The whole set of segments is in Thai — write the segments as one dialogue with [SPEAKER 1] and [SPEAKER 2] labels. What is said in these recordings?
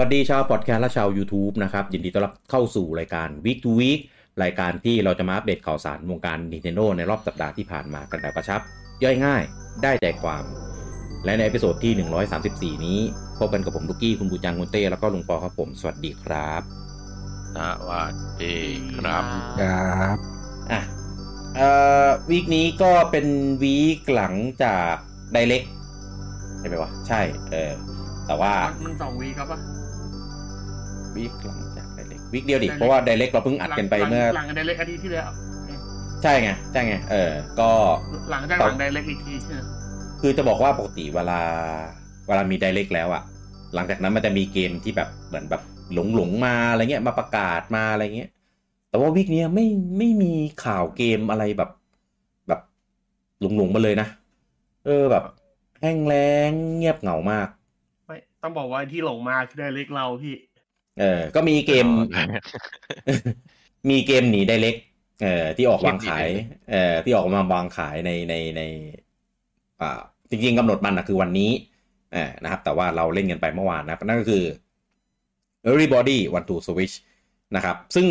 [SPEAKER 1] วัสดีชาวพอดแคสต์และชาว YouTube นะครับ ยินดีต้อนรับเข้าสู่รายการ Week to Week รายการที่เราจะมาอัปเดตข่าวสารวงการ Nintendo ในรอบสัปดาห์ที่ผ่านมากันแบบกระชับ ย่อยง่าย ได้ใจความ และใน episode ที่ 134 นี้ พบกันกับผมลูกกี้ คุณบูจังคุณเต้ แล้วก็ลุงปอครับผม สวัสดีครับ
[SPEAKER 2] สวัสดีครับ
[SPEAKER 3] ครับ
[SPEAKER 1] อะเอ่อ week นี้ก็เป็น week หลังจากไดเล็กใช่ไหมวะใช่เออแต่ว่า
[SPEAKER 4] มันสองวีครับปะ
[SPEAKER 1] วีคหลังจากไดเล็กวีคเดียวดิ เพราะว่าไดเล็กเราเพิ่งอัดกันไปเมื่อ
[SPEAKER 4] หลังไดเล็กอาทิตย์ที่แล้ว
[SPEAKER 1] ใช่ไง ใช่ไง เออ ก็
[SPEAKER 4] หลังจากหลังไดเล็กอีกที
[SPEAKER 1] คือจะบอกว่าปกติเวลา เวลามีไดเล็กแล้วอะหลังจากนั้นมันจะมีเกมที่แบบเหมือนแบบหลงหลงๆมาอะไรเงี้ยมาประกาศมาอะไรเงี้ย แต่ว่าวีคเนี้ยไม่ไม่มีข่าวเกมอะไรแบบ แบบหลงหลงๆมาเลยนะ เออแบบแห้งแล้งเงียบเหงามาก
[SPEAKER 4] ไม่ต้องบอกว่าที่หลงมาคือไดเล็กเราพี่
[SPEAKER 1] เออ ก็มีเกม มีเกมหนีไดเล็กเอ่อที่ออกวางขาย เอ่อที่ออกมาวางขายในในใน อ่า จริงๆกำหนดมันนะคือวันนี้เอ่อนะครับ แต่ว่าเราเล่นกันไปเมื่อวานนะครับนั่นก็คือ Everybody Want to Switch นะครับ ซึ่ง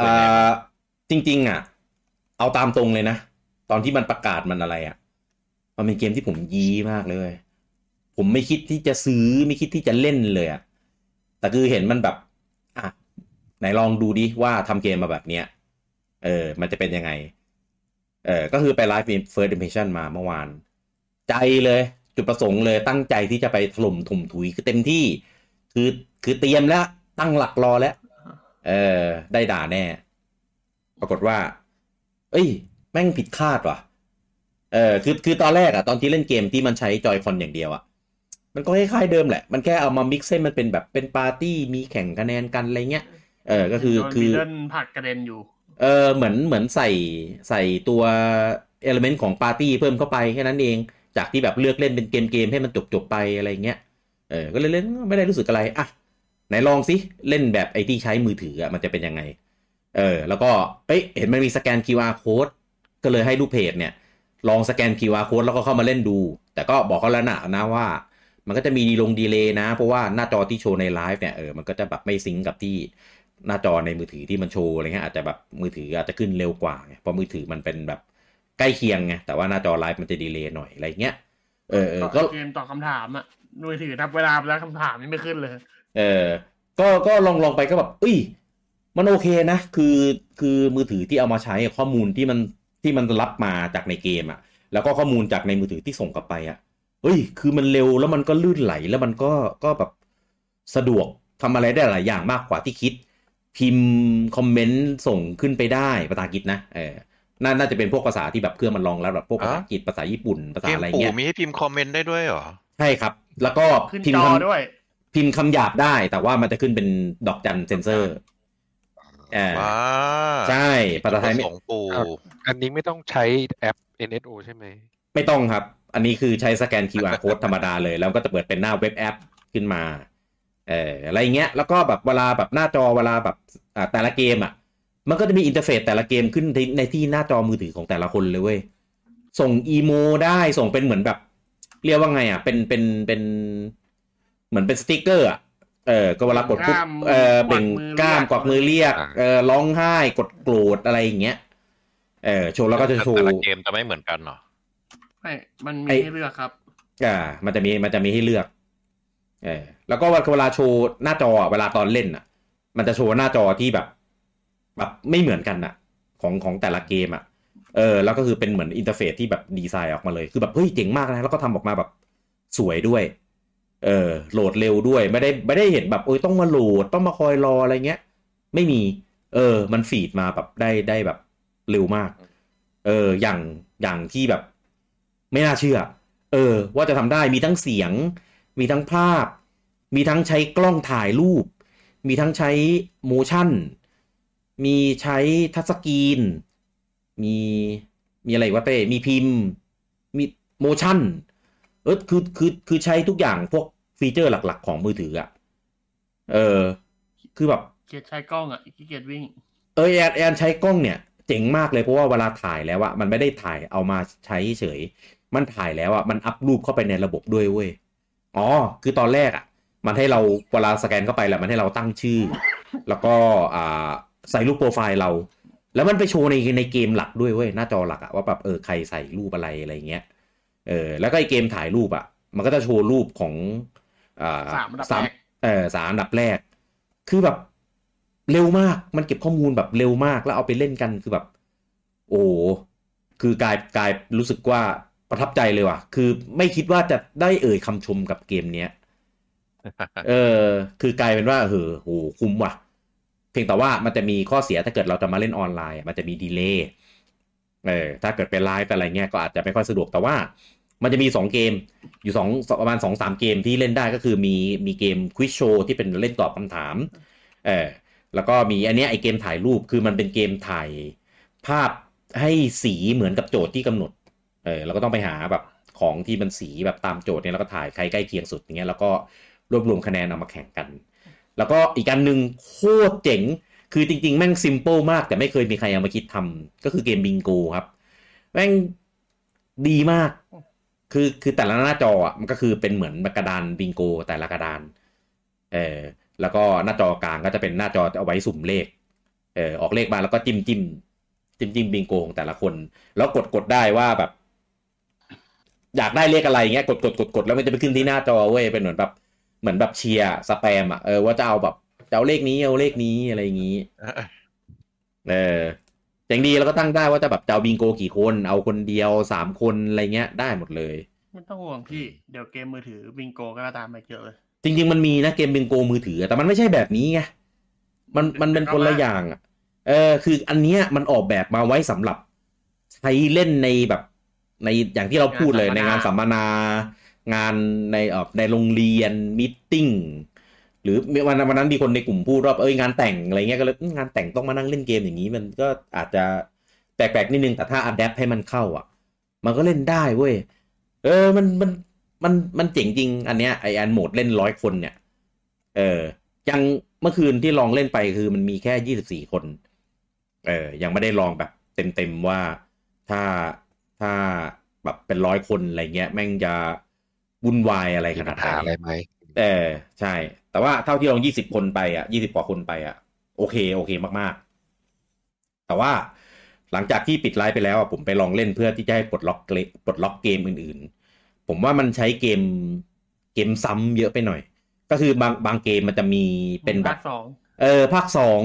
[SPEAKER 1] อ่าจริง ๆ อะ เอาตามตรงเลยนะ ตอนที่มันประกาศมันอะไรอะ มันเป็นเกมที่ผมยี้มากเลย ผมไม่คิดที่จะซื้อไม่คิดที่จะเล่นเลยอะ แต่คือเห็นมันแบบอะไหนลองดูดิว่าทำเกมมาแบบเนี้ยเออ มันจะเป็นยังไง เออก็คือไปไลฟ์ first impression มาเมื่อวาน ใจเลย จุดประสงค์เลยตั้งใจที่จะไปถล่มถุมถุยคือเต็มที่ คือคือเตรียมแล้ว ตั้งหลักรอแล้ว เออ ได้ด่าแน่ ปรากฏว่า เอ้ย แม่งผิดคาดว่ะ เออคือคือตอนแรกอะตอนที่เล่นเกมที่มันใช้จอยคอนอย่างเดียวอะ มันก็คล้ายๆเดิมแหละ มันแค่เอามามิกซ์ให้มันเป็นแบบเป็นปาร์ตี้มีแข่งคะแนนกันอะไรเงี้ย เออ ก็คือ
[SPEAKER 4] โดน
[SPEAKER 1] คือ
[SPEAKER 4] บีเดิลผลักกระเด็นอยู่
[SPEAKER 1] เออ เหมือนเหมือนใส่ใส่ตัว element ของปาร์ตี้เพิ่มเข้าไปแค่นั้นเอง จากที่แบบเลือกเล่นเป็นเกมเกมให้มันจบจบๆไปอะไรเงี้ย เออ ก็เลยเล่นไม่ได้รู้สึกอะไร อะ ไหนลองสิ เล่นแบบไอที่ใช้มือถืออะ มันจะเป็นยังไง เออ แล้วก็ เอ้ย เห็นมันมีสแกน QR code ก็เลยให้ลูกเพจเนี่ย ลองสแกน QR code แล้วก็เข้ามาเล่นดู แต่ก็บอกเขาแล้วนะนะว่า มันก็จะมีดีลง delay นะ เพราะว่าหน้าจอที่โชว์ในไลฟ์เนี่ยเออมันก็จะแบบไม่ sync กับที่หน้าจอในมือถือที่มันโชว์อะไรเงี้ยอาจจะแบบมือถืออาจจะขึ้นเร็วกว่าไงเพราะมือถือมันเป็นแบบใกล้เคียงไงแต่ว่าหน้าจอไลฟ์มันจะดีเลย์หน่อยอะไรเงี้ยเออเออก็
[SPEAKER 4] เกมตอบคำถามอะมือถือนับเวลาไปแล้วคำถามนี่ไม่ขึ้นเลย
[SPEAKER 1] เออ ก็ก็ลองลองไปก็แบบเอ้ยมันโอเคนะ คือคือมือถือที่เอามาใช้ข้อมูลที่มันที่มันรับมาจากในเกมอะแล้วก็ข้อมูลจากในมือถือที่ส่งกลับไปอะ เฮ้ย คือมันเร็วแล้วมันก็ลื่นไหลแล้วมันก็ก็แบบสะดวกทำอะไรได้หลายอย่างมากกว่าที่คิด พิมพ์คอมเมนต์ส่งขึ้นไปได้ภาษาอังกฤษนะเออน่าน่าจะเป็นพวกภาษาที่แบบเครื่องมันรองรับแบบพวกภาษาอังกฤษภาษาญี่ปุ่นภาษา
[SPEAKER 2] เกม
[SPEAKER 1] อะไร
[SPEAKER 2] ปู่
[SPEAKER 1] เงี้ย
[SPEAKER 2] มีให้พิมพ์คอมเมนต์ได้ด้วยเหรอ
[SPEAKER 1] ใช่ครับ แล้วก็
[SPEAKER 4] ขึ้น
[SPEAKER 1] พิม
[SPEAKER 4] จ
[SPEAKER 1] พ์
[SPEAKER 4] อ
[SPEAKER 1] คำ
[SPEAKER 4] ด้วย
[SPEAKER 1] พิมพ์คำหยาบได้ แต่ว่ามันจะขึ้นเป็นดอกจันเซนเซอร์เออ
[SPEAKER 2] ว้า
[SPEAKER 1] ใช่ภาษาไทยไม่
[SPEAKER 2] สงปู่
[SPEAKER 3] ครับอันนี้ไม่ต้องใช้แอป NSO ใช่ไหม
[SPEAKER 1] ไม่ต้องครับ อันนี้คือใช้สแกน QR code ธรรมดาเลย แล้วก็จะเปิดเป็นหน้า web app ขึ้นมาเอออะไรเงี้ยแล้วก็แบบเวลาแบบหน้าจอเวลาแบบอ่าแต่ละเกมอะ มันก็จะมี interface แต่ละเกมขึ้นในในที่หน้าจอมือถือของแต่ละคนเลยเว้ยส่ง emo ได้ส่งเป็นเหมือนแบบ เรียกว่าไงอะ เป็นเป็นเป็นเหมือนเป็นสติกเกอร์อะเออก็เวลากดปุ๊บ
[SPEAKER 4] กล้าม
[SPEAKER 1] เออเบ่ง
[SPEAKER 4] กวักมือก
[SPEAKER 1] ล้าม
[SPEAKER 4] เรียก
[SPEAKER 1] กวักมือเรียก
[SPEAKER 2] อ่า
[SPEAKER 1] เออร้องไห้กดโกรธอะไรอย่างเงี้ยเออโชว์แล้วก็จะโชว์
[SPEAKER 2] แต่ละเกมจะไม่เหมือนกันเหรอ
[SPEAKER 4] ไม่มันมี
[SPEAKER 1] ไอ้
[SPEAKER 4] ให้เลือกครับ
[SPEAKER 1] อ่า มันจะมีมันจะมีให้เลือก เออแล้วก็เวลาโชว์หน้าจออะเวลาตอนเล่นอะ มันจะโชว์หน้าจอที่แบบ แบบไม่เหมือนกันอะ ของของแต่ละเกมอะ เออ แล้วก็คือเป็นเหมือน interface ที่แบบดีไซน์ออกมาเลย คือแบบเฮ้ยเจ๋งมากนะแล้วก็ทำออกมาแบบสวยด้วย เออ โหลดเร็วด้วยไม่ได้ไม่ได้เห็นแบบเอ้ยต้องมาโหลดต้องมาคอยรออะไรเงี้ย ไม่มี เออ มันฟีดมาแบบได้ได้แบบเร็วมาก เออ อย่างอย่างที่แบบ ไม่น่าเชื่อ เออ ว่าจะทำได้มีทั้งเสียง มีทั้งภาพ มีทั้งใช้กล้องถ่ายรูป มีทั้งใช้โมชั่น มีใช้ทัชสกรีน มีมีอะไรอีกวะเต้มีพิมพ์ มีโมชั่น เออคือคือคือใช้ทุกอย่างพวกฟีเจอร์หลัก ๆ ของมือถืออะเออ คือแบบ
[SPEAKER 4] เกียรใช้กล้องอะขี้เกียจวิ่ง
[SPEAKER 1] เออแอนแอนใช้กล้องเนี่ยเจ๋งมากเลยเพราะว่าเวลาถ่ายแล้วอะมันไม่ได้ถ่ายเอามาใช้เฉย มันถ่ายแล้วอะมันอัพรูปเข้าไปในระบบด้วยเว้ยอ๋อคือตอนแรกอะมันให้เราเวลาสแกนเข้าไปแหละมันให้เราตั้งชื่อ แล้วก็อ่าใส่รูปโปรไฟล์เรา แล้วมันไปโชว์ในในเกมหลักด้วยเว้ยหน้าจอหลักอะว่าแบบเออใครใส่รูปอะไรอะไรเงี้ยเออแล้วก็ไอเกมถ่ายรูปอะมันก็จะโชว์รูปของอ่า
[SPEAKER 4] สามอันดับ
[SPEAKER 1] สาม
[SPEAKER 4] แรก
[SPEAKER 1] เออสามอันดับแรก คือแบบเร็วมากมันเก็บข้อมูลแบบเร็วมากแล้วเอาไปเล่นกันคือแบบ โอ้โหคือกลายกลายรู้สึกว่า ประทับใจเลยว่ะ คือไม่คิดว่าจะได้เอ่ยคำชมกับเกมเนี้ย เออ คือกลายเป็นว่าเออโหคุ้มว่ะ เพียงแต่ว่ามันจะมีข้อเสียถ้าเกิดเราจะมาเล่นออนไลน์ มันจะมีดีเลย์เออ ถ้าเกิดเป็นไลฟ์อะไรเงี้ยก็อาจจะไม่ค่อยสะดวก แต่ว่า มันจะมีสองเกม อยู่สองประมาณสองสามเกมที่เล่นได้ก็คือมีมีเกมควิชโชที่เป็นเล่นตอบคำถาม เออ แล้วก็มีอันเนี้ยไอเกมถ่ายรูป คือมันเป็นเกมถ่ายภาพให้สีเหมือนกับโจทย์ที่กำหนด เออเราก็ต้องไปหาแบบของที่มันสีแบบตามโจทย์เนี่ยแล้วก็ถ่ายใครใกล้เคียงสุดอย่างเงี้ยแล้วก็รวบรวมคะแนนเอามาแข่งกัน แล้วก็อีกอันหนึ่งโคตรเจ๋ง คือจริง ๆ แม่งซิมเ l ิลมาก แต่ไม่เคยมีใครเอามาคิดทำก็คือเกมบิงโกครับ แม่งดีมาก คือคือแต่ละหน้าจออะมันก็คือเป็นเหมือนกระดานบิงโกแต่ละกระดานเออแล้วก็หน้าจอกลางก็จะเป็นหน้าจอเอาไว้สุ่มเลขเออออกเลขมาแล้วก็จิ้มจิ้มจิ้มจิ้มบิงโกของแต่ละคน แล้วกดกดได้ว่าแบบ อยากได้เลขอะไรเงี้ยกดกดกดกดแล้วมันจะไปขึ้นที่หน้าจอเว้ยเป็นเหมือนแบบเหมือนแบบเชียร์สแปมอะเออว่าจะเอาแบบจะเอาเลขนี้เอาเลขนี้อะไรอย่างงี้เออเจ๋งดีแล้วก็ตั้งได้ว่าจะแบบจะเอาบิงโกกี่คนเอาคนเดียวสามคนอะไรเงี้ยได้หมดเลย
[SPEAKER 4] ไม่ต้องห่วงพี่เดี๋ยวเกมมือถือบิงโกก็ตามมาเจอเลย
[SPEAKER 1] จริง ๆ มันมีนะเกมบิงโกมือถือ แต่มันไม่ใช่แบบนี้ไงมันมันเป็นคนละอย่างอะเออคืออันเนี้ยมันออกแบบมาไว้สำหรับใช้เล่นในแบบ ในอย่างที่เราพูดเลยในงานสัมมนางานในเออในโรงเรียน meeting หรือวันวันนั้นมีคนในกลุ่มพูดว่าเอ้ยงานแต่งอะไรเงี้ยก็เลยอืมงานแต่งต้องมานั่งเล่นเกมอย่างนี้ มันก็อาจจะแปลกๆนิดนึงแต่ถ้า adapt ให้มันเข้าอะ มันก็เล่นได้เว้ยเออมันมันมันมันเจ๋งจริง อันเนี้ยไออันโหมดเล่นร้อยคนเนี่ย เออยังเมื่อคืนที่ลองเล่นไปคือมันมีแค่ยี่สิบสี่คน เออยังไม่ได้ลองแบบเต็มๆว่าถ้า ถ้าแบบเป็นร้อยคนอะไรเงี้ยแม่งจะวุ่นวายอะไร
[SPEAKER 3] มี
[SPEAKER 1] ขนา
[SPEAKER 3] ปั
[SPEAKER 1] ด
[SPEAKER 3] ญ
[SPEAKER 1] ไห
[SPEAKER 3] หาอะไร
[SPEAKER 1] น
[SPEAKER 3] ไหม
[SPEAKER 1] เออใช่ แต่ว่าเท่าที่ลองยี่สิบคนไปอะยี่สิบกว่าคนไปอะ โอเค โอเคมากๆ แต่ว่าหลังจากที่ปิดไลฟ์ไปแล้วอะผมไปลองเล่นเพื่อที่จะให้ปลดล็อกเกมปลดล็อกเกมอื่น ๆ ผมว่ามันใช้เกมเกมซ้ำเยอะไปหน่อย ก็คือบางบางเกมมันจะมีเป็นแบ
[SPEAKER 4] ภา
[SPEAKER 1] บ
[SPEAKER 4] คสอง
[SPEAKER 1] เออภาคสอง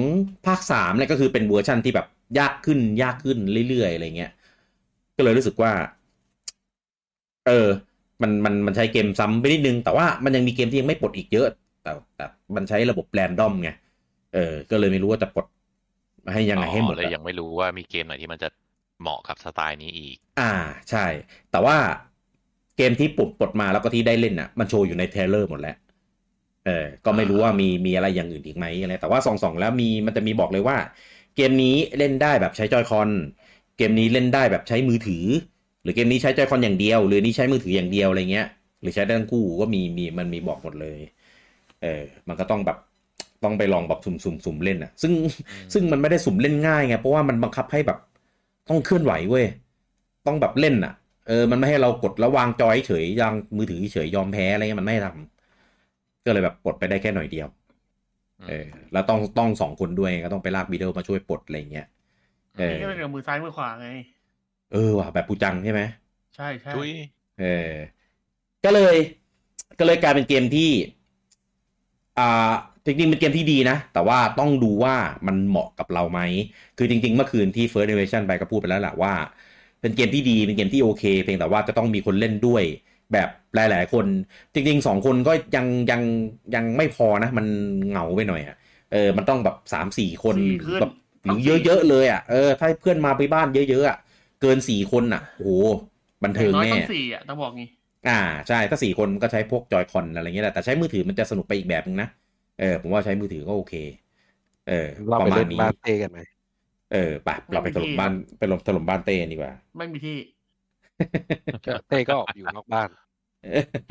[SPEAKER 1] ภาคสามเนี่ยก็คือเป็นเวอร์ชันที่แบบยากขึ้นยากขึ้นเรื่อยๆอะไรเงี้ย ก็เลยรู้สึกว่า เออ มันมันมันใช้เกมซ้ำไปนิดนึง แต่ว่ามันยังมีเกมที่ยังไม่ปลดอีกเยอะ แต่แต่มันใช้ระบบ random ไงเออ ก็เลยไม่รู้ว่าจะปลดให้ยังไงให้หมด
[SPEAKER 2] อ๋อเลย
[SPEAKER 1] อะ
[SPEAKER 2] ยังไม่รู้ว่ามีเกมไหนที่มันจะเหมาะกับสไตล์นี้อีก
[SPEAKER 1] อ่าใช่ แต่ว่าเกมที่ปลดปลดมาแล้วก็ที่ได้เล่นอะ มันโชว์อยู่ใน trailer หมดแล้ว เออ ก็ไม่รู้ว่ามีมีอะไรอย่างอื่นอีกไหมอะไร แต่ว่าส่องสองแล้วมีมันจะมีบอกเลยว่า เกมนี้เล่นได้แบบใช้จอยคอน เกมนี้เล่นได้แบบใช้มือถือ หรือเกมนี้ใช้จอยคอนอย่างเดียว หรือนี่ใช้มือถืออย่างเดียวอะไรเงี้ย หรือใช้ได้ทั้งคู่ก็มีมีมันมีบอกหมดเลยเออมันก็ต้องแบบต้องไปลองแบบสุ่มสุ่มสุ่มเล่นอะซึ่งซึ่งมันไม่ได้สุ่มเล่นง่ายไงเพราะว่ามันบังคับให้แบบต้องเคลื่อนไหวเว้ยต้องแบบเล่นอะเออมันไม่ให้เรากดแล้ววางจอยเฉยยางมือถือเฉยยอมแพ้อะไรเงี้ยมันไม่ให้ทำก็เลยแบบปลดไปได้แค่หน่อยเดียว เออ แล้วต้องต้องสองคนด้วยก็ต้องไปลากวิดีโอมาช่วยปลดอะไรเงี้ยเออ
[SPEAKER 4] นี่ก็เป็นกับมือซ้ายมือขวาไง
[SPEAKER 1] เออว่ะแบบปูจังใช่ไหม
[SPEAKER 4] ใช่ใช่
[SPEAKER 2] ทุย
[SPEAKER 1] เออ ก็เลย ก็เลยกลายเป็นเกมที่ อ่า จริงๆเป็นเกมที่ดีนะ แต่ว่าต้องดูว่ามันเหมาะกับเราไหม คือจริง ๆ เมื่อคืนที่ First Invasion ไปก็พูดไปแล้วแหละว่า เป็นเกมที่ดีเป็นเกมที่โอเค เพียงแต่ว่าจะต้องมีคนเล่นด้วยแบบหลาย ๆ คน จริงๆสองคนก็ยังยังยังไม่พอนะ มันเหงาไปหน่อยอะเออ มันต้องแบบสามสี่คน
[SPEAKER 4] สี่
[SPEAKER 1] หรื
[SPEAKER 4] ขึ้
[SPEAKER 1] อนแบบ หรือเยอะๆเลยอะเออถ้าเพื่อนมาไปบ้านเยอะๆอะเกินสี่คนอะโอ้โหบัน
[SPEAKER 4] อ
[SPEAKER 1] เทิ
[SPEAKER 4] ย่างงน้อย
[SPEAKER 1] แน่
[SPEAKER 4] ต้องสี่อะต้องบอกงี้
[SPEAKER 1] อ่าใช่ถ้าสี่คนก็ใช้พวกจอยคอนอะไรเงี้ยแหละแต่ใช้มือถือมันจะสนุกไปอีกแบบนึงนะเออผมว่าใช้มือถือก็โอเค เออ
[SPEAKER 3] เรา
[SPEAKER 1] ป
[SPEAKER 3] ไประ
[SPEAKER 1] มา
[SPEAKER 3] เล่
[SPEAKER 1] ณ
[SPEAKER 3] น
[SPEAKER 1] นี้
[SPEAKER 3] บ้านเต้กันไหม
[SPEAKER 1] เออไปเราไปถล่มบ้านไปถล่มถล่มบ้านเต้ดีกว่า
[SPEAKER 4] ไม่มีที่
[SPEAKER 3] เต้ก็ออกอยู่นอกบ้าน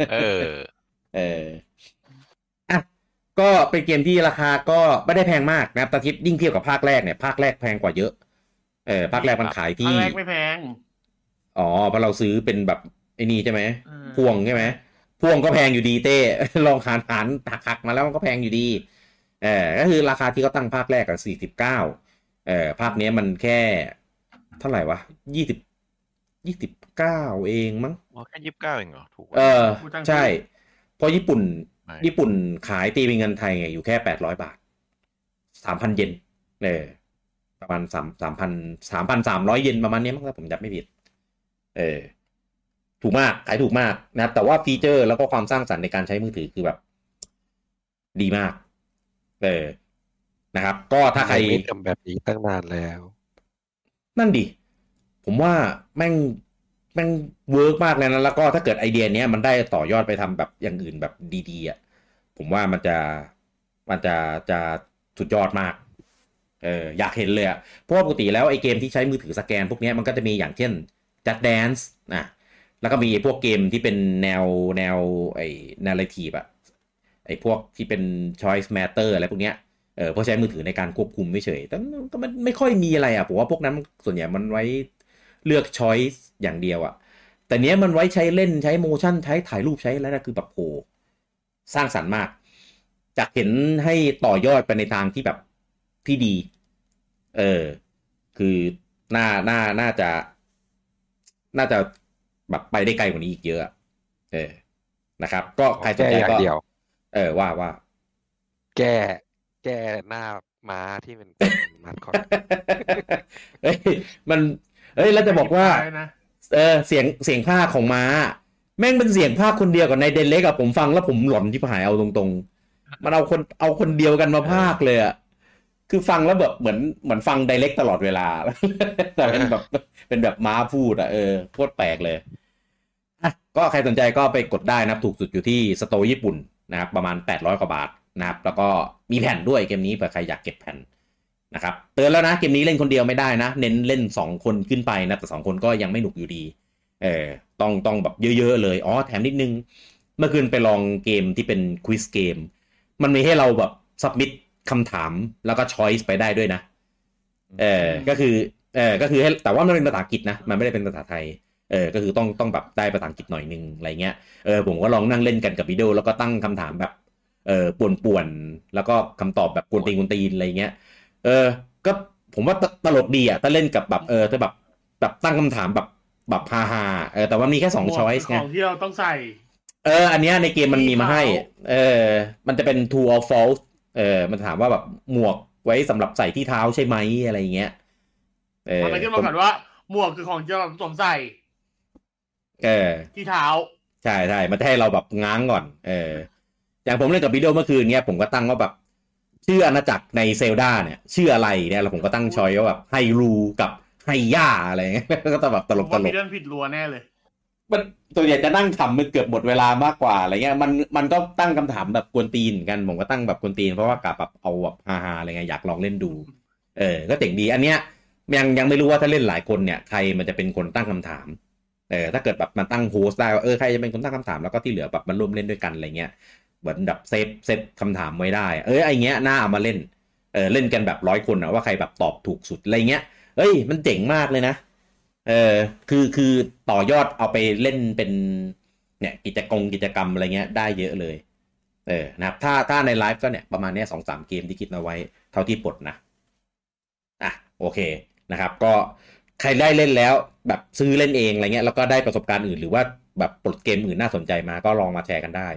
[SPEAKER 2] เออ
[SPEAKER 1] เอออะ ก็เป็นเกมที่ราคาก็ไม่ได้แพงมากนะครับแต่ทิปยิ่งเทียบกับภาคแรกเนี่ยภาคแรกแพงกว่าเยอะ เออภาคแรกมันขาย
[SPEAKER 4] ภา
[SPEAKER 1] ที่
[SPEAKER 4] คแรกไม่แพง
[SPEAKER 1] อ๋อเพราะเราซื้อเป็นแบบไอ้นี่ใช่ไหม
[SPEAKER 4] เออ
[SPEAKER 1] พ่วงใช่ไหมพ่วงก็แพงอยู่ดีเต้ลองหารหารหักหักมาแล้วมันก็แพงอยู่ดีเออก็คือราคาที่เขาตั้งภาคแรกกับสี่สิบเก้าเออภาคเนี้ยมันแค่เท่าไหร่วะยี่สิบยี่สิบเก้าเองมั้ง
[SPEAKER 2] อ๋อแค่ยี่สิบเก้าเองเหรอถูก
[SPEAKER 1] เออ
[SPEAKER 4] พูดตั้ง
[SPEAKER 1] ใช่เพราะญี่ปุ่น
[SPEAKER 2] ไม่
[SPEAKER 1] ญี่ปุ่นขายตีเป็นเงินไทยไงอยู่แค่แปดร้อยบาทสามพันเยนเออประมาณสามสามพันสามพันสามร้อยเยนประมาณเนี้ยมั้งถ้าผมจำไม่ผิด เออ ถูกมากขายถูกมากนะครับ แต่ว่าฟีเจอร์แล้วก็ความสร้างสรรค์ในการใช้มือถือคือแบบ ดีมาก เออนะครับ ก็ถ้าใคร
[SPEAKER 3] ไม่ทำแบบนี้ตั้งนานแล้ว
[SPEAKER 1] นั่นดิผมว่าแม่ง แม่ง work มากเลยนะแล้วก็ถ้าเกิดไอเดียเนี้ยมันได้ต่อยอดไปทำแบบอย่างอื่นแบบดีๆอะผมว่ามันจะมันจะจะสุดยอดมากเอออยากเห็นเลยอะเพราะว่าปกติแล้วไอเกมที่ใช้มือถือสแกน พวกนี้มันก็จะมีอย่างเช่น Just Dance นะแล้วก็มีพวกเกมที่เป็นแนวแนวไอ้ narrative อะไอพวกที่เป็น choice matter อะไรพวกเนี้ยเออเพราะใช้มือถือในการควบคุมไม่เฉยแต่ก็มันไม่ค่อยมีอะไรอะผมว่าพวกนั้นส่วนใหญ่มันไว้ เลือก choice อย่างเดียวอะแต่เนี้ยมันไว้ใช้เล่นใช้ motion ใช้ถ่ายรูปใช้อะไรนะคือแบบโหสร้างสรรค์มาก จากเห็นให้ต่อยอดไปในทางที่แบบที่ดี เออ คือน่าน่าน่าจะ น่าจะแบบไปได้ไกลกว่านี้อีกเยอะอะเออ นะครับ ก็ใครสน
[SPEAKER 3] แก้
[SPEAKER 1] ใจ
[SPEAKER 3] อย่าง
[SPEAKER 1] ก็
[SPEAKER 3] เดียว
[SPEAKER 1] เออว่าว่า
[SPEAKER 3] แก้แก้หน้าม้าที่มันเป็นมาสคอต
[SPEAKER 1] เอ้ยมัน เอ้ยแล้วจะบอกว่า
[SPEAKER 4] ได้นะ
[SPEAKER 1] เออเสียงเสียงภาคของม้า แม่งเป็นเสียงภาคคนเดียวกับในเดนเล็กอะผมฟังแล้วผมหลอนที่หายเอาตรงๆ มันเอาคนเอาคนเดียวกันมาภาคเลยอะคือฟังแล้วแบบเหมือนเหมือนฟังไดเล็กตลอดเวลา แต่เป็นแบบเป็นแบบม้าพูดอะเออโคตรแปลกเลยอะก็ใครสนใจก็ไปกดได้นะครับ ถูกสุดอยู่ที่สโตร์ญี่ปุ่นนะครับ ประมาณ 800 กว่าบาทนะครับ แล้วก็มีแผ่นด้วยเกมนี้เผื่อใครอยากเก็บแผ่น นะครับเตือนแล้วนะเกมนี้เล่นคนเดียวไม่ได้นะ เน้นเล่น 2 คนขึ้นไปนะแต่ 2 คนก็ยังไม่หนุกอยู่ดีเออต้องต้องแบบเยอะ ๆ เลยอ๋อแถมนิดนึง เมื่อคืนไปลองเกมที่เป็นควิสเกมมันมีให้เราแบบสับมิดคำถามแล้วก็ช้อยส์ไปได้ด้วยนะเออก็คือเออก็คือให้แต่ว่ามันเป็นภาษาอังกฤษนะ มันไม่ได้เป็นภาษาไทยเออก็คือต้องต้องแบบได้ภาษาอังกฤษหน่อยนึงอะไรเงี้ยเออผมก็ลองนั่งเล่นกันกับวิดีโอแล้วก็ตั้งคำถามแบบเออป่วนๆแล้วก็คำตอบแบบกวนตีนกวนตีนอะไรเงี้ย เออ ก็ผมว่าตตลกดีอะถ้าเล่นกับแบบเออถ้าแบบแบบตั้งคำถามแบบแบบฮาฮาๆเออแต่ว่ามีแค่สอง
[SPEAKER 4] หมวก
[SPEAKER 1] ช้อย
[SPEAKER 4] คื
[SPEAKER 1] ส์ไง
[SPEAKER 4] ของที่เราต้องใส่
[SPEAKER 1] เออ อันเนี้ยในเกมมันมีมาให้
[SPEAKER 4] ที่เท้า
[SPEAKER 1] เออ มันจะเป็น true or false เออ มันถามว่าแบบหมวกไว้สำหรับใส่ที่เท้าใช่ไหมอะไรอย่างเงี้ยเออ
[SPEAKER 4] มันจะขึ้นมาก่อนว่า หมวกคือของที่เราสวมใส่
[SPEAKER 1] เออ
[SPEAKER 4] ที่เท้า
[SPEAKER 1] ใช่ใช่มันจะให้เราแบบง้างก่อน เออ อย่างผมเล่นกับวิดีโอเมื่อคืนเนี้ยผมก็ตั้งว่าแบบ ชื่ออาณาจักรในเซลดาเนี่ย ชื่ออะไรเนี่ยแล้วผมก็ตั้งชอยว่าแบบไฮรูกับไฮย่าอะไรเงี้ยก็ต้องแบบตลกต
[SPEAKER 4] ว่า
[SPEAKER 1] ล
[SPEAKER 4] มี
[SPEAKER 1] ก
[SPEAKER 4] เรื่องผิดรัวแน่เลย
[SPEAKER 1] มันตัวใหญ่จะนั่งขำมันเกือบหมดเวลามากกว่าอะไรเงี้ยมันมันก็ตั้งคำถามแบบกวนตีนเหมือนกันผมก็ตั้งแบบกวนตีนเพราะว่ากะแบบเอาแบบฮาๆอะไรเงี้ยอยากลองเล่นดู เออ ก็เจ๋งดีอันเนี้ยยังยังไม่รู้ว่าถ้าเล่นหลายคนเนี่ยใครมันจะเป็นคนตั้งคำถามเออถ้าเกิดแบบมันตั้ง host ได้ว่าเออใครจะเป็นคนตั้งคำถามแล้วก็ที่เหลือแบบมันร่วมเล่นด้วยกันอะไรเงี้ย เหมือนแบบ save set คำถามไว้ได้ เออไอเงี้ยน่าเอามาเล่นเออเล่นกันแบบร้อยคนอะว่าใครแบบตอบถูกสุดอะไรเงี้ยเอ้ย มันเจ๋งมากเลยนะเออคือคือต่อยอดเอาไปเล่นเป็นเนี่ยกิจกรรมกิจกรรมอะไรเงี้ยได้เยอะเลย เออนะครับถ้าถ้าในไลฟ์ก็เนี่ยประมาณเนี้ยสองสามเกมที่คิดมาไว้เท่าที่ปลดนะอะโอเคนะครับ ก็ใครได้เล่นแล้วแบบซื้อเล่นเองอะไรเงี้ยแล้วก็ได้ประสบการณ์อื่นหรือว่าแบบปลดเกมอื่นน่าสนใจมาก็ลองมาแชร์กันได้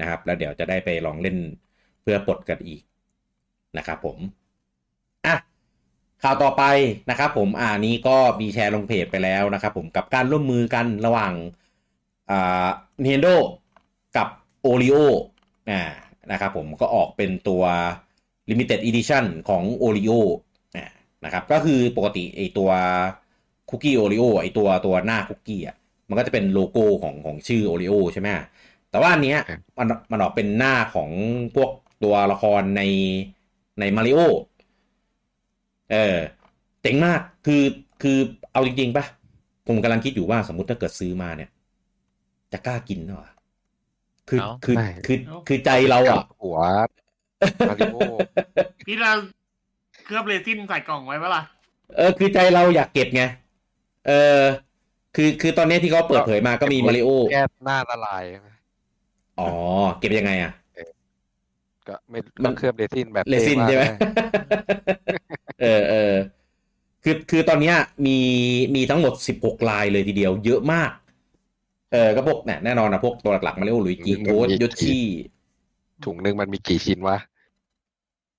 [SPEAKER 1] นะครับ แล้วเดี๋ยวจะได้ไปลองเล่นเพื่อปลดกันอีกนะครับผมอะข่าวต่อไปนะครับผมอ่านี้ก็มีแชร์ลงเพจไปแล้วนะครับผมกับการร่วมมือกันระหว่างอ่า Nintendo กับ Oreo อ่านะครับผมก็ออกเป็นตัว Limited Edition ของ Oreo อ่านะครับก็คือปกติไอตัวคุกกี้โอริโอไอตัวตัวหน้าคุกกี้อะมันก็จะเป็นโลโก้ของของชื่อโอริโอใช่ไหม แต่ว่าอันเนี้ย
[SPEAKER 3] ครับ
[SPEAKER 1] มันมันออกเป็นหน้าของพวกตัวละครในในมาริโอเออเจ๋งมากคือคือเอาจริงๆปะผมกำลังคิดอยู่ว่าสมมติถ้าเกิดซื้อมาเนี่ย จะกล้ากินเหรอคือ
[SPEAKER 2] เอ้า
[SPEAKER 1] คือ
[SPEAKER 3] ไม่
[SPEAKER 1] คือคือใจเราอะ
[SPEAKER 3] หัวมาริโอ
[SPEAKER 4] พี่เราเคลือบเรซินใส่กล่องไว้ปะล่ะ
[SPEAKER 1] เออคือใจเราอยากเก็บไงเออคือคือตอนนี้ที่เขาเปิดเผยมาก็มีมาริโอ
[SPEAKER 3] แก้หน้าละลายใช่ไหม
[SPEAKER 1] อ๋อ เก็บยังไงอะ
[SPEAKER 3] ก็ไม่
[SPEAKER 1] มั
[SPEAKER 3] ต้อนงเคลือบเรซินแบบ
[SPEAKER 1] เรซิน
[SPEAKER 3] ท่าก
[SPEAKER 1] ใช่ไหม
[SPEAKER 3] นะ
[SPEAKER 1] เออเออคือคือตอนเนี้ยมีมีทั้งหมดสิบหกลายเลยทีเดียวเยอะมาก เออก็พวกเนี่ยแน่นอนนะพวกตัวหลักๆมาเรียกว่าหลุยส์จีโค้ดยอชี่
[SPEAKER 3] ถุงหนึ่งมันมีกี่ชิ้นวะ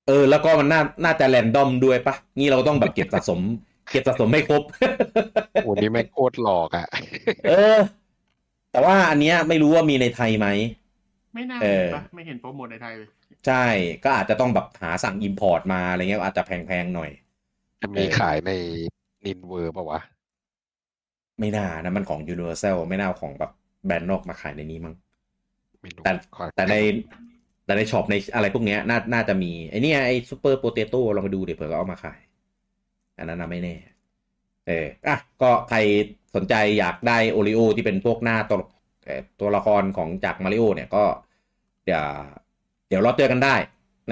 [SPEAKER 1] เออ แล้วก็มันน่าน่าจะแรนดอมด้วยปะนี่เราต้องแบบเก็บสะสม เก็บสะสมให้ครบ
[SPEAKER 3] โอ้นี่แม่งโคตรหลอกอะ
[SPEAKER 1] เออ แต่ว่าอันเนี้ยไม่รู้ว่ามีในไทยไหม
[SPEAKER 4] ไม่น่า
[SPEAKER 1] เอ
[SPEAKER 4] เห็
[SPEAKER 1] อ
[SPEAKER 4] นปะไม่เห็นโปรโมทในไทยเลย
[SPEAKER 1] ใช่ก็อาจจะต้องแบบหาสั่ง import มาอะไรเงี้ยอาจจะแพงๆหน่อย
[SPEAKER 3] จะมี
[SPEAKER 1] เออ
[SPEAKER 3] ขายในนินเวอร์ป่าวะ
[SPEAKER 1] ไม่น่านะมันของ Universal ไม่น่าเอาของแบบแบรนด์นอกมาขายในนี้มั้ง
[SPEAKER 3] ไม่รู้
[SPEAKER 1] แต่
[SPEAKER 3] ขอ
[SPEAKER 1] แต่ในแต่ใน shop ในอะไรพวกเนี้ยน่าน่าจะมีไอ้เนี่ยไอ้ Super Potato ลองไปดูเดี๋ยวเผื่อเขาเอามาขาย อันนั้นนะไม่แน่ เอออะก็ใครสนใจอยากได้ Oreo ที่เป็นพวกหน้าตัวเอ่อตัวละครของจากมาริโอเนี่ยก็ เดี๋ยวเดี๋ยวรอเจอกันได้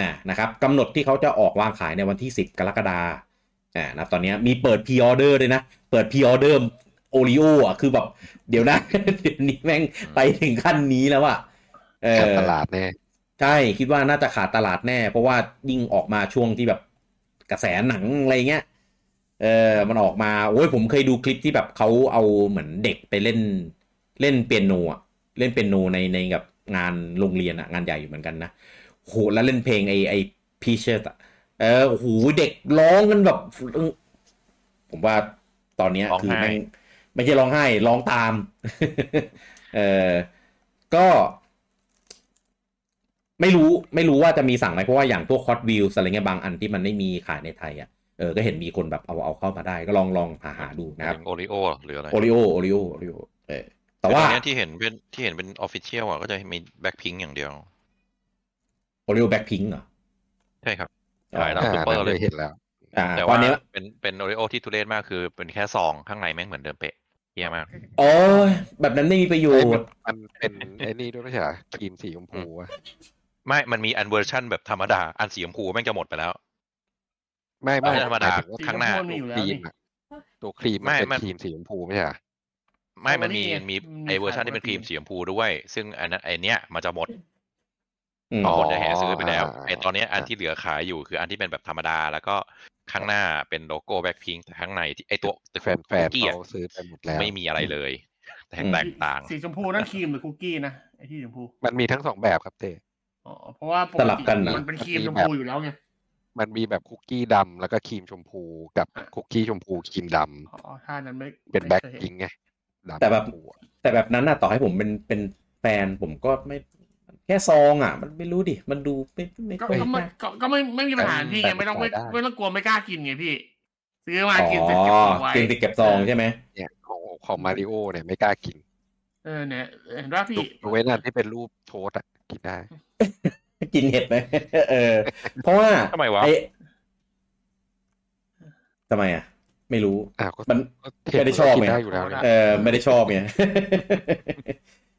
[SPEAKER 1] นะนะครับกำหนดที่เขาจะออกวางขายในวันที่ 10 กรกฎาคมอ่านะตอนเนี้ยมีเปิดพ r ออเดอร์ด้วยนะ เปิดพ r ออเดอร์โอริโออะคือแบบ เดี๋ยวนะเดี๋ยวนี้แม่งไปถึงขั้นนี้แล้วอะเอ
[SPEAKER 3] อขา
[SPEAKER 1] ด
[SPEAKER 3] ตลาดแน่
[SPEAKER 1] ใช่คิดว่าน่าจะขาดตลาดแน่ เพราะว่ายิ่งออกมาช่วงที่แบบกระแสหนังอะไรเงี้ยเออมันออกมาโอ้ยผมเคยดูคลิปที่แบบเขาเอาเหมือนเด็กไปเล่นเล่นเปียโนอะเล่นเปียโนในในกับ งานโรงเรียนอะงานใหญ่อยู่เหมือนกันนะโหแล้วเล่นเพลงไอไอพีเชตอะเออโอ้โหเด็กร้องกันแบบ ผมว่าตอนเนี้ย
[SPEAKER 2] ร้อง
[SPEAKER 1] คือ
[SPEAKER 2] ไห้
[SPEAKER 1] แม่งไม่ใช่ร้องไห้ร้องตาม เออก็ ไม่รู้ไม่รู้ว่าจะมีสั่งไหมเพราะว่าอย่างพวกคอ t วิวอะไรเงี้ยบางอันที่มันไม่มีขายในไทยอะเออก็เห็นมีคนแบบเอาเอาเข้ามาได้ ก็ลองลองหาหาดูนะครับ
[SPEAKER 2] โอริโอหรืออะไร
[SPEAKER 1] โอริโอโอริโอโอริโอเออ แต่ว่า
[SPEAKER 2] คือตอนเนี้ยที่เห็นเป็นที่เห็นเป็นออฟฟิเชียลอะก็จะมีแบ็คพิงอย่างเดียว
[SPEAKER 1] โอริโอแบ็คพิงเหรอ
[SPEAKER 2] ใช่ครับ
[SPEAKER 1] อ๋อ
[SPEAKER 2] ขายแล้ว
[SPEAKER 3] อ่า
[SPEAKER 2] ซุปเปอร์
[SPEAKER 3] นั่น
[SPEAKER 2] เล
[SPEAKER 3] เลยยเห็นแล้ว
[SPEAKER 1] อ่า
[SPEAKER 2] แต่
[SPEAKER 1] ตอ
[SPEAKER 2] ว่าน
[SPEAKER 1] นี้
[SPEAKER 2] เป็นเป็นโอริโอที่ทุเรศมากคือเป็นแค่ซองข้างในแม่งเหมือนเดิมเป๊ะเยี่ยมาก
[SPEAKER 1] โอ้ยแบบนั้นไม่มีประโย
[SPEAKER 3] เอ้ยมั
[SPEAKER 1] ช
[SPEAKER 3] น
[SPEAKER 1] น์
[SPEAKER 3] มันเป็นไอ้นี่ด้วยไม่ใช่เหรอครีมสีชมพูอะ
[SPEAKER 2] ไม่ มันมีอันเวอร์ชันแบบธรรมดา อันสีชมพูแม่งจะหมดไปแล้ว
[SPEAKER 3] ไม่ไม่
[SPEAKER 2] ไม่ธรรมดา
[SPEAKER 3] หยถึว่
[SPEAKER 2] ข้างหน้า
[SPEAKER 4] สีชมพูมันมีอยู่แล้ว
[SPEAKER 3] ครีม
[SPEAKER 4] นี่
[SPEAKER 3] อะตัวครีม
[SPEAKER 2] ไม่
[SPEAKER 3] มันเป็น
[SPEAKER 2] มัน
[SPEAKER 3] ครีมสีชมพูไม่ใช่เหรอ
[SPEAKER 2] ไม่มันมี
[SPEAKER 4] เอามานี่ไง
[SPEAKER 2] มี
[SPEAKER 4] มันมี
[SPEAKER 2] ไอเวอร์ชันที่เป็นครีม
[SPEAKER 4] ขาย
[SPEAKER 2] สีชมพูด้วย ซึ่งอันนั้นไอเนี้ยมันจะหมด
[SPEAKER 1] อืม
[SPEAKER 3] อ๋อ
[SPEAKER 2] คนจะแห่ซื้อไปแล้ว
[SPEAKER 3] อ่า
[SPEAKER 2] ไอตอนเนี้ยอัน
[SPEAKER 3] อ่า
[SPEAKER 2] ที่เหลือขายอยู่คืออันที่เป็นแบบธรรมดา แล้วก็ข้างหน้าเป็นโลโก้แบ็คพิงแต่ข้างในที่ไอตัว
[SPEAKER 3] แฟนแฟน
[SPEAKER 2] คุกกี้อะ
[SPEAKER 3] เขาซื้อไปหมดแล้ว
[SPEAKER 2] ไม่มีอะไรเลย แต่แตกต่าง
[SPEAKER 4] สีชมพูนั่นครีมหรือคุกกี้นะไอที่ชมพู
[SPEAKER 3] มันมีทั้งสองแบบครับเต้
[SPEAKER 4] อ๋อเพราะว่าป
[SPEAKER 1] สลับกันเหรอ
[SPEAKER 4] มันเป็นครีม
[SPEAKER 3] มันมี
[SPEAKER 4] ชม
[SPEAKER 3] แบบ
[SPEAKER 4] พูอยู่แล้วไง
[SPEAKER 3] มันมีแบบคุกกี้ดำแล้วก็ครีมชมพูกับคุกกี้ชมพูครีมดำ
[SPEAKER 4] อ๋อถ้านั้นไม่
[SPEAKER 3] เป็น
[SPEAKER 4] ไม่
[SPEAKER 3] แบ็ค
[SPEAKER 4] คยห็
[SPEAKER 3] พิงค์ไงดำ
[SPEAKER 1] แต่แบบ
[SPEAKER 3] ชมพูอะ
[SPEAKER 1] แต่แบบนั้นน่ะต่อให้ผมเป็นเป็นแฟนผมก็ไม่แค่ซองอะ มันไม่รู้ดิ มันดูไม่ไม่
[SPEAKER 4] ก็
[SPEAKER 1] ค่อย
[SPEAKER 4] ก็ไม่
[SPEAKER 1] น่า
[SPEAKER 4] ก็ก็ไม่ไม่มีปัญหาพี่ไงไม่ต้องไม่ไม่ต้องกลัวไม่กล้ากินไงพี่ ซื้อมากินเสร็จเก็บเอาไว้
[SPEAKER 1] กินติดเก็บซองใช่ไหม
[SPEAKER 3] เนี่ยของของมาริโอเนี่ยไม่กล้ากิน
[SPEAKER 4] เออเนี่ยเห็นว่าพี่
[SPEAKER 3] ยกเว้นอันที่เป็นรูปโทสอะกินได้
[SPEAKER 1] กินเห็ดไหมเออ เพราะว่า
[SPEAKER 2] ทำไมวะ
[SPEAKER 1] ไอ้ทำไมอะ ไม่รู้
[SPEAKER 3] อ่าก็
[SPEAKER 1] มัน
[SPEAKER 3] ก็เห็น
[SPEAKER 1] ไม่ได้ชอบ
[SPEAKER 3] กิน
[SPEAKER 1] ไง
[SPEAKER 3] ได้อยู่แล้วเนี่ย
[SPEAKER 1] เออไม่ได้ชอบไง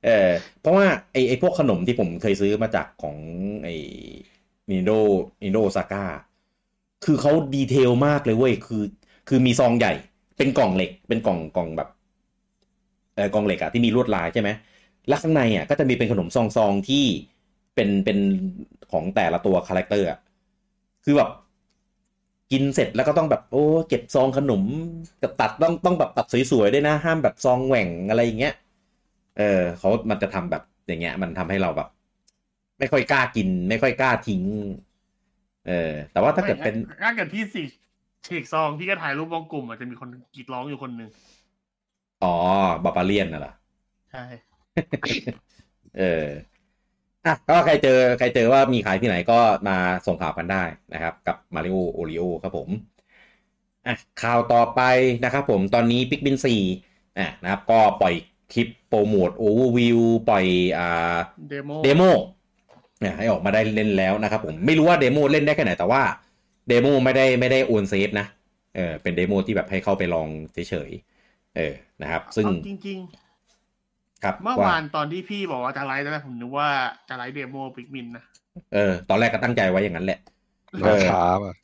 [SPEAKER 1] เออเพราะว่าไอ้ไอ้พวกขนมที่ผมเคยซื้อมาจากของไอ้ Nintendo Nintendo Osaka คือเขา detail มากเลยเว้ยคือ คือมีซองใหญ่ เป็นกล่องเหล็ก เป็นกล่องกล่องแบบเออกล่องเหล็กอะที่มีลวดลายใช่ไหมแล้วข้างในอะก็จะมีเป็นขนมซองซองที่เป็นเป็นของแต่ละตัว character อะคือแบบ กินเสร็จแล้วก็ต้องแบบโอ้เก็บซองขนมกับตัดต้องต้องแบบตัดสวยๆด้วยนะ ห้ามแบบซองแหว่งอะไรอย่างเงี้ยเออเขามันจะทำแบบอย่างเงี้ย มันทำให้เราแบบ ไม่ค่อยกล้ากิน ไม่ค่อยกล้าทิ้ง เออ แต่ว่าถ้าเกิดเป็น
[SPEAKER 4] ถ้าเกิดพี่สิฉีกซองพี่ก็ถ่ายรูปวงกลุ่มอาจจะมีคนกรีดร้องอยู่คนหนึ่ง
[SPEAKER 1] อ๋อบาบาเลียนน่ะเหรอ
[SPEAKER 4] ใช่
[SPEAKER 1] เออ อะก็ใครเจอใครเจอว่ามีขายที่ไหนก็มาส่งข่าวกันได้นะครับ กับมาริโอโอริโอครับผมอะข่าวต่อไปนะครับผมตอนนี้ Pikmin สี่อะนะครับ ก็ปล่อยคลิปโปรโมทโอเวอร์วิวปล่อยอ่า
[SPEAKER 4] demo demo
[SPEAKER 1] เนี่ยให้ออกมาได้เล่นแล้วนะครับผมไม่รู้ว่า demo เล่นได้แค่ไหนแต่ว่า demo ไม่ได้ไม่ได้โอน save นะเออเป็น demo ที่แบบให้เข้าไปลองเฉยๆเออนะครับ ซึ่ง
[SPEAKER 4] เอาจริง
[SPEAKER 1] ครับ
[SPEAKER 4] ๆเมื่อวานตอนที่พี่บอกว่าจะไลฟ์ตอนแรกผมนึกว่าจะ live demo Pikmin นะ
[SPEAKER 1] เออ ตอนแรกก็ตั้งใจไว้อย่างนั้นแหละเอ
[SPEAKER 3] รา
[SPEAKER 1] อ
[SPEAKER 3] คาป่ะ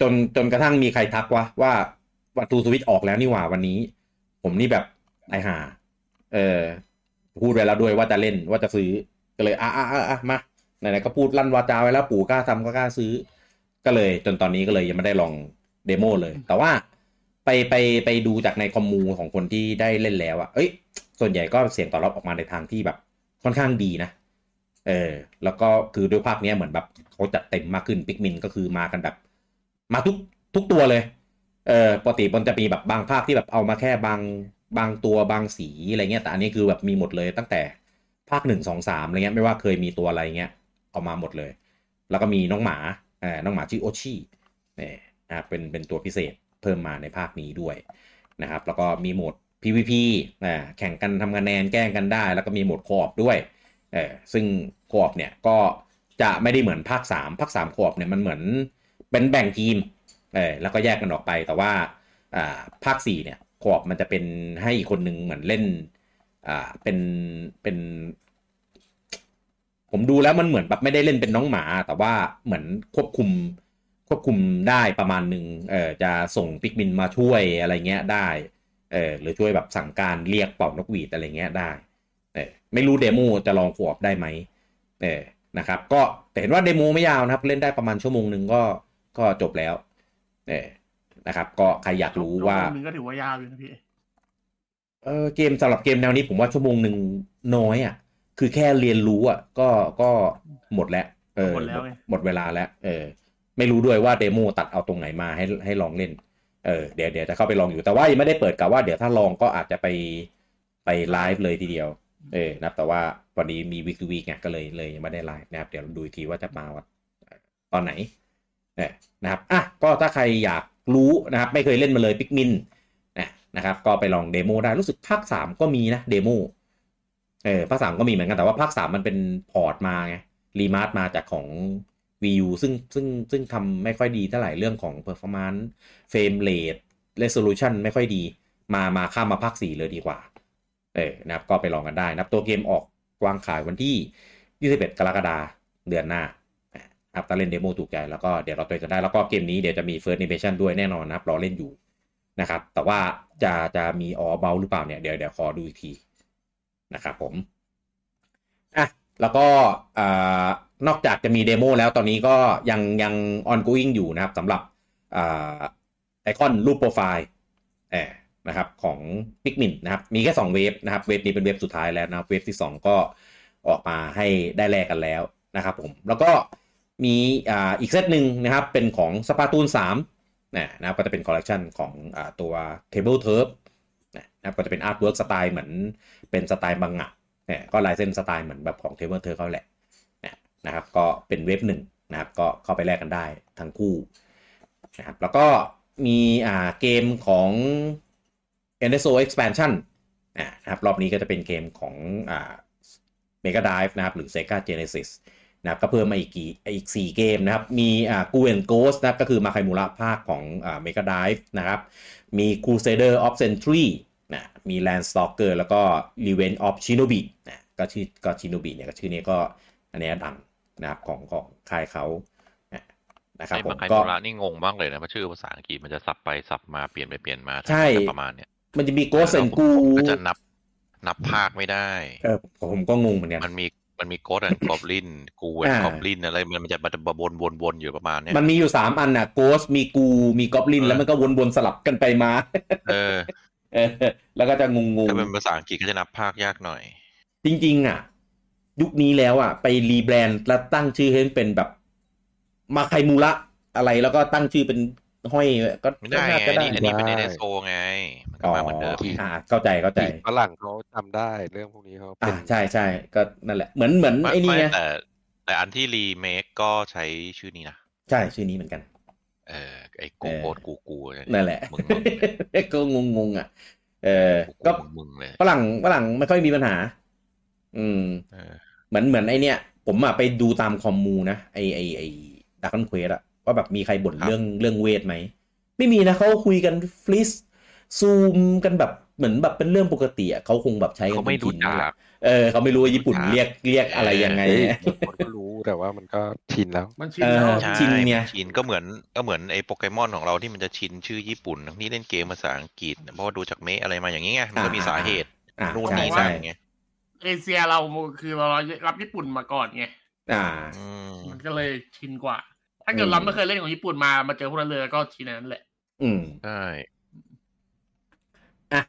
[SPEAKER 1] จนจนกระทั่งมีใครทักว่าว่าวัตถุสวิตช์ออกแล้วนี่หว่าวันนี้ ผมนี่แบบไอหา เออ พูดไว้แล้วด้วยว่าจะเล่นว่าจะซื้อ ก็เลยอะอะอะอะมาไหนๆก็พูดลั่นวาจาไว้แล้วปู่กล้าทำก็กล้าซื้อ ก็เลย จนตอนนี้ก็เลยยังไม่ได้ลองเดโมเลย แต่ว่าไปไปไปดูจากในคอมมูของคนที่ได้เล่นแล้วอะเอ้ย ส่วนใหญ่ก็เสียงตอบรับออกมาในทางที่แบบค่อนข้างดีนะ เออ แล้วก็คือด้วยภาคเนี้ยเหมือนแบบเขาจัดเต็มมากขึ้นปิกมินก็คือมากันแบบ มาทุกทุกตัวเลย เออปกติมันจะมีแบบบางภาคที่แบบเอามาแค่บางบางตัวบางสีอะไรเงี้ย แต่อันนี้คือแบบมีหมดเลยตั้งแต่ภาคหนึ่งสองสามอะไรเงี้ยไม่ว่าเคยมีตัวอะไรเงี้ยเอามาหมดเลย แล้วก็มีน้องหมาเออน้องหมาชื่อโอชิเนี่ยนะเป็นเป็นตัวพิเศษเพิ่มมาในภาคนี้ด้วยนะครับ แล้วก็มีโหมด PVP อ่าแข่งกันทำคะแนนแกล้งกันได้ แล้วก็มีโหมดคออบด้วยเออซึ่งคออบเนี่ยก็จะไม่ได้เหมือนภาค 3 ภาค3คออบเนี่ยมันเหมือนเป็นแบ่งทีมเออแล้วก็แยกกันออกไปแต่ว่าอ่าภาค4เนี่ยคออบมันจะเป็นให้อีกคนหนึ่งเหมือนเล่นอ่าเป็นเป็น ผมดูแล้วมันเหมือนแบบไม่ได้เล่นเป็นน้องหมา แต่ว่าเหมือนควบคุมควบคุมได้ประมาณหนึ่งเออจะส่งปิกมินมาช่วยอะไรเงี้ยได้ เออหรือช่วยแบบสั่งการเรียกเป่านกหวีดอะไรเงี้ยได้เออไม่รู้เดโมจะลองขวบได้ไหมเออนะครับ ก็แต่เห็นว่าเดโมไม่ยาวนะครับ เล่นได้ประมาณชั่วโมงหนึ่งก็ก็จบแล้ว เออนะครับ ก็ใครอยากรู้ว่า
[SPEAKER 4] ชั่โมงนึงก็ถือว่ายาวอยู่นะพี่
[SPEAKER 1] เออเกมสำหรับเกมแนวนี้ผมว่าชั่วโมงหนึ่งน้อยอะ คือแค่เรียนรู้อะ ก็ก็หมดแล้วเออ
[SPEAKER 4] หมดแล้วไง
[SPEAKER 1] หมดเวลาแล้ว เออ ไม่รู้ด้วยว่า demo ตัดเอาตรงไหนมาให้ให้ลองเล่น เออเดี๋ยวเดี๋ยวจะเข้าไปลองอยู่แต่ว่ายังไม่ได้เปิดกับว่าเดี๋ยวถ้าลองก็อาจจะไปไปไลฟ์เลยทีเดียว เออนะครับแต่ว่าวันนี้มี Week Week ไงก็เลยเลยยังไม่ได้ไลฟ์นะครับ เดี๋ยวดูอีกทีว่าจะมาวันตอนไหนเออนะครับอะก็ถ้าใครอยากรู้นะครับ ไม่เคยเล่นมาเลย Pikmin นะนะครับ ก็ไปลอง demo ได้รู้สึกภาคสามก็มีนะ demoเออภาคสามก็มีเหมือนกันแต่ว่าภาคสามมันเป็น port มาไง remaster มาจากของ Wii U ซึ่งซึ่งซึ่งทำไม่ค่อยดีเท่าไหร่เรื่องของ performance frame rate resolution ไม่ค่อยดี มามาข้ามมาภาค4เลยดีกว่า เออนะครับก็ไปลองกันได้นะครับตัวเกมออกวางขายวันที่ 21 กรกฎาเดือนหน้านะครับถ้าเล่น demo ถูกใจแล้วก็เดี๋ยวรอตัวกันได้แล้วก็เกมนี้เดี๋ยวจะมี first impression ด้วยแน่นอนนะครับรอเล่นอยู่นะครับ แต่ว่าจะจะมีออเบาหรือเปล่าเนี่ยเดี๋ยวเดี๋ยวขอดูอีกทีนะครับผมอะแล้วก็อ่า นอกจากจะมี demo แล้วตอนนี้ก็ยังยัง ongoing อยู่นะครับสำหรับไอคอนรูปโปรไฟล์แอบนะครับของ Pikmin นะครับ มีแค่ 2 wave นะครับ wave นี้เป็น wave สุดท้ายแล้วนะ wave ที่ 2 ก็ออกมาให้ได้แลกกันแล้วนะครับผม แล้วก็มีอ่าอีกเซตหนึ่งนะครับ เป็นของ Splatoon 3นะนะครับก็จะเป็นคอลเลกชันของอ่าตัว Table Turf นะครับก็จะเป็น artwork สไตล์เหมือนเป็นสไตล์มังงะเนี่ยก็ลายเส้นสไตล์เหมือนแบบของ Table Turf เขาแหละ นะครับ ก็เป็น wave หนึ่งนะครับ ก็เข้าไปแลกกันได้ทั้งคู่นะครับ แล้วก็มีอ่าเกมของ NSO Expansion นะครับ รอบนี้ก็จะเป็นเกมของอ่า Mega Drive นะครับ หรือ Sega Genesis นะครับก็เพิ่มมาอีกกี่อีก 4 เกมนะครับ มีอ่า g u and Ghost นะครับ ก็คือมาไคมูระภาคของอ่า Mega Drive นะครับ มี Crusader of Century นะมี Landstalker แล้วก็ Revenge of Shinobi นะก็ชื่อก็ Shinobi เนี่ยก็ชื่อนี้ก็อันนี้ดัง นะครับของของค่ายเขานะครับ
[SPEAKER 2] ไอ้
[SPEAKER 1] ผม
[SPEAKER 2] มาไค
[SPEAKER 1] ก็
[SPEAKER 2] โมระนี่งงมากเลยนะเพราะชื่อภาษาอังกฤษมันจะสับไปสับมาเปลี่ยนไปเปลี่ยนมา
[SPEAKER 1] ใช่
[SPEAKER 2] จะประมาณเนี้ย
[SPEAKER 1] มันจะมี Ghost and
[SPEAKER 2] ผม
[SPEAKER 1] Ghoul
[SPEAKER 2] ก็จะนับนับภาคไม่ได้
[SPEAKER 1] เออผมก็งงเหมือนกัน
[SPEAKER 2] มันมีมันมีโกดแอนกอบลินกูแอน
[SPEAKER 1] อ่า
[SPEAKER 2] กอบลินอะไรมันมันจะมันจะวนวนวนอยู่ประมาณเนี้ย
[SPEAKER 1] มันมีอยู่สามอันน่ะ Ghost มีกูมีกอบลิน
[SPEAKER 2] เออ
[SPEAKER 1] แล้วมันก็วนๆสลับกันไปมา
[SPEAKER 2] เออ
[SPEAKER 1] เออแล้วก็จะงง
[SPEAKER 2] ถ้าเป็นภาษาอังกฤษก็จะนับภาคยากหน่อย
[SPEAKER 1] ๆจริง ๆ อะ ยุคนี้แล้วอะ ไปรีแบรนด์แล้วตั้งชื่อให้เป็นแบบ มาไคมูระอะไรแล้วก็ตั้งชื่อเป็นห้อยก็
[SPEAKER 2] ไม่ได้
[SPEAKER 1] น่า
[SPEAKER 2] ไง
[SPEAKER 1] จะ
[SPEAKER 2] อัน
[SPEAKER 1] ได้
[SPEAKER 2] นี้อันนี้เป็น
[SPEAKER 3] ได้
[SPEAKER 2] เอโซไง มันก็มาเหมือนเดิม
[SPEAKER 1] อ่าเข้าใจเข้าใจ
[SPEAKER 3] ฝรั่งเขาทำได้เรื่องพวกนี้เขาเป็
[SPEAKER 1] อ่านใช่ใช่ก็นั่นแหละเหมือนเหมือน
[SPEAKER 2] ไม่
[SPEAKER 1] ไอ้นี่
[SPEAKER 2] ไม่
[SPEAKER 1] ไง
[SPEAKER 2] แต่แต่อันที่รีเมคก็ใช้ชื่อนี้นะ
[SPEAKER 1] ใช่ชื่อนี้เหมือนกัน
[SPEAKER 2] เออไอ้กู
[SPEAKER 1] เออ
[SPEAKER 2] โกดกูกูเย
[SPEAKER 1] นั่นแหละ
[SPEAKER 2] มึงมึงเลย
[SPEAKER 1] ก็งงงๆอะ เออ
[SPEAKER 2] กู
[SPEAKER 1] ก็
[SPEAKER 2] มึงมึงเลย
[SPEAKER 1] ฝรั่งฝรั่งไม่ค่อยมีปัญหา อืม
[SPEAKER 2] เออ
[SPEAKER 1] เหมือนเหมือนไอเนี้ยผมอะไปดูตามคอมมูนะไอไอไอดักคอนเควสอะว่าแบบมีใครบ่นเรื่องเรื่องเวทไหม ไม่มีนะเขาคุยกันฟลิสซูมกันแบบเหมือนแบบเป็นเรื่องปกติอะเขาคงแบบใช้กัน
[SPEAKER 2] เขาไม่รู้
[SPEAKER 1] จงๆ
[SPEAKER 2] จั
[SPEAKER 1] นั่นแห
[SPEAKER 2] ก
[SPEAKER 1] ละเออเขาไม่รู้ว่าญี่ปุ่น
[SPEAKER 2] รู้จัก
[SPEAKER 1] เรียกเรียกอะไรยังไง
[SPEAKER 3] เอ้ยคนก็รู้แต่ว่ามันก็ชินแล้ว
[SPEAKER 4] มันชินแล้ว
[SPEAKER 1] เออ
[SPEAKER 2] ใช่
[SPEAKER 1] ชินไง
[SPEAKER 2] ชินก็เหมือนก็เหมือนไอ้โปเกมอนของเราที่มันจะชินชื่อญี่ปุ่นทั้งที่เล่นเกมภาษาอังกฤษเพราะว่าดูจากเมะอะไรมาอย่างนี้ไงมันก็มีสาเหตุ
[SPEAKER 1] อ่า
[SPEAKER 2] นู่น
[SPEAKER 1] ใช่
[SPEAKER 2] นี่
[SPEAKER 1] ใช่
[SPEAKER 2] นั่นไง
[SPEAKER 4] เอเชียเราคือเรารับญี่ปุ่นมาก่อนไง
[SPEAKER 1] อ่า
[SPEAKER 2] อืม
[SPEAKER 4] มันก็เลยชินกว่า ถ้าเกิดเราไม่เคยเล่นของญี่ปุ่นมามาเจอพวกนั้นเลยก็ชินอันนั้นแหละ
[SPEAKER 1] อืม
[SPEAKER 2] ใช่
[SPEAKER 1] อะ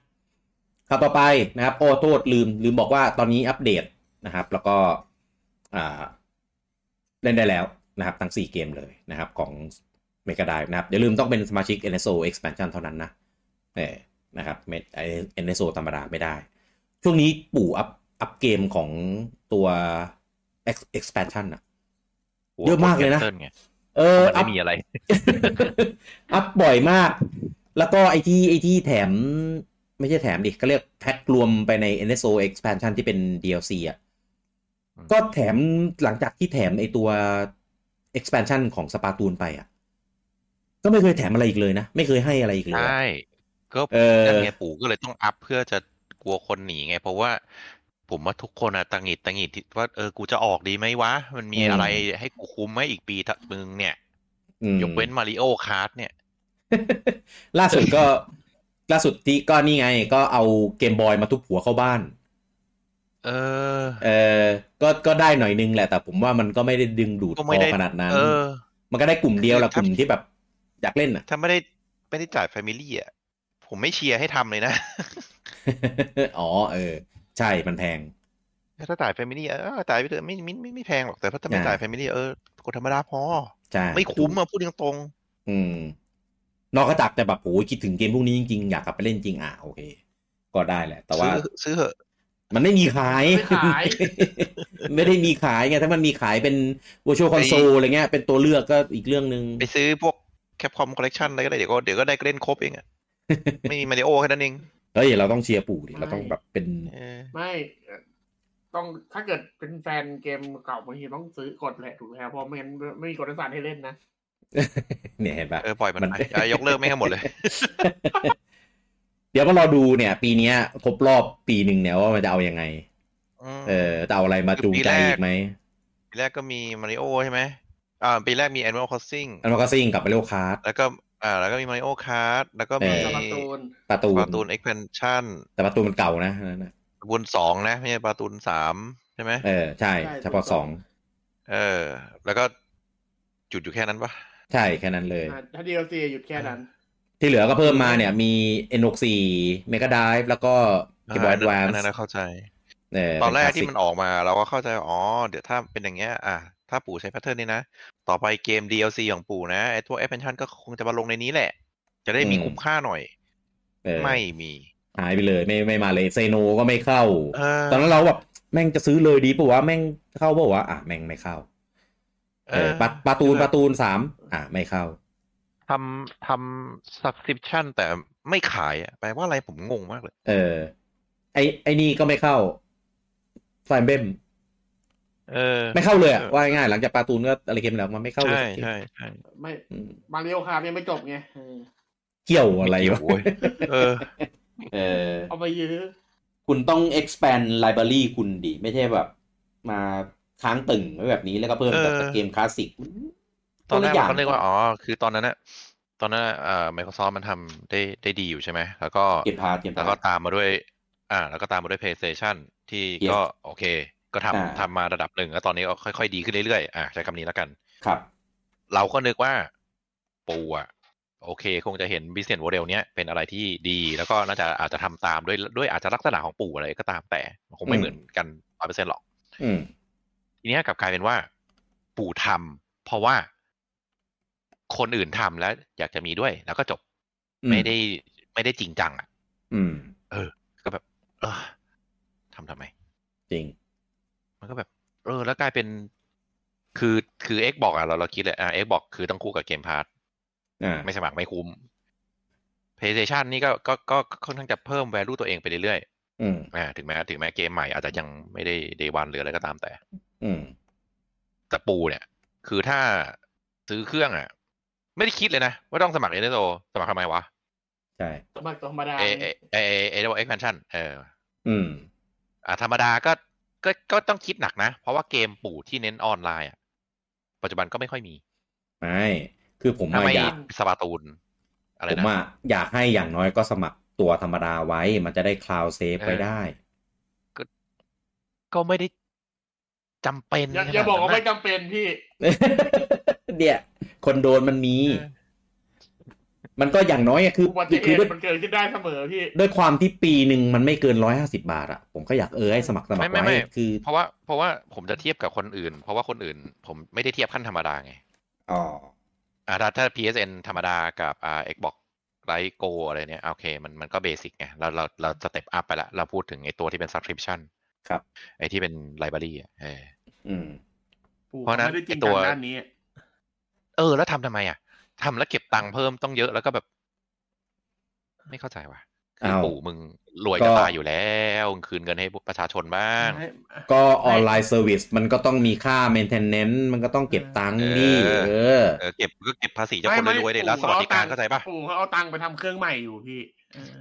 [SPEAKER 1] ข่าวต่อไปนะครับ โอ้โทษลืม ลืมบอกว่าตอนนี้อัปเดตนะครับ แล้วก็อ่าเล่นได้แล้วนะครับ ทั้ง 4 เกมเลยนะครับ ของ Mega Drive นะครับอย่าลืมต้องเป็นสมาชิก NSO Expansion เท่านั้นนะเออนะครับไม่ไอ NSO ธรรมดาไม่ได้ ช่วงนี้ปู่อัพ อัพเกมของตัว Ex- expansion อะเยอะมากเลยนะ
[SPEAKER 2] แคปติ้ไง
[SPEAKER 1] เออ
[SPEAKER 2] มัน
[SPEAKER 1] อั
[SPEAKER 2] ไม่
[SPEAKER 1] พ
[SPEAKER 2] มีอะไร
[SPEAKER 1] อัพบ่อยมาก แล้วก็ไอที่ไอที่แถม ไม่ใช่แถมดิก็เรียกแพ็ครวมไปใน NSO expansion ที่เป็น DLC อะ
[SPEAKER 2] อืม
[SPEAKER 1] ก็แถมหลังจากที่แถมไอตัว expansion ของ Splatoon ไปอะ ก็ไม่เคยแถมอะไรอีกเลยนะ ไม่เคยให้อะไรอีกเลย
[SPEAKER 2] ใช่
[SPEAKER 1] อะ
[SPEAKER 2] ก็
[SPEAKER 1] เออ
[SPEAKER 2] นั่นไงปู่ก็เลยต้อง up เพื่อจะกลัวคนหนีไง เพราะว่า ผมว่าทุกคนอะตังหงิดตังหงิดที่ว่าเออกูจะออกดีไหมวะ มันมี
[SPEAKER 1] อืม
[SPEAKER 2] อะไรให้กูคุ้มไหมอีกปีถัดมึงเนี่ย
[SPEAKER 1] อืม
[SPEAKER 2] ยกเว้น Mario Kart เนี่ย
[SPEAKER 1] ล่าสุดก็ ล่าสุดที่ก็นี่ไง ก็เอา Game Boy มาทุบหัวเข้าบ้าน
[SPEAKER 2] เออ
[SPEAKER 1] เออ ก็ก็ได้หน่อยนึงแหละ แต่ผมว่ามันก็ไม่ได้ดึงดูด
[SPEAKER 2] ก็ไม่ได้
[SPEAKER 1] ขนาดนั้น
[SPEAKER 2] เออ
[SPEAKER 1] มันก็ได้กลุ่มเดียวแหละ
[SPEAKER 2] คื
[SPEAKER 1] ก
[SPEAKER 2] อถ้า
[SPEAKER 1] ลุ่มที่แบบ อยากเล่นอะ
[SPEAKER 2] ถ้าไม่ได้ไม่ได้จ่าย family อะ ผมไม่เชียร์ให้ทำเลยนะ
[SPEAKER 1] อ๋อ เออ ใช่มันแพง
[SPEAKER 2] ถ้าจ่าย family เออจ่ายไปเถอะไม่ไม่ไม่ไม่แพงหรอกแต่ถ้าไม่
[SPEAKER 1] อ่า
[SPEAKER 2] จ่าย family เออกดธรรมดาพอ
[SPEAKER 1] ใช่
[SPEAKER 2] ไม่คุ้มอะพูดตรง
[SPEAKER 1] อืม นอกจากแต่แบบโอ้ยคิดถึงเกมพวกนี้จริงๆ อยากกลับไปเล่นจริงอะโอเค ก็ได้แหละ แต่
[SPEAKER 2] ๆ
[SPEAKER 1] ว่า
[SPEAKER 2] ซื้อซื้อเหอะ
[SPEAKER 1] มันไม่มีขาย
[SPEAKER 4] ไม่ขาย
[SPEAKER 1] ไม่ได้มีขายไงถ้ามันมีขายเป็น virtual console อะไรเงี้ย เป็นตัวเลือกก็อีกเรื่องหนึ่ง
[SPEAKER 2] ไปซื้อพวกแคปคอมคอลเลกชันอะไรก็ได้เดี๋ยวก็เดี๋ยวก็ได้เล่นครบเองอะไม่มีมาริโอแค่นั้นเอง
[SPEAKER 1] เฮ้ยเราต้องเชียร์ปู่ดิเราต้องแบบเป็น
[SPEAKER 2] เออ
[SPEAKER 4] ไม่เอ่อต้องถ้าเกิดเป็นแฟนเกมเก่าบางทีต้องซื้อกดแหละถูกไหมครับเพราะไม่งั้นไม่มีกฎศาสตร์ให้เล่นนะ
[SPEAKER 1] เนี่ยเห็นปะ
[SPEAKER 2] เออปล่อยมัน
[SPEAKER 1] มัน
[SPEAKER 2] ไปอะยกเลิกไม่ให้หมดเลย
[SPEAKER 1] เดี๋ยวก็รอดูเนี่ย ปีเนี้ยครบรอบปีหนึ่งเนี่ยว่ามันจะเอายังไง เออจะเอาอะไรมาจูงใจอีกไหม
[SPEAKER 2] ปีแรกก็มีมาริโอใช่ไหมอ่าปีแรกมี Animal Crossing
[SPEAKER 1] อันมันก็ซิ่งกับ Mario Kart
[SPEAKER 2] แล้วก็ อ่า แล้วก็มีมาริโอคาร์ดแล้วก็มี
[SPEAKER 1] เออ
[SPEAKER 2] Splatoon Splatoon Splatoon expansion
[SPEAKER 1] แต่ Splatoon มันเก่านะอันนั้นนะ
[SPEAKER 2] Splatoon สองนะไม่ใช่ Splatoon สามใช่ไหม
[SPEAKER 1] เออใช่เฉพาะสอง
[SPEAKER 2] เออ แล้วก็จุดอยู่แค่นั้นปะ
[SPEAKER 1] ใช่แค่นั้นเลย
[SPEAKER 4] อะถ้า DLC หยุดแค่นั้น
[SPEAKER 1] ที่เหลือก็เพิ่มมาเนี่ย มี N64 Mega Drive แล้วก็ Game Boy
[SPEAKER 2] อันนั้น
[SPEAKER 1] Advance
[SPEAKER 2] อันนั้นนะเข้าใจ
[SPEAKER 1] เต
[SPEAKER 2] อนแรก
[SPEAKER 1] เป็
[SPEAKER 2] ที่มันออกมาเราก็เข้าใจว่าอ๋อ เดี๋ยวถ้าเป็นอย่างเงี้ย อะ ถ้าปู่ใช้แพทเทิร์นนี้นะ ต่อไปเกม DLC ของปู่นะไอ้พวก expansion ก็คงจะมาลงในนี้แหละ จะได้มีคุ้มค่าหน่อย
[SPEAKER 1] เออ
[SPEAKER 2] ไม่มี
[SPEAKER 1] หายไปเลย ไม่ไม่มาเลยเซโนก็ไม่เข้า
[SPEAKER 2] เออ
[SPEAKER 1] ตอนนั้นเราแบบแม่งจะซื้อเลยดีปะวะแม่งเข้าปะวะอะแม่งไม่เข้าเออ Splatoon Splatoonูนสามอะไม่เข้า
[SPEAKER 2] ทำทำ subscription แต่ไม่ขายอะแปลว่าอะไรผมงงมากเลย
[SPEAKER 1] เออ ไอไอนี่ก็ไม่เข้าไฟเบม
[SPEAKER 2] เออ
[SPEAKER 1] ไม่เข้าเลยอะ
[SPEAKER 2] เออ
[SPEAKER 1] ว่าง่ายๆหลังจาก Splatoon ก็อะไรเกมแล้วมันไม่เข้าเลย
[SPEAKER 2] ใช่
[SPEAKER 1] สักเกม
[SPEAKER 2] ใช่ใช่
[SPEAKER 4] ไม่
[SPEAKER 1] อืม
[SPEAKER 4] Mario Kart ยังไม่จบไงเออ
[SPEAKER 1] เกี่ยวอะไรวะ
[SPEAKER 2] โอ้ยเออ
[SPEAKER 1] เออ
[SPEAKER 4] เอาไปยื้อ
[SPEAKER 1] คุณต้อง expand library คุณดิ ไม่ใช่แบบ มาค้างตึงไว้แบบนี้แล้วก็เพิ่ม
[SPEAKER 2] เออ
[SPEAKER 1] แต่เกมคลาสสิก
[SPEAKER 2] ตอนแรก
[SPEAKER 1] คละย่
[SPEAKER 2] เราก็นึกว่า อ๋อ คือตอนนั้นอะตอนนั้นอะเอ่อ Microsoft มันทำได้ได้ดีอยู่ใช่ไหม แล้วก็
[SPEAKER 1] Game Pass Game Pass
[SPEAKER 2] แล้วก็ตามมาด้วย อ่า แล้วก็ตามมาด้วย PlayStation ที่
[SPEAKER 1] Yes
[SPEAKER 2] ก็โอเค ก็ทำ
[SPEAKER 1] อ่า
[SPEAKER 2] ทำมาระดับหนึ่งแล้วตอนนี้ก็ค่อยๆดีขึ้นเรื่อยๆอ่าใช้คำนี้แล้วกัน
[SPEAKER 1] ครับ
[SPEAKER 2] เราก็นึกว่าปู่อะโอเค คงจะเห็น business model เนี้ยเป็นอะไรที่ดีแล้วก็น่าจะอาจจะทำตามด้วยด้วยอาจจะลักษณะของปู่อะไรก็ตามแต่มันคงไม่
[SPEAKER 1] อืม
[SPEAKER 2] เหมือนกันร้อยเปอร์เซ็นต์หรอก
[SPEAKER 1] อืม
[SPEAKER 2] ทีเนี้ยกลับกลายเป็นว่า ปู่ทำเพราะว่าคนอื่นทำแล้ว อยากจะมีด้วยแล้วก็จบ
[SPEAKER 1] อืม
[SPEAKER 2] ไม่ได้ไม่ได้จริงจังอะ
[SPEAKER 1] อืม
[SPEAKER 2] ก็แบบ เออทำทำไม
[SPEAKER 1] จริง
[SPEAKER 2] มันก็แบบ เออ แล้วกลายเป็น คือคือเอ็กบอกอะเราเราคิดเลยอะเอ็กบอกคือต้องคู่กับ Game Pass
[SPEAKER 1] อ่า
[SPEAKER 2] ไม่สมัครไม่คุ้ม PlayStation นี่ก็ก็ก็ก็ค่อนข้างจะเพิ่ม value ตัวเองไปเรื่อย
[SPEAKER 1] อืม
[SPEAKER 2] ๆอ่าถึงแม้ถึงแม้เกมใหม่อาจจะยังไม่ได้ day one หรืออะไรก็ตามแต่
[SPEAKER 1] อืม
[SPEAKER 2] แต่ปู่เนี่ย คือถ้าซื้อเครื่องอะ ไม่ได้คิดเลยนะว่าต้องสมัคร NSO สมัครทำไมวะ
[SPEAKER 1] ใช่
[SPEAKER 4] สมัครธรรมดา
[SPEAKER 2] เอเอเอเอเอ expansion เออ
[SPEAKER 1] อืม
[SPEAKER 2] อ่าธรรมดาก็ ก็ก็ต้องคิดหนักนะ เพราะว่าเกมปู่ที่เน้นออนไลน์อะปัจจุบันก็ไม่ค่อยมี
[SPEAKER 1] ไม่คือผม
[SPEAKER 2] ถ้า
[SPEAKER 1] มา
[SPEAKER 2] ไม่
[SPEAKER 1] อยาก
[SPEAKER 2] สปาตูนอะไร
[SPEAKER 1] ผม
[SPEAKER 2] นะ
[SPEAKER 1] ว่าอยากให้อย่างน้อยก็สมัครตัวธรรมดาไว้ มันจะได้คลาวเซฟ
[SPEAKER 2] เออ
[SPEAKER 1] ไว้ได้
[SPEAKER 2] ก็ไม่ได้จำเป็น
[SPEAKER 4] อย่า
[SPEAKER 2] ขนด
[SPEAKER 4] อย่าบอกว่า
[SPEAKER 2] นั้น
[SPEAKER 4] ไม่
[SPEAKER 2] น่ะ
[SPEAKER 4] จำเป็นพี่
[SPEAKER 1] เนี่ย คนโดนมันมี
[SPEAKER 2] เออ
[SPEAKER 1] มันก็อย่างน้อยอะคือ
[SPEAKER 4] อุบัติเห
[SPEAKER 1] คือ
[SPEAKER 4] ตุ
[SPEAKER 1] ด้วย
[SPEAKER 4] มันเกิดขึ้นได้เสมอพี่
[SPEAKER 1] ด้วยความที่ปีหนึ่งมันไม่เกินร้อยห้าสิบาทอะผมก็อยากเออให้สมัครสมัค
[SPEAKER 2] ไม่
[SPEAKER 1] ร
[SPEAKER 2] ไม่
[SPEAKER 1] ไว้
[SPEAKER 2] ไม่
[SPEAKER 1] คือ
[SPEAKER 2] เพราะว่าเพราะว่าผมจะเทียบกับคนอื่น เพราะว่าคนอื่น ผมไม่ได้เทียบขั้นธรรมดาไง
[SPEAKER 1] อ๋อ
[SPEAKER 2] อ่าถ้าถ้า PSN ธรรมดากับอ่า Xbox ไ i โกอะไรเนี่ยโอเคมันมันก็ basic ไงเราเราเรา step up ไปละเราพูดถึงไอ้ตัวที่เป็น subscription
[SPEAKER 1] ครับ
[SPEAKER 2] ไอ้ที่เป็น library อะเออ
[SPEAKER 1] อืม
[SPEAKER 2] เพราะฉะนั้น
[SPEAKER 4] ไม่ได้จริงจัง
[SPEAKER 2] ไอ้ตัว
[SPEAKER 4] ด้านนี้
[SPEAKER 2] เออ แล้วทำทำไมอะ ทำแล้วเก็บตังค์เพิ่มต้องเยอะแล้วก็แบบ ไม่เข้าใจว่ะคือ
[SPEAKER 1] อ้าว
[SPEAKER 2] ปู่มึงรวย
[SPEAKER 1] ก็
[SPEAKER 2] จะตายอยู่แล้วมึงคืนเงินให้ประชาชนบ้าง
[SPEAKER 4] ให้
[SPEAKER 1] ก็ออนไลน์เซอร์วิสมันก็ต้องมีค่า maintenance มันก็ต้องเก็บตังค์ดิ
[SPEAKER 2] เออ
[SPEAKER 1] เออ
[SPEAKER 2] เออเก็บก็เก็บภาษีจาก
[SPEAKER 4] ไม่
[SPEAKER 2] คน
[SPEAKER 4] ไม่
[SPEAKER 2] รวยๆเด็แล้วสวัสดิการเข้าใจปะ
[SPEAKER 4] ปู่เขาเอาตังค์ไปทำเครื่องใหม่อยู่พี่เออ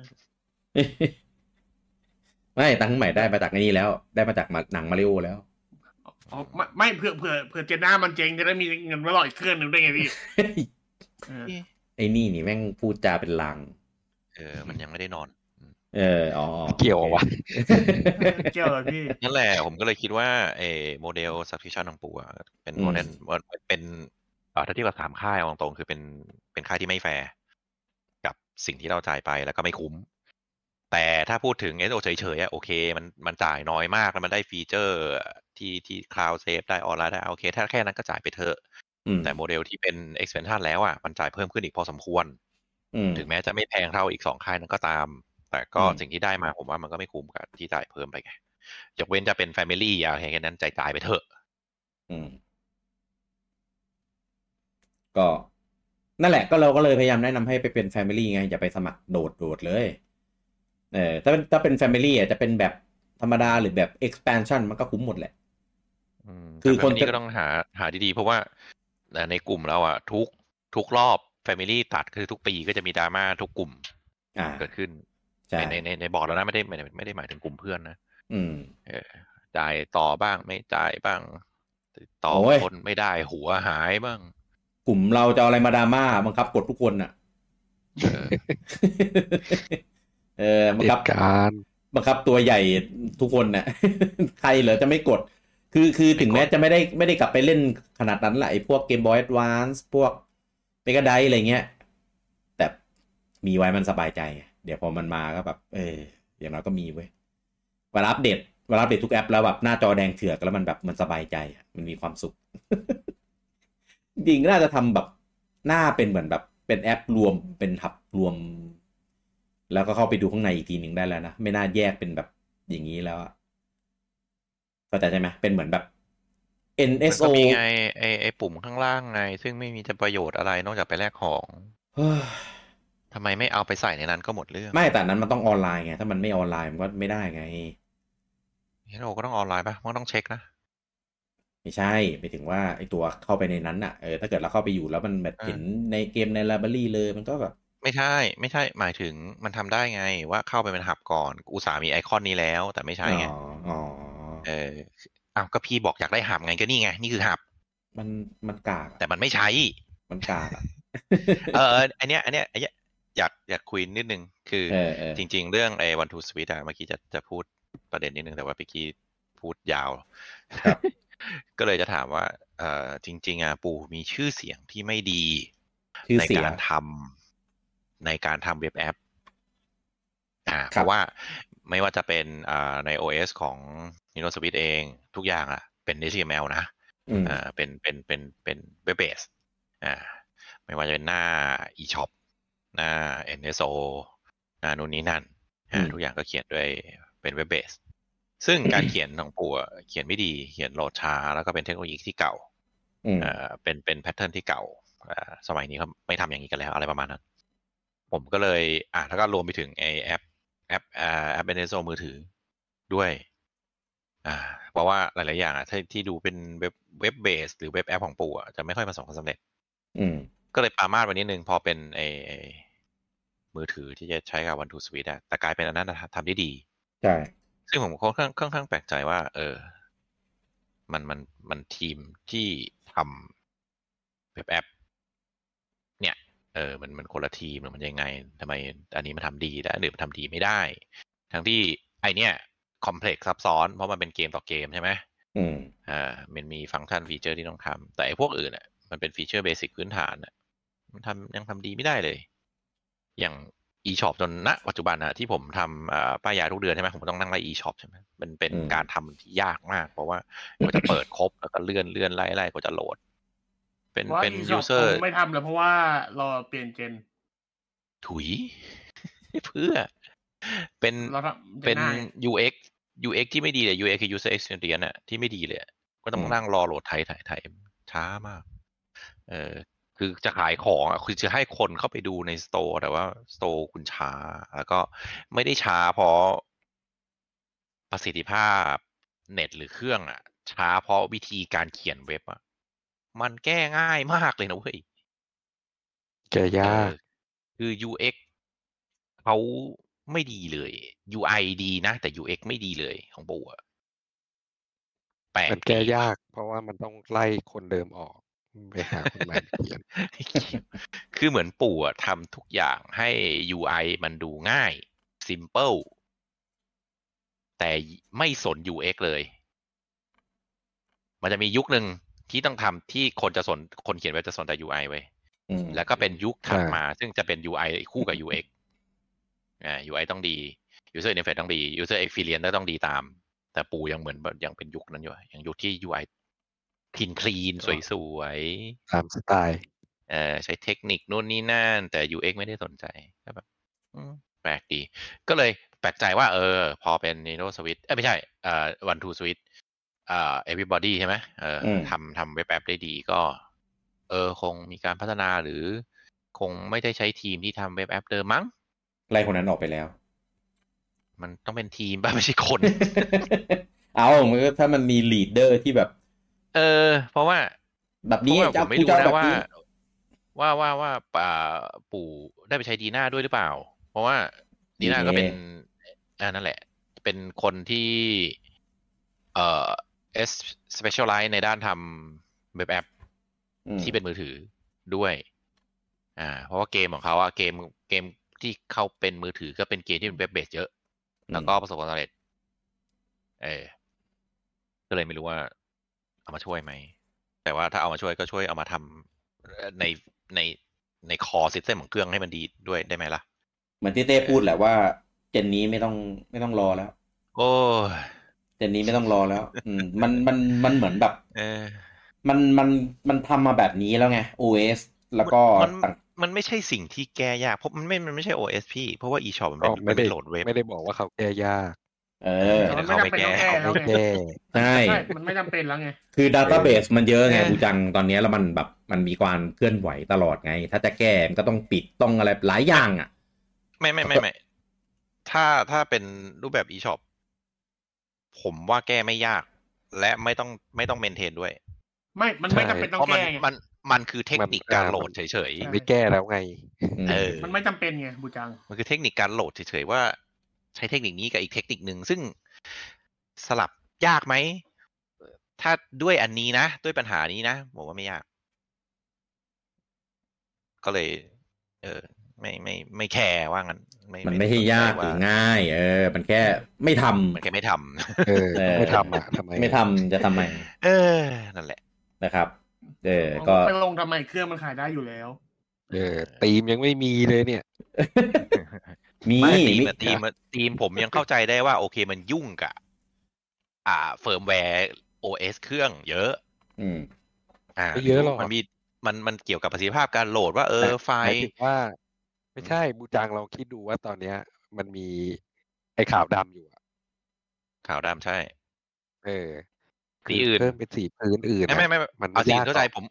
[SPEAKER 1] ไม่ตังค์ใหม่ได้มาจากไอ้นี่แล้ว ได้มาจากมาหนังมาริโอแล้ว
[SPEAKER 4] อ๋อไม่ไม่เผื่อเผื่อเผื่อเจนหน้ามันเจ๊งจะได้มีเงินไว้หล่ออีกเครื่องหนึ่งได้ไงพี่เออ
[SPEAKER 1] ไอ้นี่นี่แม่งพูดจาเป็นลาง
[SPEAKER 2] เออ มันยังไม่ได้นอน
[SPEAKER 1] เออ อ๋อ
[SPEAKER 3] เกี่ยววะ
[SPEAKER 4] เกี่ยวเลยพี่
[SPEAKER 2] นั่นแหละ ผมก็เลยคิดว่าเออโมเดล subscription ของปู่อะเป็น
[SPEAKER 1] อืม
[SPEAKER 2] โมเดลเป็นเอ่อถ้าเทียบกับสามค่ายเอาตรงๆคือเป็นเป็นค่ายที่ไม่แฟร์กับสิ่งที่เราจ่ายไปแล้วก็ไม่คุ้ม แต่ถ้าพูดถึง NSO เฉยๆอะโอเค มันมันจ่ายน้อยมากแล้วมันได้ feature ที่ที่ cloud save ได้ออนไลน์ได้โอเค ถ้าแค่นั้นก็จ่ายไปเถอะ
[SPEAKER 1] อืม
[SPEAKER 2] แต่โมเดลที่เป็น expansion แล้วอะมันจ่ายเพิ่มขึ้นอีกพอสมควร
[SPEAKER 1] อืม
[SPEAKER 2] ถึงแม้จะไม่แพงเท่าอีกสองค่ายนั้นก็ตาม แต่ก็
[SPEAKER 1] อืม
[SPEAKER 2] สิ่งที่ได้มาผมว่ามันก็ไม่คุ้มกับที่จ่ายเพิ่มไปไงยกเว้นจะเป็น Family อะไรแค่นั้นจ่ายจ่ายไปเถอะ
[SPEAKER 1] อืมก็นั่นแหละก็เราก็เลยพยายามแนะนำให้ไปเป็น Family ไง อย่าไปสมัครโดดโดดเลย เออถ้าเป็นถ้าเป็น Family อะจะเป็นแบบธรรมดาหรือแบบ expansion มันก็คุ้มหมดแหละ
[SPEAKER 2] อืม
[SPEAKER 1] คือ
[SPEAKER 2] แต่
[SPEAKER 1] คน
[SPEAKER 2] Family
[SPEAKER 1] จะ
[SPEAKER 2] ก็ต้องหาหาดีๆ เพราะว่า เอ่อในกลุ่มเราอะทุกทุกรอบ Family ตัดคือทุกปีก็จะมีดราม่าทุกกลุ่ม
[SPEAKER 1] อ่า
[SPEAKER 2] เกิดขึ้น
[SPEAKER 1] ใช่
[SPEAKER 2] ในในในในบอร์ดแล้วนะไม่ได้ไม่ได้ไม่ได้หมายถึงกลุ่มเพื่อนนะ
[SPEAKER 1] อืม
[SPEAKER 2] เออจ่ายต่อบ้างไม่จ่ายบ้างติดต่อ
[SPEAKER 1] โอ้ย
[SPEAKER 2] คนไม่ได้หัวหายบ้าง
[SPEAKER 1] กลุ่มเราจะเอาอะไรมาดราม่าบังคับกดทุกคนอะ
[SPEAKER 2] เออ
[SPEAKER 1] เออบัง
[SPEAKER 3] ติ
[SPEAKER 1] คั
[SPEAKER 3] ด
[SPEAKER 1] บ
[SPEAKER 3] การ
[SPEAKER 1] บังคับตัวใหญ่ทุกคนน่ะ ใครเหรอจะไม่กด คือคือถึงแม้จะไม่ได้ไม่ได้กลับไปเล่นขนาดนั้นแหละไอ้พวกเกมบอย a d วานซ์พวกเมก a ไดอะไรเงี้ย แต่มีไว้มันสบายใจไงเดี๋ยวพอมันมาก็แบบ เอออย่างน้อยก็มีเว้ยเวลาอัปเดตเวลาอัปเดตทุกแอปแล้วแบบหน้าจอแดงเถือกแล้วมันแบบมันสบายใจอะมันมีความสุขจริงๆน่าจะทำแบบหน้าเป็นเหมือนแบบเป็นแอปรวมเป็นหับรวม แล้วก็เข้าไปดูข้างในอีกทีหนึ่งได้แล้วนะ ไม่น่าแยกเป็นแบบอย่างนี้แล้วอะ เข้าใจใช่ไหมเป็นเหมือนแบบ
[SPEAKER 2] มัน
[SPEAKER 1] NSO
[SPEAKER 2] ก็มีไงไอไอปุ่มข้างล่างไง ซึ่งไม่มีจะประโยชน์อะไรนอกจากไปแลกของ
[SPEAKER 1] เฮ้ย
[SPEAKER 2] ทำไมไม่เอาไปใส่ในนั้นก็หมดเรื่อง
[SPEAKER 1] ไม่แต่นั้นมันต้องออนไลน์ไง ถ้ามันไม่ออนไลน์มันก็ไม่ได้ไง
[SPEAKER 2] เฮโรก็ต้องออนไลน์ปะมันก็ต้องเช็คนะ
[SPEAKER 1] ไม่ใช่ไปถึงว่าไอตัวเข้าไปในนั้นอะเออถ้าเกิดเราเข้าไปอยู่แล้วมันแบบ
[SPEAKER 2] อ่า
[SPEAKER 1] เห็นในเกมในไลบรารีเลยมันก็แบบ
[SPEAKER 2] ไม่ใช่ ไม่ใช่หมายถึงมันทำได้ไง ว่าเข้าไปเป็นหับก่อน อุตส่าห์มีไอคอนนี้แล้ว แต่ไม่ใช่ไง
[SPEAKER 1] อ๋ออ๋อ
[SPEAKER 2] เอออ้าวก็พี่บอกอยากได้หับไงก็นี่ไง นี่คือหับ
[SPEAKER 1] มันมันกากอะ
[SPEAKER 2] แต่มันไม่ใช้
[SPEAKER 1] มันกากอะ
[SPEAKER 2] เอออันเนี้ยอันเนี้ยอันเนี้ยอยากอยากคุยนิดนึง คือ
[SPEAKER 1] เออเออ
[SPEAKER 2] จริง ๆ เรื่องไอ้วันทูสวิตอะเมื่อกี้จะจะพูดประเด็นนิดนึง แต่ว่าพี่กี้พูดยาว
[SPEAKER 1] ครับ
[SPEAKER 2] ก็เลยจะถามว่า เออจริง ๆอะปู่มีชื่อเสียงที่ไม่ดี
[SPEAKER 1] ชื่อ
[SPEAKER 2] ใน
[SPEAKER 1] เสีย
[SPEAKER 2] การทำในการทำเว็บแอปอ่า
[SPEAKER 1] ครับ
[SPEAKER 2] เพราะว่าไม่ว่าจะเป็นอ่าใน OS ของ Nintendo Switch เองทุกอย่างอะเป็น HTML นะ
[SPEAKER 1] อืม
[SPEAKER 2] อ่าเป็นเป็นเป็นเป็นเว็บเบสอ่าไม่ว่าจะเป็นหน้า eShop หน้า NSO หน้านู่นนี่นั่นอ่า
[SPEAKER 1] อืม
[SPEAKER 2] ทุกอย่างก็เขียนด้วยเป็น web-based ซึ่งการเขียนของปู่อะเขียนไม่ดีเขียนโหลดช้า แล้วก็เป็นเทคโนโลยีที่เก่า
[SPEAKER 1] อืม
[SPEAKER 2] เอ่อเป็นเป็น pattern ที่เก่าอ่าสมัยนี้เขาไม่ทำอย่างนี้กันแล้วอะไรประมาณนั้น ผมก็เลยอ่าแล้วก็รวมไปถึงไอแอปแอปอ่าแอป NSO มือถือด้วย อ่าเพราะว่าหลาย ๆ อย่างอะที่ที่ดูเป็นเว็บ web-based หรือ web app ของปู่อะจะไม่ค่อยประสบความสำเร็จ
[SPEAKER 1] อืม
[SPEAKER 2] ก็เลยปรามาสไว้นิดนึงพอเป็นไอไอ้มือถือที่จะใช้กับ1-2-Switch อะแต่กลายเป็นอันนั้นนะทำได้ดี
[SPEAKER 1] ใช่
[SPEAKER 2] ซึ่งผมค่อนข้างค่อนข้างแปลกใจว่า เออ มันมันมันทีมที่ทำ web app เนี่ย เออ มันมันคนละทีมหรือมันยังไงทำไม อันนี้มันทำดีแต่อันอื่นมันทำดีไม่ได้ ทั้งที่ไอเนี่ย complex ซับซ้อน เพราะมันเป็นเกมต่อเกมใช่ไหม
[SPEAKER 1] อืม
[SPEAKER 2] อ่ามันมีฟังก์ชัน feature ที่ต้องทำแต่ไอ้พวกอื่นอะมันเป็น feature basic พื้นฐานอะมันทำยังทำดีไม่ได้เลย อย่าง e-shop จนณปัจจุบันอะที่ผมทำอ่าป้ายยาทุกเดือนใช่ไหมผมก็ต้องนั่งไล่ e-shop ใช่ไหมมันเป็น
[SPEAKER 1] อืม
[SPEAKER 2] การทำที่ยากมาก เพราะว่ากว่าจะเปิดครบแล้วก็เลื่อนเลื่อนไล่ไล่กว่าจะโหลด เป็น
[SPEAKER 4] ว่า
[SPEAKER 2] เป็น
[SPEAKER 4] eShop
[SPEAKER 2] user
[SPEAKER 4] คงไม่ทำเลยเพราะว่ารอเปลี่ยนเจน
[SPEAKER 2] ถุย เพื่อ เป็น
[SPEAKER 4] เราทำ
[SPEAKER 2] เป็น
[SPEAKER 4] ง่าย
[SPEAKER 2] UX UX ที่ไม่ดีเลย UX คือ user experience อะที่ไม่ดีเลยอะก็ต้อง
[SPEAKER 1] อืม
[SPEAKER 2] นั่งรอโหลดไทยถ่ายถ่ายช้ามาก เออคือจะขายของอะคือจะให้คนเข้าไปดูในสโตร์แต่ว่าสโตร์คุณช้า แล้วก็ไม่ได้ช้าเพราะประสิทธิภาพเน็ตหรือเครื่องอะช้าเพราะวิธีการเขียนเว็บอะมันแก้ง่ายมากเลยนะเว้ย
[SPEAKER 3] แกยาก
[SPEAKER 2] เออคือ UX เขา ไม่ดีเลย UI ดีนะ แต่ UX ไม่ดีเลยของปู่อะแปลก
[SPEAKER 3] มันแก้
[SPEAKER 2] ดี
[SPEAKER 3] ยาก เพราะว่ามันต้องไล่คนเดิมออกไปหาคนใหม่เขียน
[SPEAKER 2] คือเหมือนปู่อะทำทุกอย่างให้ UI มันดูง่าย simple แต่ไม่สน UX เลย มันจะมียุคหนึ่งที่ต้องทำที่คนจะสนคนเขียนเว็บจะสนแต่ UI ไว้ย
[SPEAKER 1] อืม
[SPEAKER 2] แล้วก็เป็นยุคถัด
[SPEAKER 3] ใช่
[SPEAKER 2] มา ซึ่งจะเป็น UI คู่กับ UX อ่า UI ต้องดี User Interface ต้องดี User Experience ก็ต้องดีตาม แต่ปู่ยังเหมือนแบบยังเป็นยุคนั้นอยู่อะยังยุคที่ UI คลีนคลีนสวยๆ
[SPEAKER 3] ตามสไตล์
[SPEAKER 2] เอ่อใช้เทคนิคนู่นนี่นั่น แต่ UX ไม่ได้สนใจก็แบบอืมแปลกดี ก็เลยแปลกใจว่า เออ พอเป็น Nintendo Switch เอ้ยไม่ใช่เอ่อ One Two Switch เอ่อ Everybody ใช่ไหมเอออ
[SPEAKER 1] ม
[SPEAKER 2] ทำทำเว็บแอปได้ดีก็ เออ คงมีการพัฒนาหรือ คงไม่ได้ใช้ทีมที่ทำเว็บแอปเดิมมั้ง
[SPEAKER 1] ไล่คนนั้นออกไปแล้ว
[SPEAKER 2] มันต้องเป็นทีมป่ะไม่ใช่คน
[SPEAKER 1] เอามันก็ถ้ามันมีลีดเดอร์ที่แบบ
[SPEAKER 2] เออ เพราะว่า
[SPEAKER 1] แบบ
[SPEAKER 2] เพ
[SPEAKER 1] นี้
[SPEAKER 2] ราะว่าผ
[SPEAKER 1] จะ
[SPEAKER 2] มไม่
[SPEAKER 1] กู
[SPEAKER 2] รู้
[SPEAKER 1] จะเอา
[SPEAKER 2] นะ
[SPEAKER 1] แบบ
[SPEAKER 2] ว่า
[SPEAKER 1] นี้
[SPEAKER 2] ว่าว่าว่าป่าปู่ได้ไปใช้ดีน่าด้วยหรือเปล่า เพราะว่าดีน่าก็เป็นอ่านั่นแหละ เป็นคนที่ เอ่อเอสสเปเชียลไลท์ในด้านทำเว็บแอป
[SPEAKER 1] อืม
[SPEAKER 2] ที่เป็นมือถือด้วย อ่า เพราะว่าเกมของเขาอะเกมเกม ที่เขาเป็นมือถือก็เป็นเกมที่เป็นเว็บเบสเยอะ แล้วก็ประสบความสำเร็จ เออ ก็เลยไม่รู้ว่า เอามาช่วยไหม แต่ว่าถ้าเอามาช่วยก็ช่วยเอามาทำเอ่อในในในคอซิสเต็มของเครื่องให้มันดีด้วยได้ไหมล่ะ
[SPEAKER 1] เหมือนที่เต้พูดแหละว่า เจนนี้ไม่ต้องไม่ต้องรอแล้ว
[SPEAKER 2] โอ้ย
[SPEAKER 1] เจนนี้ไม่ต้องรอแล้ว อืม มันมันมันเหมือนแบบ
[SPEAKER 2] เออ
[SPEAKER 1] มันมันมันทำมาแบบนี้แล้วไง OS แล้วก็
[SPEAKER 2] มัน
[SPEAKER 1] ต่าง
[SPEAKER 2] มันไม่ใช่สิ่งที่แก้ยากเพราะมันไม่มันไม่ใช่ OS พี่ เพราะว่า eShop มันเป็
[SPEAKER 3] ก็
[SPEAKER 2] น
[SPEAKER 3] ไม่
[SPEAKER 2] มันเป็
[SPEAKER 3] ได้
[SPEAKER 2] นโหลดเว็บ
[SPEAKER 3] ไม่ได้บอกว่าเขาแก้ยาก
[SPEAKER 1] เออ
[SPEAKER 4] แต่มันไม่จำเป็นต้องแก้
[SPEAKER 3] เขา
[SPEAKER 4] แล้ว
[SPEAKER 3] ไม่
[SPEAKER 4] ไง
[SPEAKER 3] แก้
[SPEAKER 1] ใช่
[SPEAKER 4] ใช่มันไม่จำเป็นแล้วไง
[SPEAKER 1] คือดัตต้าเบสมันเยอะไง
[SPEAKER 2] เออ
[SPEAKER 1] บูจังตอนนี้แล้วมันแบบมันมีความเคลื่อนไหวตลอดไง ถ้าจะแก้มันก็ต้องปิดต้องอะไรหลายอย่างอะ
[SPEAKER 2] ไม่ไม่ไม่ไม่ถ้าถ้าเป็นรูปแบบ eShop ผมว่าแก้ไม่ยาก และไม่ต้องไม่ต้องเมนเทนด้วย
[SPEAKER 4] ไม่ มันไม่จำเป็นต้อ
[SPEAKER 2] เพ
[SPEAKER 4] ง
[SPEAKER 2] ราะมัน
[SPEAKER 4] แก้ไง
[SPEAKER 2] มัน มันคือเทคนิค
[SPEAKER 3] มัน
[SPEAKER 2] การ
[SPEAKER 3] อ่า
[SPEAKER 2] โหลด
[SPEAKER 3] มัน
[SPEAKER 2] เฉย
[SPEAKER 4] ใช่
[SPEAKER 3] ไม่แก้แล้วไง
[SPEAKER 1] อืม
[SPEAKER 2] เออ
[SPEAKER 4] มันไม่จำเป็นไงบูจัง
[SPEAKER 2] ๆมันคือเทคนิคการโหลดเฉยๆว่า ใช้เทคนิคนี้กับอีกเทคนิคหนึ่งซึ่งสลับยากไหมถ้าด้วยอันนี้นะด้วยปัญหานี้นะผมว่าไม่ยาก ก็เลย เออ ไม่ไม่ไม่แคร์ว่างั้น
[SPEAKER 1] มันไม่ใช่ยากหรือง่าย เออ มันแค่ไม่ทำ
[SPEAKER 2] มันแค่ไม่ทำ
[SPEAKER 3] เออ
[SPEAKER 1] เออ
[SPEAKER 3] ไม่ทำอะทำไม
[SPEAKER 1] ไม่ทำจะทำไม
[SPEAKER 2] เออ นั่นแหละ
[SPEAKER 1] นะครับ เออ ก็
[SPEAKER 4] ไปลงทำไมเครื่องมันขายได้อยู่แล้ว
[SPEAKER 3] เออธีมยังไม่มีเลยเนี่ย
[SPEAKER 1] มี
[SPEAKER 2] ไม่ธีม
[SPEAKER 1] มี
[SPEAKER 2] อะธีมอะธีมผมยังเข้าใจได้ว่า โอเคมันยุ่งกับอ่า เฟิร์มแวร์ OS เครื่องเยอะ
[SPEAKER 1] อืม
[SPEAKER 2] อ่า
[SPEAKER 3] ไม่เยอะหรอก
[SPEAKER 2] มันมีมันมันเกี่ยวกับประสิทธิภาพการโหลดว่าเออไฟ
[SPEAKER 3] หมาย
[SPEAKER 2] ล์
[SPEAKER 3] ถึงว่า ไม่ใช่บูจังลองคิดดูว่าตอนเนี้ย มันมีไอ้ขาวดำอยู่อะ
[SPEAKER 2] ขาวดำใช่
[SPEAKER 3] เออ
[SPEAKER 2] สีอื่น
[SPEAKER 3] เพิ่มเป็นสีพื้นอื่น
[SPEAKER 2] ไม่ไม่ไม่
[SPEAKER 3] มัน
[SPEAKER 2] เอาสี
[SPEAKER 3] ยาก
[SPEAKER 2] เข้าใจ
[SPEAKER 3] หรอก
[SPEAKER 2] ผม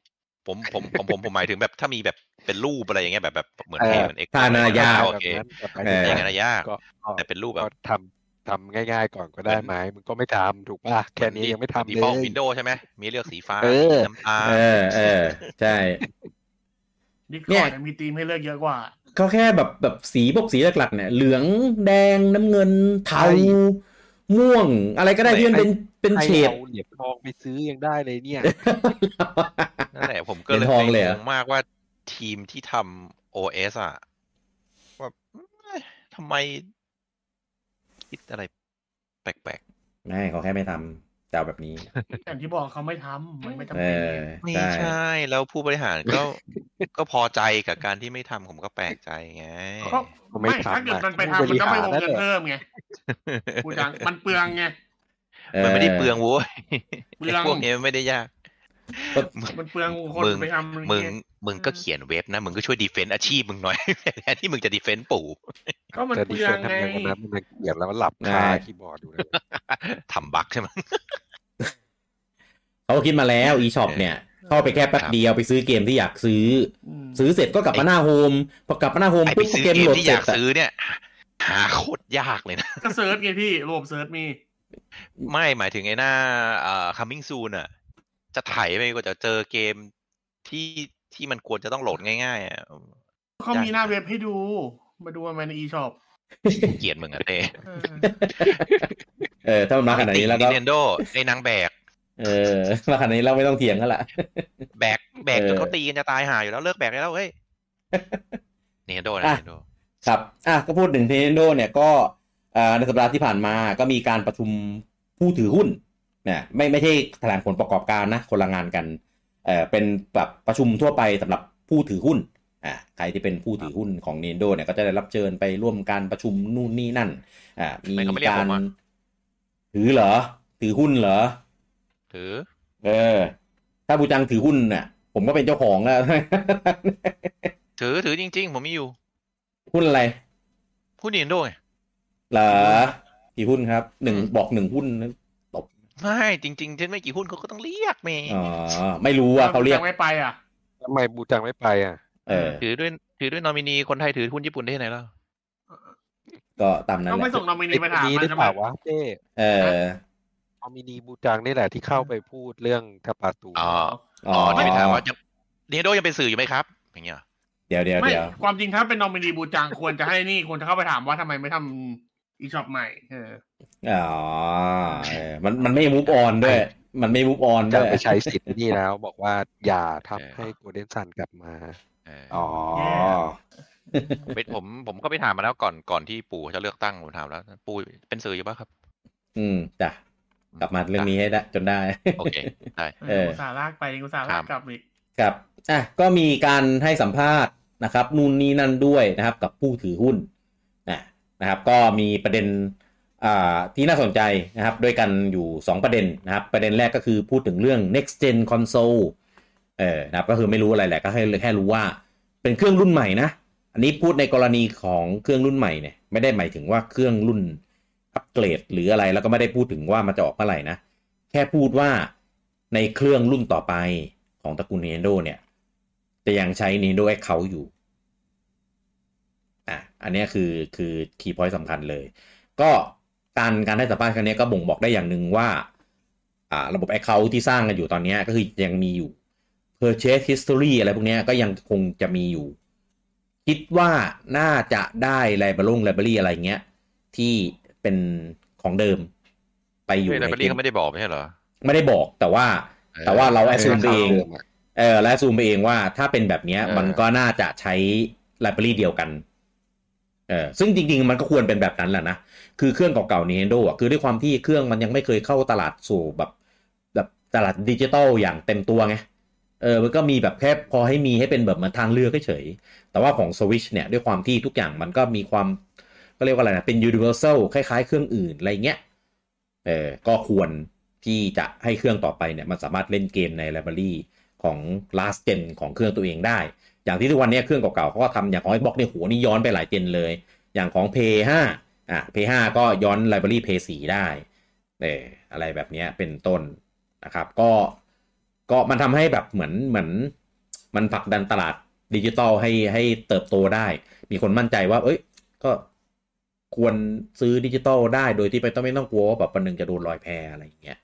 [SPEAKER 2] ผมผมผมผมผมหมายถึงแบบถ้ามีแบบเป็นรูปอะไรอย่างเงี้ยแบบแบบเหมือน
[SPEAKER 3] เออ
[SPEAKER 2] เพย์เหมือนเอ็กซ์
[SPEAKER 1] ถ้าน่ายาก
[SPEAKER 2] โอเค
[SPEAKER 3] แบบนั้นแต่หมาย
[SPEAKER 1] เอ
[SPEAKER 3] ถึง
[SPEAKER 1] อ
[SPEAKER 2] อย่าง
[SPEAKER 3] ว่า
[SPEAKER 2] นั้นนะยาก
[SPEAKER 3] ก็ก็
[SPEAKER 2] แต่เป็นรูปแบบ
[SPEAKER 3] ก็ทำทำง่ายๆก่อนก็ได้ไหมมึงก็ไม่ทำถูกป่ะแค่นี้ยังไม่ทำ
[SPEAKER 2] ดี
[SPEAKER 3] เล
[SPEAKER 2] ฟอล
[SPEAKER 3] ย
[SPEAKER 2] วินโดว์ใช่ไหมมีเลือกสีฟ้า
[SPEAKER 3] เออ
[SPEAKER 2] สีน้ำตาล
[SPEAKER 1] เออเออใช่
[SPEAKER 4] ดิสค
[SPEAKER 1] เนี่
[SPEAKER 4] อยร์ดมีธีมให้เลือกเยอะกว่า
[SPEAKER 1] ก็แค่แบบแบบสีพวกสีหลักๆเนี่ยเหลืองแดงน้ำเงินเทา
[SPEAKER 3] ใช่
[SPEAKER 1] ม่วง อะไรก็ได้ที่มันเป็นเป็น
[SPEAKER 3] ให้
[SPEAKER 1] เฉด
[SPEAKER 3] เอาเหรียญทองไปซื้อยังได้เลยเนี่ย
[SPEAKER 2] นั่นแหละผมก็
[SPEAKER 1] เป็น
[SPEAKER 2] เลย
[SPEAKER 1] ทองเลยเหรอ
[SPEAKER 2] งงมากว่าทีมที่ทำ OS อะว่าเอ๊ะทำไมคิดอะไรแปลก
[SPEAKER 1] เขาแค่ไม่ทำ จะเอาแบบนี้
[SPEAKER 4] อย่างที่บอกเขาไม่ทำมันไม่จำ
[SPEAKER 1] เอ
[SPEAKER 4] เป็น
[SPEAKER 1] อ
[SPEAKER 2] ไม่
[SPEAKER 1] ใช่
[SPEAKER 2] ใช่ แล้วผู้บริหารก็ก็พอใจกับการที่ไม่ทำผมก็แปลกใจไง
[SPEAKER 4] ก็
[SPEAKER 3] ก็ไม่
[SPEAKER 4] ไม่
[SPEAKER 3] ทำ
[SPEAKER 4] ถ้าเกิด
[SPEAKER 3] อะ
[SPEAKER 4] มันไป
[SPEAKER 3] ผู้
[SPEAKER 4] ทำมันก็ไม่ว
[SPEAKER 3] บ
[SPEAKER 4] ง
[SPEAKER 3] ริหาร
[SPEAKER 4] เงิน
[SPEAKER 3] นั่นแหละ
[SPEAKER 4] เพิ่มไงพูดดังมันเปลืองไง
[SPEAKER 2] มันไม่ได้เปลืองโว้ย
[SPEAKER 4] เปลือง
[SPEAKER 2] ไอ้พวกนี้มันไม่ได้ยาก
[SPEAKER 4] มันเปลืองคน
[SPEAKER 2] มึง
[SPEAKER 4] ไปทำ
[SPEAKER 2] มึง
[SPEAKER 4] เนี่ย
[SPEAKER 2] มึงก็เขียนเว็บนะ มึงก็ช่วยดีเฟนต์อาชีพมึงหน่อยแทนที่มึงจะดีเฟนต์ปู่
[SPEAKER 4] ก็มัน
[SPEAKER 3] จะ
[SPEAKER 4] เป
[SPEAKER 3] ดี
[SPEAKER 4] ลือ
[SPEAKER 3] เฟ
[SPEAKER 4] ง
[SPEAKER 3] นต์
[SPEAKER 4] ไง
[SPEAKER 3] ทำยังไงวันนั้นมันเหยียบแล้วมันหลับคาคีย์บอร์ดอยู่เลย
[SPEAKER 2] ทำบั๊กใช่ไหม
[SPEAKER 1] เขาคิดมาแล้ว eShop เนี่ยเข้าไปแค่แป๊บ
[SPEAKER 2] ครับ
[SPEAKER 1] เดียวไปซื้อเกมที่อยากซื้อ
[SPEAKER 4] อืม
[SPEAKER 1] ซื้อเสร็จก็กลับมาหน้าโฮมพอกลับมาหน้าโฮม
[SPEAKER 2] ไอไป
[SPEAKER 1] ปุ๊บ
[SPEAKER 2] ซื้อ
[SPEAKER 1] เกม
[SPEAKER 2] เก
[SPEAKER 1] โหล
[SPEAKER 2] ม
[SPEAKER 1] ด
[SPEAKER 2] ที่
[SPEAKER 1] เส
[SPEAKER 2] อ
[SPEAKER 1] ร็
[SPEAKER 2] ยา
[SPEAKER 1] จ
[SPEAKER 2] ก
[SPEAKER 1] อะ
[SPEAKER 2] ซื้อเนี่ย หาโคตรยากเลยนะ
[SPEAKER 4] ก็เซิร์ชไงพี่ระบบเซิร์ชมี
[SPEAKER 2] ไม่หมายถึงไอ้หน้าเอ่อ coming soon อะ จะไถไปก็จะเจอเกมที่ที่มันควรจะต้องโหลดง่ายๆอะ
[SPEAKER 4] เขามีหน้าเว็บให้ดู มาดูมันใน eShop
[SPEAKER 2] เกลียดมึงอะเต้
[SPEAKER 4] เออ
[SPEAKER 1] เออถ้ามันมาขนาดนี้แล้วก็
[SPEAKER 2] เนนโดไอ้นางแบก
[SPEAKER 1] เออมาขนาดนี้เราไม่ต้องเถียงกันละ
[SPEAKER 2] แบกแบก
[SPEAKER 1] เออ
[SPEAKER 2] จนเขาตีกันจะตายหาอยู่แล้วเลิกแบกได้แล้วเฮ้ยเนนโดนะ
[SPEAKER 1] อะ
[SPEAKER 2] เนนโด
[SPEAKER 1] ครับอะก็พูดถึง Nintendo เนี่ยก็อ่าในสัปดาห์ที่ผ่านมาก็มีการประชุมผู้ถือหุ้นเนี่ยไม่ไม่ใช่แถลงผลประกอบการนะคนละงานกันเอ่อเป็นแบบประชุมทั่วไปสำหรับผู้ถือหุ้นอ่าใครที่เป็นผู้ถือหุ้นของ Nintendo เนี่ยก็จะได้รับเชิญไปร่วมการประชุมนู่นนี่นั่นอ่ามี
[SPEAKER 2] ทำไมเขาไม่เรียก
[SPEAKER 1] กา
[SPEAKER 2] ผ
[SPEAKER 1] ร
[SPEAKER 2] มอะ
[SPEAKER 1] ถือเหรอถือหุ้นเหรอ
[SPEAKER 2] ถือ
[SPEAKER 1] เออ ถ้าบูจังถือหุ้นเนี่ยผมก็เป็นเจ้าของแล้ว
[SPEAKER 2] ถือถือจริง ๆ ผมมีอยู่
[SPEAKER 1] หุ้นอะไร
[SPEAKER 2] หุ้นเนนโดไง
[SPEAKER 1] เหรอกี่หุ้นครับหนึ่ง
[SPEAKER 2] อืม
[SPEAKER 1] บอกหนึ่งหุ้นนะ
[SPEAKER 2] ไม่จริงๆฉันไม่กี่หุ้นเขาก็ต้องเรียกเมย์
[SPEAKER 1] อ๋อไม่รู้อะเขาเรียก
[SPEAKER 4] ไม่ไปอะ
[SPEAKER 3] ทำไมบูจังไม่ไปอะ
[SPEAKER 1] เออ
[SPEAKER 2] ถือด้วยถือด้วยนอมินีคนไทยถือหุ้นญี่ปุ่นได้ที่ไหนแล้ว
[SPEAKER 1] ก็ตามนั้น
[SPEAKER 4] ต้อง
[SPEAKER 1] แห
[SPEAKER 4] ไม่
[SPEAKER 1] ละ
[SPEAKER 4] ส่งนอมินี
[SPEAKER 3] ไอ้
[SPEAKER 4] ไป
[SPEAKER 3] คน
[SPEAKER 4] ถาม
[SPEAKER 3] นี้
[SPEAKER 4] มั
[SPEAKER 3] ได้
[SPEAKER 4] นจะ
[SPEAKER 3] เป
[SPEAKER 4] มา
[SPEAKER 3] ล่าวะเต้
[SPEAKER 1] เออ
[SPEAKER 3] เอามินีบูจังนี่แหละที่เข้าไปพูดเรื่องทาปาตู
[SPEAKER 2] อ๋อ
[SPEAKER 1] อ๋
[SPEAKER 2] อ๋
[SPEAKER 1] อ
[SPEAKER 2] อที่ไปถามว่าจะเนนโดยังเป็นสื่ออยู่ไหมครับ อย่างเงี้ย
[SPEAKER 1] เดี๋ยวเดี๋ยว
[SPEAKER 4] ไม่
[SPEAKER 1] เดี๋ยว
[SPEAKER 4] ความจริงถ้าเป็นนอมินีบูจังควรจะให้นี่ควรจะเข้าไปถามว่าทำไมไม่ทำ eShop ใหม่เออ
[SPEAKER 1] อ๋อเออมันมันไม่มูฟออนด้วย มันไม่มูฟออน
[SPEAKER 3] จั
[SPEAKER 1] ด้
[SPEAKER 3] ง
[SPEAKER 1] วย
[SPEAKER 3] ไปใช้สิทธิ์นี่แล้ว บอกว่าอย่าทำให้โกลเด้นซันกลับมา
[SPEAKER 2] เออ
[SPEAKER 1] อ๋อ
[SPEAKER 2] ผมไปผมผมก็ไปถามมาแล้วก่อนก่อนที่ปู่จะเลือกตั้งผมถามแล้ว ปู่เป็นสื่ออยู่ป่ะครับ
[SPEAKER 1] อืมจ้ะ กลับมาเรื่องนี้ให้ได้จนได้
[SPEAKER 2] โอเค ได้
[SPEAKER 1] เออ
[SPEAKER 4] อุตส่าห์ลากไปอุตส่าห์ลากกลับอีก
[SPEAKER 1] ครับอะก็มีการให้สัมภาษณ์นะครับ นู่นนี่นั่นด้วยนะครับ กับผู้ถือหุ้นนะนะครับ ก็มีประเด็นอ่าที่น่าสนใจนะครับ ด้วยกันอยู่ 2 ประเด็นนะครับ ประเด็นแรกก็คือพูดถึงเรื่อง next gen console เออนะครับก็คือไม่รู้อะไรแหละก็แค่แค่รู้ว่าเป็นเครื่องรุ่นใหม่นะ อันนี้พูดในกรณีของเครื่องรุ่นใหม่เนี่ยไม่ได้หมายถึงว่าเครื่องรุ่น อัปเกรดหรืออะไรแล้วก็ไม่ได้พูดถึงว่ามันจะออกเมื่อไหร่นะ แค่พูดว่าในเครื่องรุ่นต่อไปของตระกูล Nintendo เนี่ย จะยังใช้ Nintendo Account อยู่ อะ อันนี้คือคือคีย์พอยต์สำคัญเลย ก็การการให้สัมภาษณ์ครั้งนี้ก็บ่งบอกได้อย่างหนึ่งว่า อ่า ระบบ Account ที่สร้างกันอยู่ตอนนี้ก็คือยังมีอยู่ Purchase History อะไรพวกนี้ก็ยังคงจะมีอยู่ คิดว่าน่าจะได้ Library Library อะไรเงี้ย ที่ เป็นของเดิม ไปอยู่
[SPEAKER 2] เฮ้ย
[SPEAKER 1] ใน
[SPEAKER 2] แต่บรีเขาไม่ได้บอกไม่ใช่เหรอ
[SPEAKER 1] ไม่ได้บอกแต่ว่า
[SPEAKER 2] เออ
[SPEAKER 1] แต่ว่าเราแอ s ซูมไปเอง
[SPEAKER 3] เดิมอะ
[SPEAKER 1] เออและซูมไปเองว่าถ้าเป็นแบบเนี้ย
[SPEAKER 2] เออ
[SPEAKER 1] มันก็น่าจะใช้ไลบรารีเดียวกันเออซึ่งจริง ๆ มันก็ควรเป็นแบบนั้นแหละนะ คือเครื่องเก่าๆ Nintendo อะคือด้วยความที่เครื่องมันยังไม่เคยเข้าตลาดสู่แบบ แบบตลาดดิจิตอลอย่างเต็มตัวไงเออมันก็มีแบบแค่พอให้มีให้เป็นแบบเหมือนทางเลือกเฉยๆแต่ว่าของ Switch เนี่ยด้วยความที่ทุกอย่างมันก็มีความ ก็เรียกว่าอะไรนะ เป็น universal คล้ายๆ เครื่องอื่น อะไรเงี้ย เออ ก็ควรที่จะให้เครื่องต่อไปเนี่ย มันสามารถเล่นเกมใน library ของ last gen ของเครื่องตัวเองได้ อย่างที่ทุกวันนี้เครื่องเก่าๆเขาก็ทำอย่างของไอ้บล็อกเนี่ยโหัวนี่ย้อนไปหลายเจนเลย อย่างของ p 5อะ p 5ก็ย้อน library p 4ได้เอออะไรแบบนี้เป็นต้นนะครับ ก็ก็มันทำให้แบบเหมือนเหมือนมันผลักดันตลาดดิจิตอลให้ให้เติบโตได้ มีคนมั่นใจว่า เอ้ย ก็ ควรซื้อดิจิตอลได้โดยที่ไม่ต้องไม่ต้องกลัวว่าแบบวันหนึ่งจะโดนลอยแพอะไรอย่างเงี้ย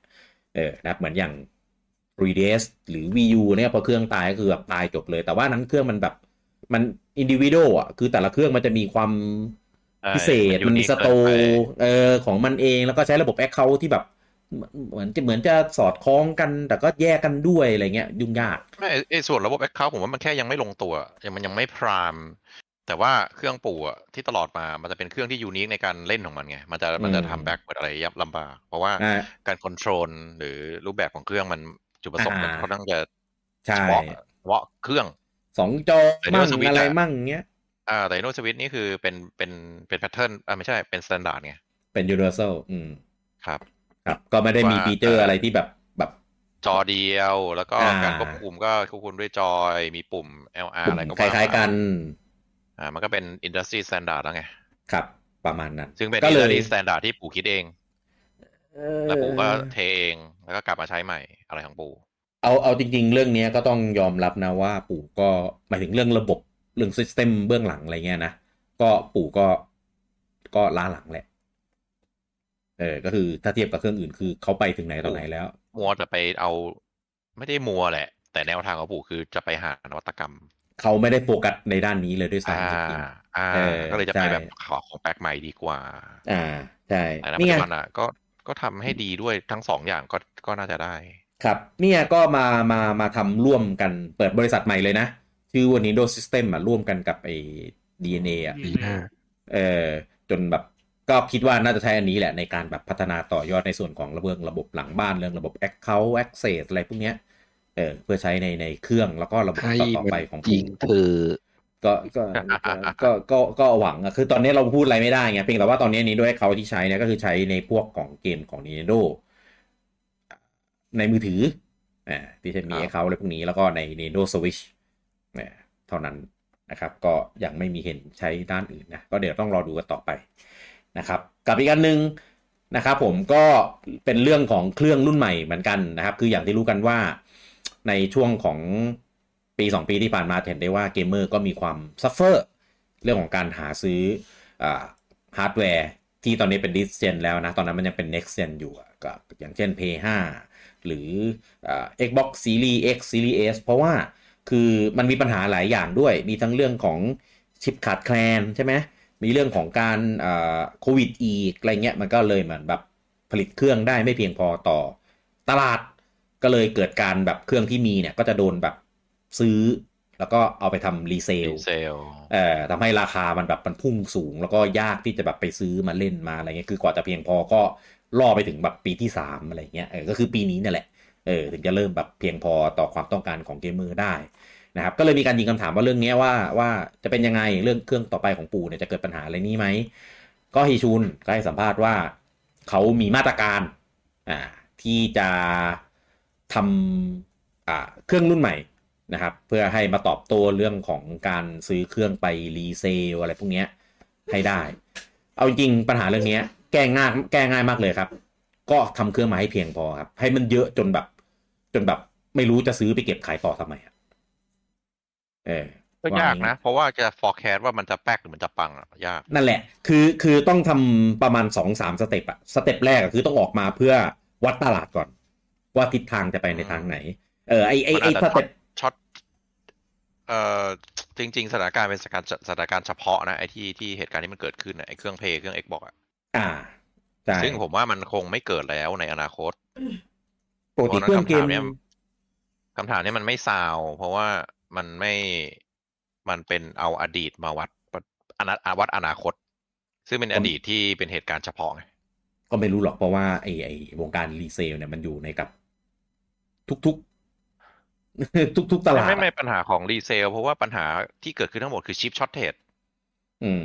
[SPEAKER 1] เออนะครับเหมือนอย่าง 3DS หรือ Wii U เนี่ยพอเครื่องตายก็คือแบบตายจบเลย แต่ว่านั้นเครื่องมันแบบมัน individual อะคือแต่ละเครื่องมันจะมีความ
[SPEAKER 2] ใช่
[SPEAKER 1] พิเศษ
[SPEAKER 2] มัน
[SPEAKER 1] มันมี
[SPEAKER 2] unique
[SPEAKER 1] สโต
[SPEAKER 2] เกินไป
[SPEAKER 1] เออของมันเองแล้วก็ใช้ระบบ account ที่แบบเหมือนจะเหมือนจะสอดคล้องกันแต่ก็แยกกันด้วยอะไรเงี้ยยุ่งยาก
[SPEAKER 2] ไม่ไอ้ไอ้ส่วนระบบ account ผมว่ามันแค่ยังไม่ลงตัวยังมันยังไม่ prime แต่ว่าเครื่องปู่อะที่ตลอดมา มันจะเป็นเครื่องที่ unique ในการเล่นของมันไง มันจะมันจะ
[SPEAKER 1] อืม
[SPEAKER 2] ทำ back อะไรยับลำบาก เพราะว่า
[SPEAKER 1] อ่า
[SPEAKER 2] การ control หรือรูปแบบของเครื่องมันจุดประสงค์มัน
[SPEAKER 1] อ่า
[SPEAKER 2] ค่อนข้างจะ
[SPEAKER 1] ใช่
[SPEAKER 2] เฉพาะเฉพาะเครื่อง
[SPEAKER 1] สองจอ
[SPEAKER 2] แต่เดี๋ยว
[SPEAKER 1] มั่ง
[SPEAKER 2] สวิตช์
[SPEAKER 1] อะไร
[SPEAKER 2] อะ
[SPEAKER 1] มั่งเงี้ย
[SPEAKER 2] อ่าแต่โนสวิตช์นี่คือเป็นเป็นเป็น pattern อ่าไม่ใช่เป็น standard ไง
[SPEAKER 1] เป็น universal อืม
[SPEAKER 2] ครับ
[SPEAKER 1] ครับ ก็ไม่ได้มี
[SPEAKER 2] ว่า
[SPEAKER 1] feature อะไรที่แบบแบบ
[SPEAKER 2] จอเดียวแล้วก็
[SPEAKER 1] อ่า
[SPEAKER 2] การควบคุมก็ควบคุมด้วยจอย มีปุ่ม LR
[SPEAKER 1] กลุ่
[SPEAKER 2] อะไรก็
[SPEAKER 1] คล้ายๆกัน
[SPEAKER 2] อ่ามันก็เป็น industry standard แล้วไง
[SPEAKER 1] ครับ ประมาณนั้น
[SPEAKER 2] ซึ่งเป็น
[SPEAKER 1] ก็เลย
[SPEAKER 2] industry standard ที่ปู่คิดเองแล้วปู่ก็เทเองแล้วก็กลับมาใช้ใหม่อะไรของปู่
[SPEAKER 1] เอาเอาจริง ๆ เรื่องเนี้ยก็ต้องยอมรับนะว่าปู่ก็หมายถึงเรื่องระบบเรื่องซิสเต็มเบื้องหลังอะไรเงี้ยนะก็ปู่ก็ก็ล้าหลังแหละเออ ก็คือถ้าเทียบกับเครื่องอื่นคือเขาไปถึงไหนตอนไหนแล้ว
[SPEAKER 2] มัวจะไปเอาไม่ได้มัวแหละ แต่แนวทางของปู่คือจะไปหานวัตกรรม
[SPEAKER 1] เขาไม่ได้โฟกัสในด้านนี้เลยด้วย
[SPEAKER 2] อ่า
[SPEAKER 1] ซ้ำจริง
[SPEAKER 2] อ่า
[SPEAKER 1] เออ
[SPEAKER 2] ก็เลยจะ
[SPEAKER 1] ใช่
[SPEAKER 2] ไปแบบของของแปลกใหม่ดีกว่า
[SPEAKER 1] ๆอ่าใช่
[SPEAKER 2] แต่ในปัจ
[SPEAKER 1] นี่ไง
[SPEAKER 2] จุบันอะก็ก็ทำให้ดีด้วยทั้งสองอย่างก็ก็น่าจะได้
[SPEAKER 1] ครับเนี่ยก็มามามาทำร่วมกันเปิดบริษัทใหม่เลยนะ ชื่อว่า Nindo System อะร่วมกันกับไอ้ DNA อะ
[SPEAKER 3] ดีน่า
[SPEAKER 1] เออจนแบบก็คิดว่าน่าจะใช้อันนี้แหละในการแบบพัฒนาต่อยอดในส่วนของระเบิงระบบหลังบ้านเรื่องระบบ Account Access อะไรพวกเนี้ย เออเพื่อใช้ในในเครื่องแล้วก็ระบบ
[SPEAKER 3] ให้
[SPEAKER 1] ต่อต่อ
[SPEAKER 3] มัน
[SPEAKER 1] ไปของ
[SPEAKER 3] จริงเธอ
[SPEAKER 1] ก็ก็ก็ก็ก็ก็หวังอะคือตอนนี้เราพูดอะไรไม่ได้ไงเพียงแต่ว่าตอนนี้นี้ด้วยเขาที่ใช้เนี่ยก็คือใช้ในพวกของเกมของ Nintendo ในมือถืออ่าที่จะมี
[SPEAKER 2] ครับ
[SPEAKER 1] ให้เขาอะไรพวกนี้แล้วก็ใน Nintendo Switch เนี่ยเท่านั้นนะครับ ก็ยังไม่มีเห็นใช้ด้านอื่นนะ ก็เดี๋ยวต้องรอดูกันต่อไปนะครับ กับอีกอันหนึ่งนะครับผมก็เป็นเรื่องของเครื่องรุ่นใหม่เหมือนกันนะครับ คืออย่างที่รู้กันว่า ในช่วงของปี 2 ปีที่ผ่านมาเห็นได้ว่าเกมเมอร์ก็มีความ suffer เรื่องของการหาซื้อฮาร์ดแวร์ที่ตอนนี้เป็น this gen แล้วนะ ตอนนั้นมันยังเป็น next gen อยู่ก็อย่างเช่น p 5หรืออ่า Xbox Series X Series S เพราะว่าคือมันมีปัญหาหลายอย่างด้วย มีทั้งเรื่องของชิปขาดแคลนใช่ไหมมีเรื่องของการโควิดอีกอะไรเงี้ยมันก็เลยเหมือนแบบผลิตเครื่องได้ไม่เพียงพอต่อตลาด ก็เลยเกิดการแบบเครื่องที่มีเนี่ยก็จะโดนแบบซื้อ แล้วก็เอาไปทำ resale
[SPEAKER 2] ดีเซล
[SPEAKER 1] เอ่อทำให้ราคามันแบบมันพุ่งสูง แล้วก็ยากที่จะแบบไปซื้อมาเล่นมาอะไรเงี้ยคือกว่าจะเพียงพอก็ล่อไปถึงแบบปีที่สามอะไรเงี้ยเออก็คือปีนี้เนี่ยแหละเออถึงจะเริ่มแบบเพียงพอต่อความต้องการของเกมเมอร์ได้นะครับก็เลยมีการยิงคำถามว่าเรื่องเนี้ยว่าว่าจะเป็นยังไงเรื่องเครื่องต่อไปของปู่เนี่ยจะเกิดปัญหาอะไรนี้ไหมก็ฮิชุนก็ให้สัมภาษณ์ว่าเขามีมาตรการอ่าที่จะ ทำอ่าเครื่องรุ่นใหม่นะครับ เพื่อให้มาตอบโต้เรื่องของการซื้อเครื่องไปรีเซลอะไรพวกเนี้ยให้ได้ เอาจริงๆปัญหาเรื่องเนี้ยแก้ง่ายแก้ง่ายมากเลยครับ ก็ทำเครื่องมาให้เพียงพอครับ ให้มันเยอะจนแบบ จนแบบไม่รู้จะซื้อไปเก็บขายต่อทำไมอะเออ
[SPEAKER 2] ก็ยากนะ เพราะว่าจะ forecast ว่ามันจะแป๊กหรือมันจะปังอะยาก
[SPEAKER 1] นั่นแหละ คือคือต้องทำประมาณสองสาม step อะ step แรกอะคือต้องออกมาเพื่อวัดตลาดก่อน ว่าทิศทางจะไปในทางไหน เออไอไอไอ
[SPEAKER 2] มันอาจจะ
[SPEAKER 1] step
[SPEAKER 2] ช็อตเอ่อจริง ๆสถานการณ์เป็นสถานการณ์สถานการณ์เฉพาะนะไอ้ที่ที่เหตุการณ์ที่มันเกิดขึ้นนะไอ้เครื่องเพลย์เครื่อง Xbox อะ
[SPEAKER 1] อ่าใช่
[SPEAKER 2] ซึ่งผมว่ามันคงไม่เกิดแล้วในอนาคต
[SPEAKER 1] ปกติเครื่องเกม
[SPEAKER 2] พาะฉะนั้นคำถามเนี้ยคำถามเนี้ยมันไม่ซาว เพราะว่ามันไม่มันเป็นเอาอดีตมาวัดอนาวัดอนาคต ซึ่งเป็นอดีตที่เป็นเหตุการณ์เฉพาะไง
[SPEAKER 1] ก็ไม่รู้หรอกเพราะว่าไอไอวงการ resale เนี่ยมันอยู่ในกับ ทุกๆ ทุกๆตลาด
[SPEAKER 2] ไม่ไม่
[SPEAKER 1] อะ
[SPEAKER 2] ปัญหาของ resale เพราะว่าปัญหาที่เกิดขึ้นทั้งหมดคือชิป shortage อื
[SPEAKER 1] ม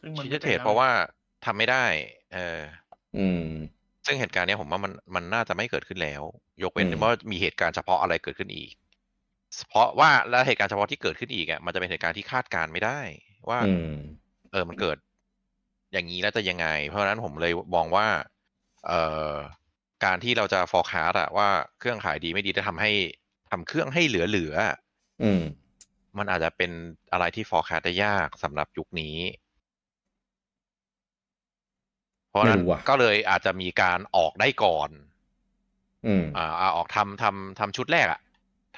[SPEAKER 4] ซึ่งมัน
[SPEAKER 2] ชิป
[SPEAKER 4] ไม่
[SPEAKER 2] ช็อต เป็
[SPEAKER 4] น
[SPEAKER 2] เพราะว่าทำไม่ได้ เออ
[SPEAKER 1] อืม
[SPEAKER 2] ซึ่งเหตุการณ์เนี้ยผมว่ามันมันน่าจะไม่เกิดขึ้นแล้ว ยกเว้น
[SPEAKER 1] อืม
[SPEAKER 2] ว่ามีเหตุการณ์เฉพาะอะไรเกิดขึ้นอีก เพราะว่าแล้วเหตุการณ์เฉพาะที่เกิดขึ้นอีกอะมันจะเป็นเหตุการณ์ที่คาดการณ์ไม่ได้ ว่า
[SPEAKER 1] อืม
[SPEAKER 2] เออมันเกิด อย่างนี้แล้วจะยังไง เพราะฉะนั้นผมเลยมองว่า เอ่อ การที่เราจะ forecast อะว่าเครื่องขายดีไม่ดีจะทำให้ทำเครื่องให้เหลือๆอะ
[SPEAKER 1] อืม
[SPEAKER 2] มันอาจจะเป็นอะไรที่ forecast ได้ยากสำหรับยุคนี้ เพราะฉะนั้น
[SPEAKER 1] ไม่รู้ว่ะ
[SPEAKER 2] ก็เลยอาจจะมีการออกได้ก่อน
[SPEAKER 1] อืม
[SPEAKER 2] อ่าเอาออกทำทำทำชุดแรกอะ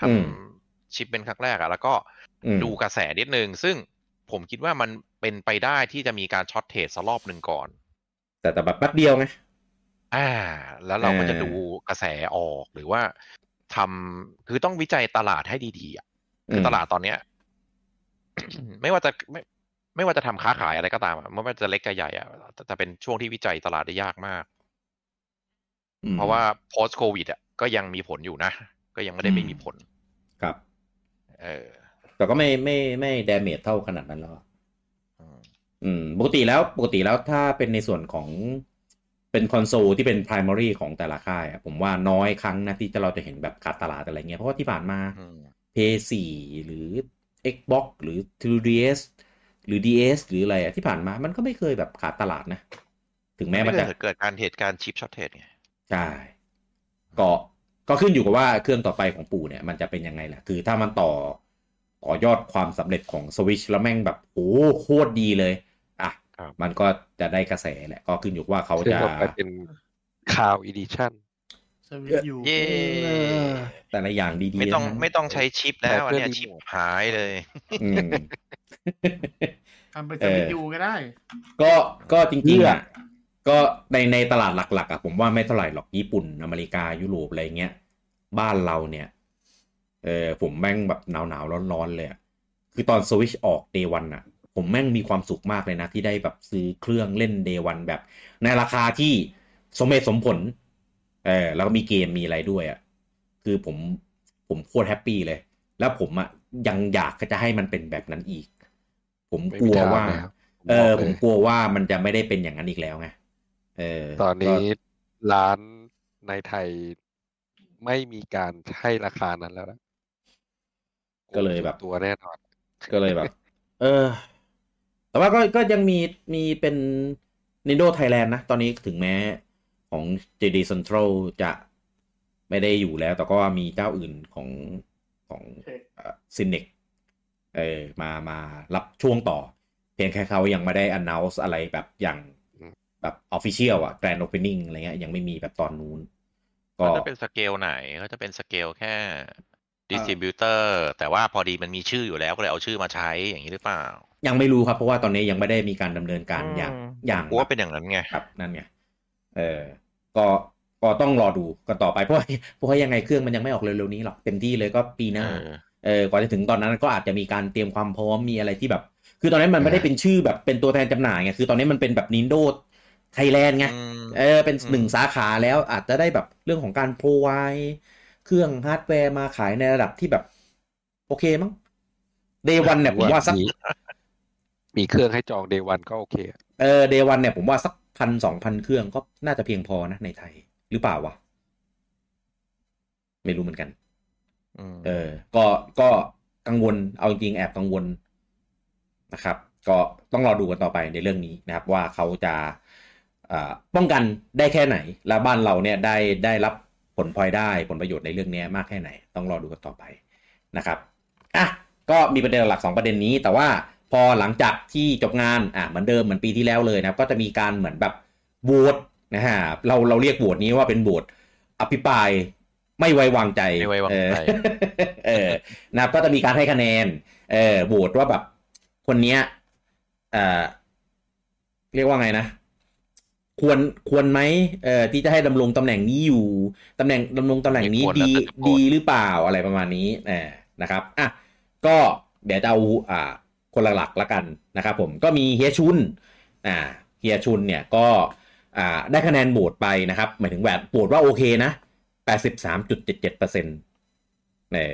[SPEAKER 2] ท
[SPEAKER 1] อืมำ
[SPEAKER 2] ชิปเป็นครั้งแรกอะแล้วก็
[SPEAKER 1] อืม
[SPEAKER 2] ดูกระแสนิดนึง ซึ่งผมคิดว่ามันเป็นไปได้ที่จะมีการช็อตเทรดสักรอบหนึ่งก่อน
[SPEAKER 1] แต่แต่แบบแป๊บเดียวไง
[SPEAKER 2] อ่า แล้วเราก็จะ
[SPEAKER 1] เออ
[SPEAKER 2] ดูกระแสออกหรือว่าทำคือต้องวิจัยตลาดให้ดีๆอะคือตลาดตอนเนี้ย ไม่ว่าจะไม่ไม่ว่าจะทำค้าขายอะไรก็ตามอะไม่ว่าจะเล็กจะใหญ่อะแต่แต่เป็นช่วงที่วิจัยตลาดได้ยากมาก
[SPEAKER 1] อืม
[SPEAKER 2] เพราะว่า post covid อะก็ยังมีผลอยู่นะ ก็ยังไม่ได้ไม่มีผล
[SPEAKER 1] ครับ
[SPEAKER 2] เออ
[SPEAKER 1] แต่ก็ไม่ไม่ไม่ damage เท่าขนาดนั้นแล้วอะ
[SPEAKER 2] อืม
[SPEAKER 1] อืม ปกติแล้วปกติแล้วถ้าเป็นในส่วนของ เป็นคอนโซลที่เป็น primary ของแต่ละค่ายอะผมว่าน้อยครั้งนะที่จะเราจะเห็นแบบขาดตลาดอะไรเงี้ยเพราะว่าที่ผ่านมา
[SPEAKER 2] อืม
[SPEAKER 1] PS4 หรือ Xbox หรือ 3DS หรือ DS หรืออะไรอะที่ผ่านมามันก็ไม่เคยแบบขาดตลาดนะ ถึงแม้มัน
[SPEAKER 2] ไม่
[SPEAKER 1] จะ
[SPEAKER 2] เคยเกิดการเหตุการณ์ชิป shortage ไง
[SPEAKER 1] ใช่ก็ก็ขึ้นอยู่กับว่าเครื่องต่อไปของปู่เนี่ยมันจะเป็นยังไงแหละคือถ้ามันต่อต่อยอดความสำเร็จของสวิตช์แล้วแม่งแบบโอ้โคตรดีเลยอะ มันก็จะได้กระแสแหละก็ขึ้นอยู่ว่าเขา
[SPEAKER 3] ซึ่ง
[SPEAKER 1] จะ
[SPEAKER 3] ออกไปเป็นข่าว edition
[SPEAKER 4] สวิตอยู่
[SPEAKER 2] เย่
[SPEAKER 1] เออแต่ละอย่างดีๆ
[SPEAKER 2] ไม่ต้อง
[SPEAKER 1] ทั้นั้น
[SPEAKER 2] ไม่ต้องใช้ชิปแล้วอัน
[SPEAKER 3] แต่
[SPEAKER 2] เนี่ย
[SPEAKER 3] เพื่อน
[SPEAKER 2] ชิป
[SPEAKER 3] รีโมท
[SPEAKER 2] หายเลย
[SPEAKER 1] อืม
[SPEAKER 4] ทำเป็นสวิตอยู่ก็ได้
[SPEAKER 1] ก็ก็จริงๆอะก็ในในตลาดหลัก ๆอะผมว่าไม่เท่าไหร่หรอกญี่ปุ่นอเมริกายุโรปอะไรเงี้ยบ้านเราเนี่ย เออผมแม่งแบบหนาวหนาวร้อนร้อนๆเลยอะคือตอนสวิชออกเดวันอะ ผมแม่งมีความสุขมากเลยนะ ที่ได้แบบซื้อเครื่องเล่นเดวันแบบ ในราคาที่สมเหตุสมผล เออแล้วก็มีเกมมีอะไรด้วยอะคือผมผมโคตรแฮปปี้เลย แล้วผมอะยังอยากจะให้มันเป็นแบบนั้นอีก ผมกลัวว่า
[SPEAKER 3] ไม่มีทางแล้ว
[SPEAKER 1] เออ
[SPEAKER 3] บอก
[SPEAKER 1] ผ
[SPEAKER 3] เลย
[SPEAKER 1] มกลัวว่ามันจะไม่ได้เป็นอย่างนั้นอีกแล้วไงเออ
[SPEAKER 3] ตอนนี้
[SPEAKER 1] ก็
[SPEAKER 3] ร้านในไทยไม่มีการให้ราคานั้นแล้วนะ
[SPEAKER 1] ก็เลยแบบ
[SPEAKER 3] ตัวแน่นอน
[SPEAKER 1] ก็เลยแบบ เออ แต่ว่าก็ก็ยังมีมีเป็น Nintendo Thailand นะ ตอนนี้ถึงแม้ของ JD Central จะไม่ได้อยู่แล้ว แต่ก็มีเจ้าอื่นของของ
[SPEAKER 4] โอเค
[SPEAKER 1] Synnex เออมามารับช่วงต่อ เพียงแค่เขายังไม่ได้ announce อะไรแบบอย่าง
[SPEAKER 3] อืม
[SPEAKER 1] แบบ official อะ grand opening อะไรเงี้ยยังไม่มีแบบตอนนู้น ก็
[SPEAKER 2] ก็จะเป็นสเกลไหน ก็จะเป็นสเกลแค่ distributor แต่ว่าพอดีมันมีชื่ออยู่แล้วก็เลยเอาชื่อมาใช้อย่างนี้หรือเปล่า
[SPEAKER 1] ยังไม่รู้ครับ เพราะว่าตอนนี้ยังไม่ได้มีการดำเนินการอย่าง
[SPEAKER 2] อืม
[SPEAKER 1] อย่าง
[SPEAKER 2] กูว่าเป็นอย่างนั้นไง
[SPEAKER 1] ครับนั่นไงเออก็ก็ต้องรอดูกันต่อไปเพราะว่าเพราะว่ายังไงเครื่องมันยังไม่ออกเร็วๆนี้หรอกเต็มที่เลยก็ปีหน้า
[SPEAKER 2] เออ
[SPEAKER 1] เออกว่าจะถึงตอนนั้นก็อาจจะมีการเตรียมความพร้อมมีอะไรที่แบบ คือตอนนี้มันไม่ได้เป็นชื่อแบบเป็นตัวแทนจำหน่ายไงคือตอนนี้มันเป็นแบบ Nintendo Thailand ไง
[SPEAKER 2] อืม
[SPEAKER 1] เออเป็น
[SPEAKER 2] อืม
[SPEAKER 1] หนึ่งสาขาแล้วอาจจะได้แบบเรื่องของการ provide เครื่องฮาร์ดแวร์มาขายในระดับที่แบบ โอเคมั้ง day one เนี่ยผมว่าสัก
[SPEAKER 3] มีมีเครื่องให้จอง day one ก็โอเคอะ
[SPEAKER 1] เออ day one เนี่ยผมว่าสักพันสองพันเครื่องก็น่าจะเพียงพอนะในไทย หรือเปล่าวะ ไม่รู้เหมือนกัน
[SPEAKER 2] อืม
[SPEAKER 1] เออ ก็ก็กังวลเอาจริงๆแอบกังวลนะครับ ก็ต้องรอดูกันต่อไปในเรื่องนี้นะครับ ว่าเขาจะอ่าป้องกันได้แค่ไหน และบ้านเราเนี่ยได้ได้รับผ ลพลอยได้ผลประโยชน์ในเรื่องนี้มากแค่ไหน ต้องรอดูกันต่อไปนะครับอะก็มีประเด็นหลักสองประเด็นนี้ แต่ว่าพอหลังจากที่จบงานอะเหมือนเดิมเหมือนปีที่แล้วเลยนะครับก็จะมีการเหมือนแบบโหวตนะฮะเราเราเรียกโหวตนี้ว่าเป็นโหวตอภิปรายไม่ไว้วางใจ
[SPEAKER 2] ไม่ไว้วางใจ
[SPEAKER 1] เออเออนะครับก็จะมีการให้คะแนนเออโหวตว่าแบบคนเนี้ยเอ่อเรียกว่าไงนะ ควรควรไหมเอ่อที่จะให้ดำรงตำแหน่งนี้อยู่ตำแหน่งดำรงตำแหน่งนี้
[SPEAKER 2] ไม่ควร
[SPEAKER 1] ดี
[SPEAKER 2] แล้วแต่จะโหวต
[SPEAKER 1] ดีหรือเปล่าอะไรประมาณนี้เออนะครับอะก็เดี๋ยวจะเอาอ่าคนหลักๆละกันนะครับผมก็มีเฮียชุนอ่าเฮียชุนเนี่ยก็อ่าได้คะแนนโหวตไปนะครับ หมายถึงแบบโหวตว่าโอเคนะ83.77%เน่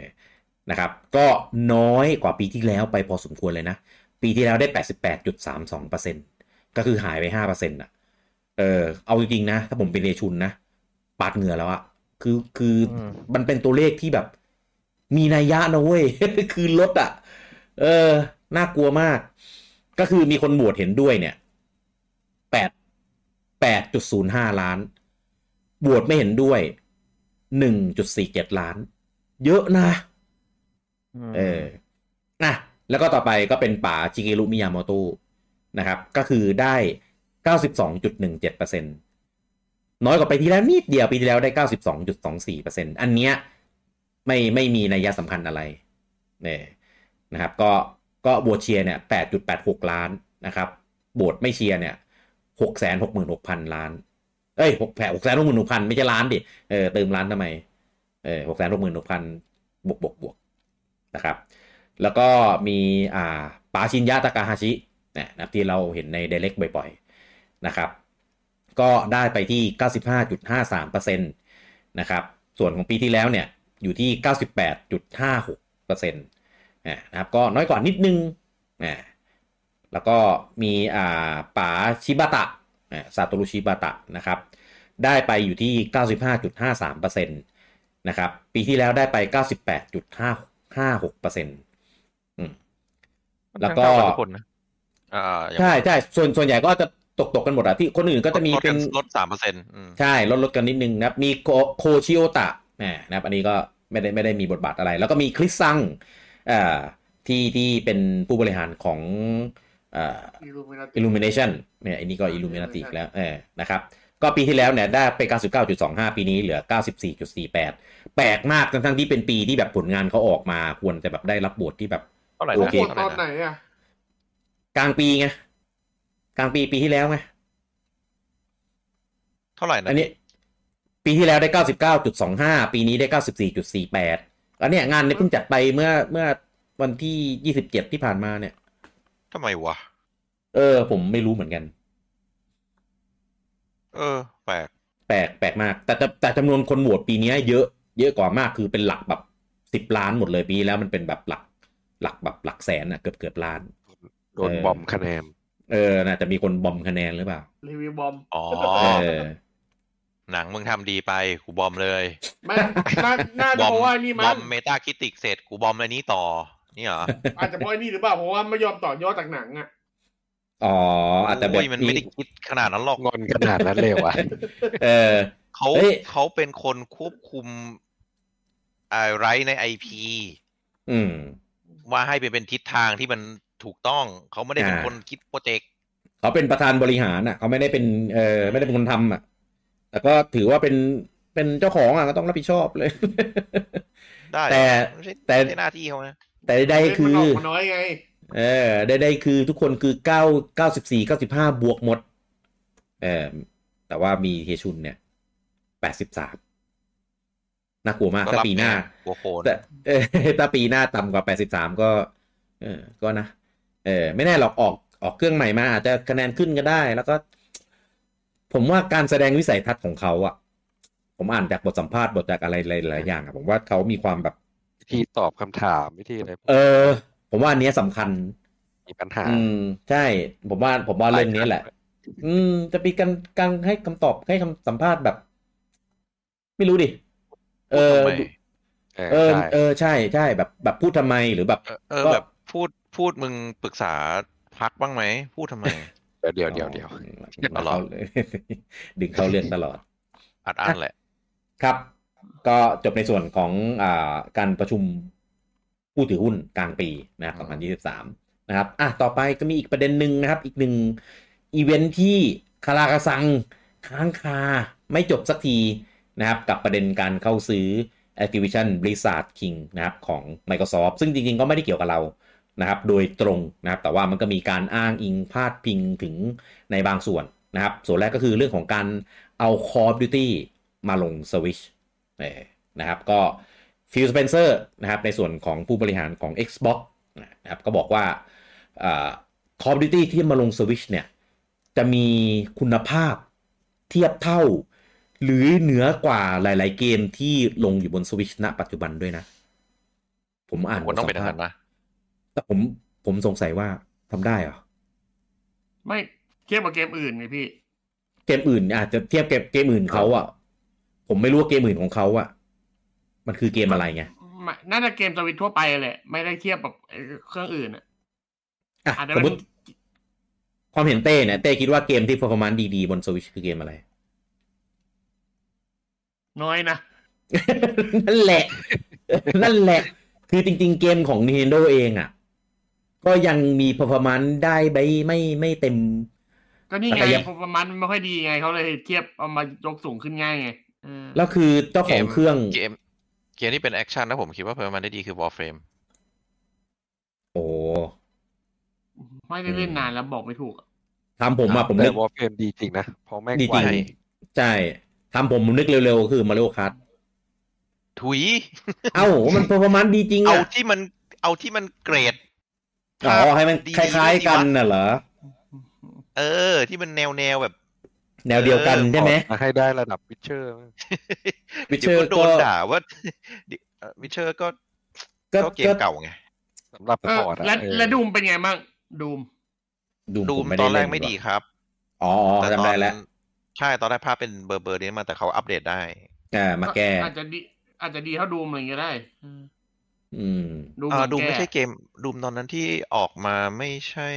[SPEAKER 1] นะครับ ก็น้อยกว่าปีที่แล้วไปพอสมควรเลยนะ ปีที่แล้วได้88.32%ก็คือหายไป5%อะ เออเอาจริงๆนะ ถ้าผมเป็นเรชุนนะปาดเหงื่อแล้วอะคือคืออ
[SPEAKER 2] ม
[SPEAKER 1] มันเป็นตัวเลขที่แบบ มีนัยยะนะเว้ย คือลดอะเออ น่ากลัวมาก ก็คือมีคนโหวตเห็นด้วยเนี่ยแปดแปดจุดศูนย์ห้าล้านโหวตไม่เห็นด้วยหนึ่งจุดสี่เจ็ดล้าน เยอะนะ เอออะแล้วก็ต่อไปก็เป็นป่าจิเกรุมิยาโมโตะนะครับ ก็คือได้ 92.17%น้อยกว่าไปที่แล้วนิดเดียวปีที่แล้วได้ 92.24%อันเนี้ยไม่ไม่มีนัยยะสำคัญอะไรเนี่ยนะครับก็ก็โบวตเชียร์เนี่ย8.86 ล้านนะครับโบวตไม่เชียร์เนี่ย666,000 ล้าน เอ้ย6แผ6 6 6 0 0 0 ไม่ใช่ล้านดิ เออเติมล้านทำไม เออ666,000 บวกบวกบวกนะครับ แล้วก็มีอ่าปาชินยะตากาฮาชินะครับที่เราเห็นใน Direct บ่อยๆ นะครับ ก็ได้ไปที่ 95.53%นะครับ ส่วนของปีที่แล้วเนี่ยอยู่ที่ 98.56%นะครับ ก็น้อยกว่านิดนึงนะแล้วก็มีอ่าป๋าชิบะตะซาโตรุชิบะตะนะครับ ได้ไปอยู่ที่ 95.53%นะครับ ปีที่แล้วได้ไป 98.556%อืมแล้วก็
[SPEAKER 2] เท่าบทุคนนะอ่าอย่าง
[SPEAKER 1] ใช่ใช่ส่วนส่วนใหญ่ก็จะ ตกตกกันหมดอะที่คนอื่นก็จะมี
[SPEAKER 2] ลด
[SPEAKER 1] เป็
[SPEAKER 2] กันนลดสามเปอร์เซ็นต์
[SPEAKER 1] ใช่ลดลดกันนิดนึงนะครับ มีโคโคชิโอตะนะครับ อันนี้ก็ไม่ได้ไม่ได้มีบทบาทอะไร แล้วก็มีคริสซังอ่าที่ที่เป็นผู้บริหารของอ่า Illumination เนี่ยอันนี้ก็ Illuminati อีกแล้วเออนะครับ ก็ปีที่แล้วเนี่ยได้ไป 99.25 ปีนี้เหลือ 94.48 แปลกมากทั้งๆที่เป็นปีที่แบบผลงานเขาออกมาควรจะแบบได้รับบทที่แบบ
[SPEAKER 2] เท่าไหร่
[SPEAKER 1] โอ
[SPEAKER 2] นะ
[SPEAKER 1] เค
[SPEAKER 2] เท่าไห
[SPEAKER 4] ต
[SPEAKER 2] ร่
[SPEAKER 4] อนไหน
[SPEAKER 2] นะ
[SPEAKER 4] อะ
[SPEAKER 1] กลางปีไง กลางปีปีที่แล้วไง
[SPEAKER 2] เท่าไหร่นะ
[SPEAKER 1] อันนี้ปีที่แล้วได้99.25ปีนี้ได้94.48แล้วเนี่ยงานนี้เพิ่งจัดไปเมื่อเมื่อวันที่27ที่ผ่านมาเนี่ย
[SPEAKER 2] ทำไมวะ
[SPEAKER 1] เออ ผมไม่รู้เหมือนกัน
[SPEAKER 2] เออ แปลก
[SPEAKER 1] แปลกแปลกมาก แต่แต่แต่จำนวนคนโหวตปีเนี้ยเยอะ เยอะกว่ามากคือเป็นหลักแบบสิบล้านหมดเลยปีแล้วมันเป็นแบบหลัก หลักแบบหลักแสนอะเกือบเกือบล้าน
[SPEAKER 3] โดนบอมคะแนน
[SPEAKER 1] เออน่าจะมีคนบอมคะแนนหรือเปล่า
[SPEAKER 4] รีวิวบอม
[SPEAKER 2] อ๋อ
[SPEAKER 1] เออ
[SPEAKER 2] หนังมึงทำดีไปกูบอมเลย
[SPEAKER 4] ไม่น่าน่า
[SPEAKER 2] บ
[SPEAKER 4] จะ
[SPEAKER 2] อม
[SPEAKER 4] เพราะว่านี่
[SPEAKER 2] บ
[SPEAKER 4] มั
[SPEAKER 2] อนมเมตาคิติกเสร็จกูบอมอะไรนี้ต่อ นี่เหรอ
[SPEAKER 4] อาจจะเพราะไอ้นี่หรือเปล่าเพราะว่าไม่ยอมต่อยอดจากหนังอะ
[SPEAKER 1] อ๋ออาจจะแบบ
[SPEAKER 2] โยมันไม่ได้คิดขนาดนั้นหรอก
[SPEAKER 3] งอนขนาดนั้นเลยวะ
[SPEAKER 1] เออ
[SPEAKER 2] เขา
[SPEAKER 1] เฮ้ย
[SPEAKER 2] เขาเป็นคนควบคุมอะไรในไอพี
[SPEAKER 1] อืม
[SPEAKER 2] ว่าให้ไปเป็นทิศทางที่มัน ถูกต้อง เขาไม่ได้เป็น
[SPEAKER 1] อ่า
[SPEAKER 2] คนคิดโปรเจกต์
[SPEAKER 1] เขาเป็นประธานบริหารอะ เขาไม่ได้เป็นเออไม่ได้เป็นคนทำอะ แต่ก็ถือว่าเป็นเป็นเจ้าของอะก็ต้องรับผิดชอบเลย
[SPEAKER 2] ได้
[SPEAKER 1] แต่
[SPEAKER 2] ไม่ใช่
[SPEAKER 1] แต่
[SPEAKER 2] ไม่ใช่หน้าที่เขานะ
[SPEAKER 1] แต่ใดๆคื
[SPEAKER 4] มัน
[SPEAKER 1] อ
[SPEAKER 4] ออกมาน้อยไง
[SPEAKER 1] เออใดๆคือทุกคนคือเก้าเก้าสิบสี่เก้าสิบห้าบวกหมด เออแต่ว่ามีเฮชุนเนี่ยแปดสิบสามน่ากลัวมาก
[SPEAKER 2] ก็
[SPEAKER 1] ถ้า
[SPEAKER 2] รับ
[SPEAKER 1] ปีหน้า
[SPEAKER 2] ไงหัวโคน
[SPEAKER 1] แต่เออถ้าปีหน้าต่ำกว่าแปดสิบสามก็ เออก็นะ เออไม่แน่หรอกออกออกเครื่องใหม่มาอาจจะคะแนนขึ้นก็ได้ แล้วก็ ผมว่าการแสดงวิสัยทัศน์ของเขาอะผมอ่านจากบทสัมภาษณ์บทจากอะไรหลายๆอย่างอะผมว่าเขามีความแบบ
[SPEAKER 3] วิธีตอบคำถามวิธีอะไร
[SPEAKER 1] เออ ผมว่าอันเนี้ยสำคัญ
[SPEAKER 3] มีปัญหา
[SPEAKER 1] อืมใช่ ผมว่าผมว่าเรื่องนี้แหละ อืม จะมีการการให้คำตอบให้คำสัมภาษณ์แบบ ไม่รู้ดิเออ
[SPEAKER 2] ทำไม
[SPEAKER 3] เออ
[SPEAKER 1] เออ
[SPEAKER 3] ใช่
[SPEAKER 1] เออใช่ใช่แบบแบบพูดทำไมหรือแบบ
[SPEAKER 2] เออเออ
[SPEAKER 1] ก็
[SPEAKER 2] แบบ พูดพูดมึงปรึกษาพักบ้างไหม พูดทำไม
[SPEAKER 3] เดี๋ยวเดี๋ยวเดี๋ยว
[SPEAKER 1] อ๋อเราเลยดึงเข้าเรื่องตลอด
[SPEAKER 2] อัดอั้นแหละ
[SPEAKER 1] ครับ ก็จบในส่วนของอ่าการประชุมผู้ถือหุ้นกลางปีนะครับ2023 นะครับ อะ ต่อไปก็มีอีกประเด็นหนึ่งนะครับ อีกหนึ่งอีเวนท์ที่คาราคาซังค้างคาไม่จบสักทีนะครับ กับประเด็นการเข้าซื้อ Activision Blizzard King นะครับของ Microsoft ซึ่งจริงๆ ก็ไม่ได้เกี่ยวกับเรา นะครับโดยตรงนะครับแต่ว่ามันก็มีการอ้างอิงพาดพิงถึงในบางส่วนนะครับส่วนแรกก็คือเรื่องของการเอา Call of Duty มาลง Switch เออนะครับก็ Phil Spencer นะครับในส่วนของผู้บริหารของ Xbox นะครับก็บอกว่าอ่า Call of Duty ที่มาลง Switch เนี่ยจะมีคุณภาพเทียบเท่า หรือเหนือกว่าหลาย ๆ เกมที่ลงอยู่บน Switch ณปัจจุบันด้วยนะ ผมอ่าน
[SPEAKER 2] มันต้องเป็น
[SPEAKER 1] บท
[SPEAKER 2] อา
[SPEAKER 1] สั
[SPEAKER 2] หามร
[SPEAKER 1] ภษณ์
[SPEAKER 2] นะ
[SPEAKER 1] แต่ผมผมสงสัยว่าทำได้เหรอ
[SPEAKER 4] ไม่เทียบกับเกมอื่นไงพี่
[SPEAKER 1] เกมอื่นอาจจะเทียบกับเกมอื่นเขาอะ ผมไม่รู้ว่าเกมอื่นของเขาอะ มันคือเกมอะไรไง
[SPEAKER 4] ไม่น่าจะเกมสวิตช์ทั่วไปแหละ ไม่ได้เทียบกับเอ่อเครื่องอื่นอะ
[SPEAKER 1] อะ
[SPEAKER 4] อาจจะ
[SPEAKER 1] ส
[SPEAKER 4] เป็
[SPEAKER 1] ม
[SPEAKER 4] น
[SPEAKER 1] มติความเห็นเต้เนี่ยเต้คิดว่าเกมที่ performance ดีๆ บน Switch คือเกมอะไร
[SPEAKER 4] น้อยนะ
[SPEAKER 1] นั่นแหละ นั่นแหละ คือจริง ๆ เกมของ Nintendo เองอะ ก็ยังมี performance ได้ไม่ไม่ไม่เต็ม
[SPEAKER 4] ก็นี่ไง
[SPEAKER 1] แต่ยัง
[SPEAKER 4] ประมาณมันไม่ค่อยดีไงเขาเลยเทียบเอามายกสูงขึ้นง่ายไงเออ
[SPEAKER 1] แล้วคือเจ้าของเครื่อง
[SPEAKER 2] เกมเกมที่เป็นแอคชั่นนะผมคิดว่าเพอร์มันได้ดีคือ Warframe
[SPEAKER 1] โอ้
[SPEAKER 4] ไม่ได้เล่นนานแล้วบอกไม่ถูกอะ
[SPEAKER 1] ทำผมอะผม
[SPEAKER 3] แต่
[SPEAKER 1] นึก
[SPEAKER 3] วอลเฟรมดีจริงนะเพราะแม่ง
[SPEAKER 1] ดี
[SPEAKER 3] ไว
[SPEAKER 1] จริงใช่ทำผมผมนึกเร็วๆ คือ Mario Kart
[SPEAKER 2] ถุย
[SPEAKER 1] เอ้า มัน performance ดีจริง
[SPEAKER 2] เอา
[SPEAKER 1] อะ
[SPEAKER 2] ที่มันเอาที่มันเกรด
[SPEAKER 1] อ๋อให้มัน
[SPEAKER 2] ดี
[SPEAKER 1] คล้ายๆกันน่ะเหรอ
[SPEAKER 2] เออ ที่มันแนวแนวแบบ
[SPEAKER 1] แนวเดียวกันใช่ไหม
[SPEAKER 3] มาให้ได้ระดับวิเชอร์
[SPEAKER 1] Witcher
[SPEAKER 2] เดี๋ยวก็โดน
[SPEAKER 1] ก็
[SPEAKER 2] ด่าว่าวิเชอร์ก็
[SPEAKER 1] ก็
[SPEAKER 2] ก็เกม
[SPEAKER 1] ก็
[SPEAKER 2] เก่าไง
[SPEAKER 3] สำหรับ
[SPEAKER 4] เออ
[SPEAKER 3] พอร์ตอะ
[SPEAKER 4] และ
[SPEAKER 3] เออ
[SPEAKER 4] และดูมเป็นไงบ้างดูม
[SPEAKER 1] ดู
[SPEAKER 2] ดู
[SPEAKER 1] ผม
[SPEAKER 2] ม
[SPEAKER 1] ไม่
[SPEAKER 2] ต
[SPEAKER 1] ได้
[SPEAKER 2] อนแร
[SPEAKER 1] เล่
[SPEAKER 2] ก
[SPEAKER 1] น
[SPEAKER 2] ไม่ดี
[SPEAKER 1] ว่ะ
[SPEAKER 2] ครับ
[SPEAKER 1] อ๋ออ๋อ
[SPEAKER 2] แต่ต
[SPEAKER 1] จำ
[SPEAKER 2] อน
[SPEAKER 1] ได้แล้ว
[SPEAKER 2] ใช่ตอนแรกภาพเป็นเบอร์เบอร์นี้มาแต่เขาอัปเดตได้
[SPEAKER 1] อ่ามาแก้
[SPEAKER 4] อาจจะดีอาจจะดีเท่าดูมอะไรอย่างเงี้ยได้
[SPEAKER 1] อืม
[SPEAKER 4] ดูม
[SPEAKER 2] อ่าดู
[SPEAKER 4] แก้
[SPEAKER 2] ไม่ใช่เกมดูมตอนนั้นที่ออกมาไม่ใช่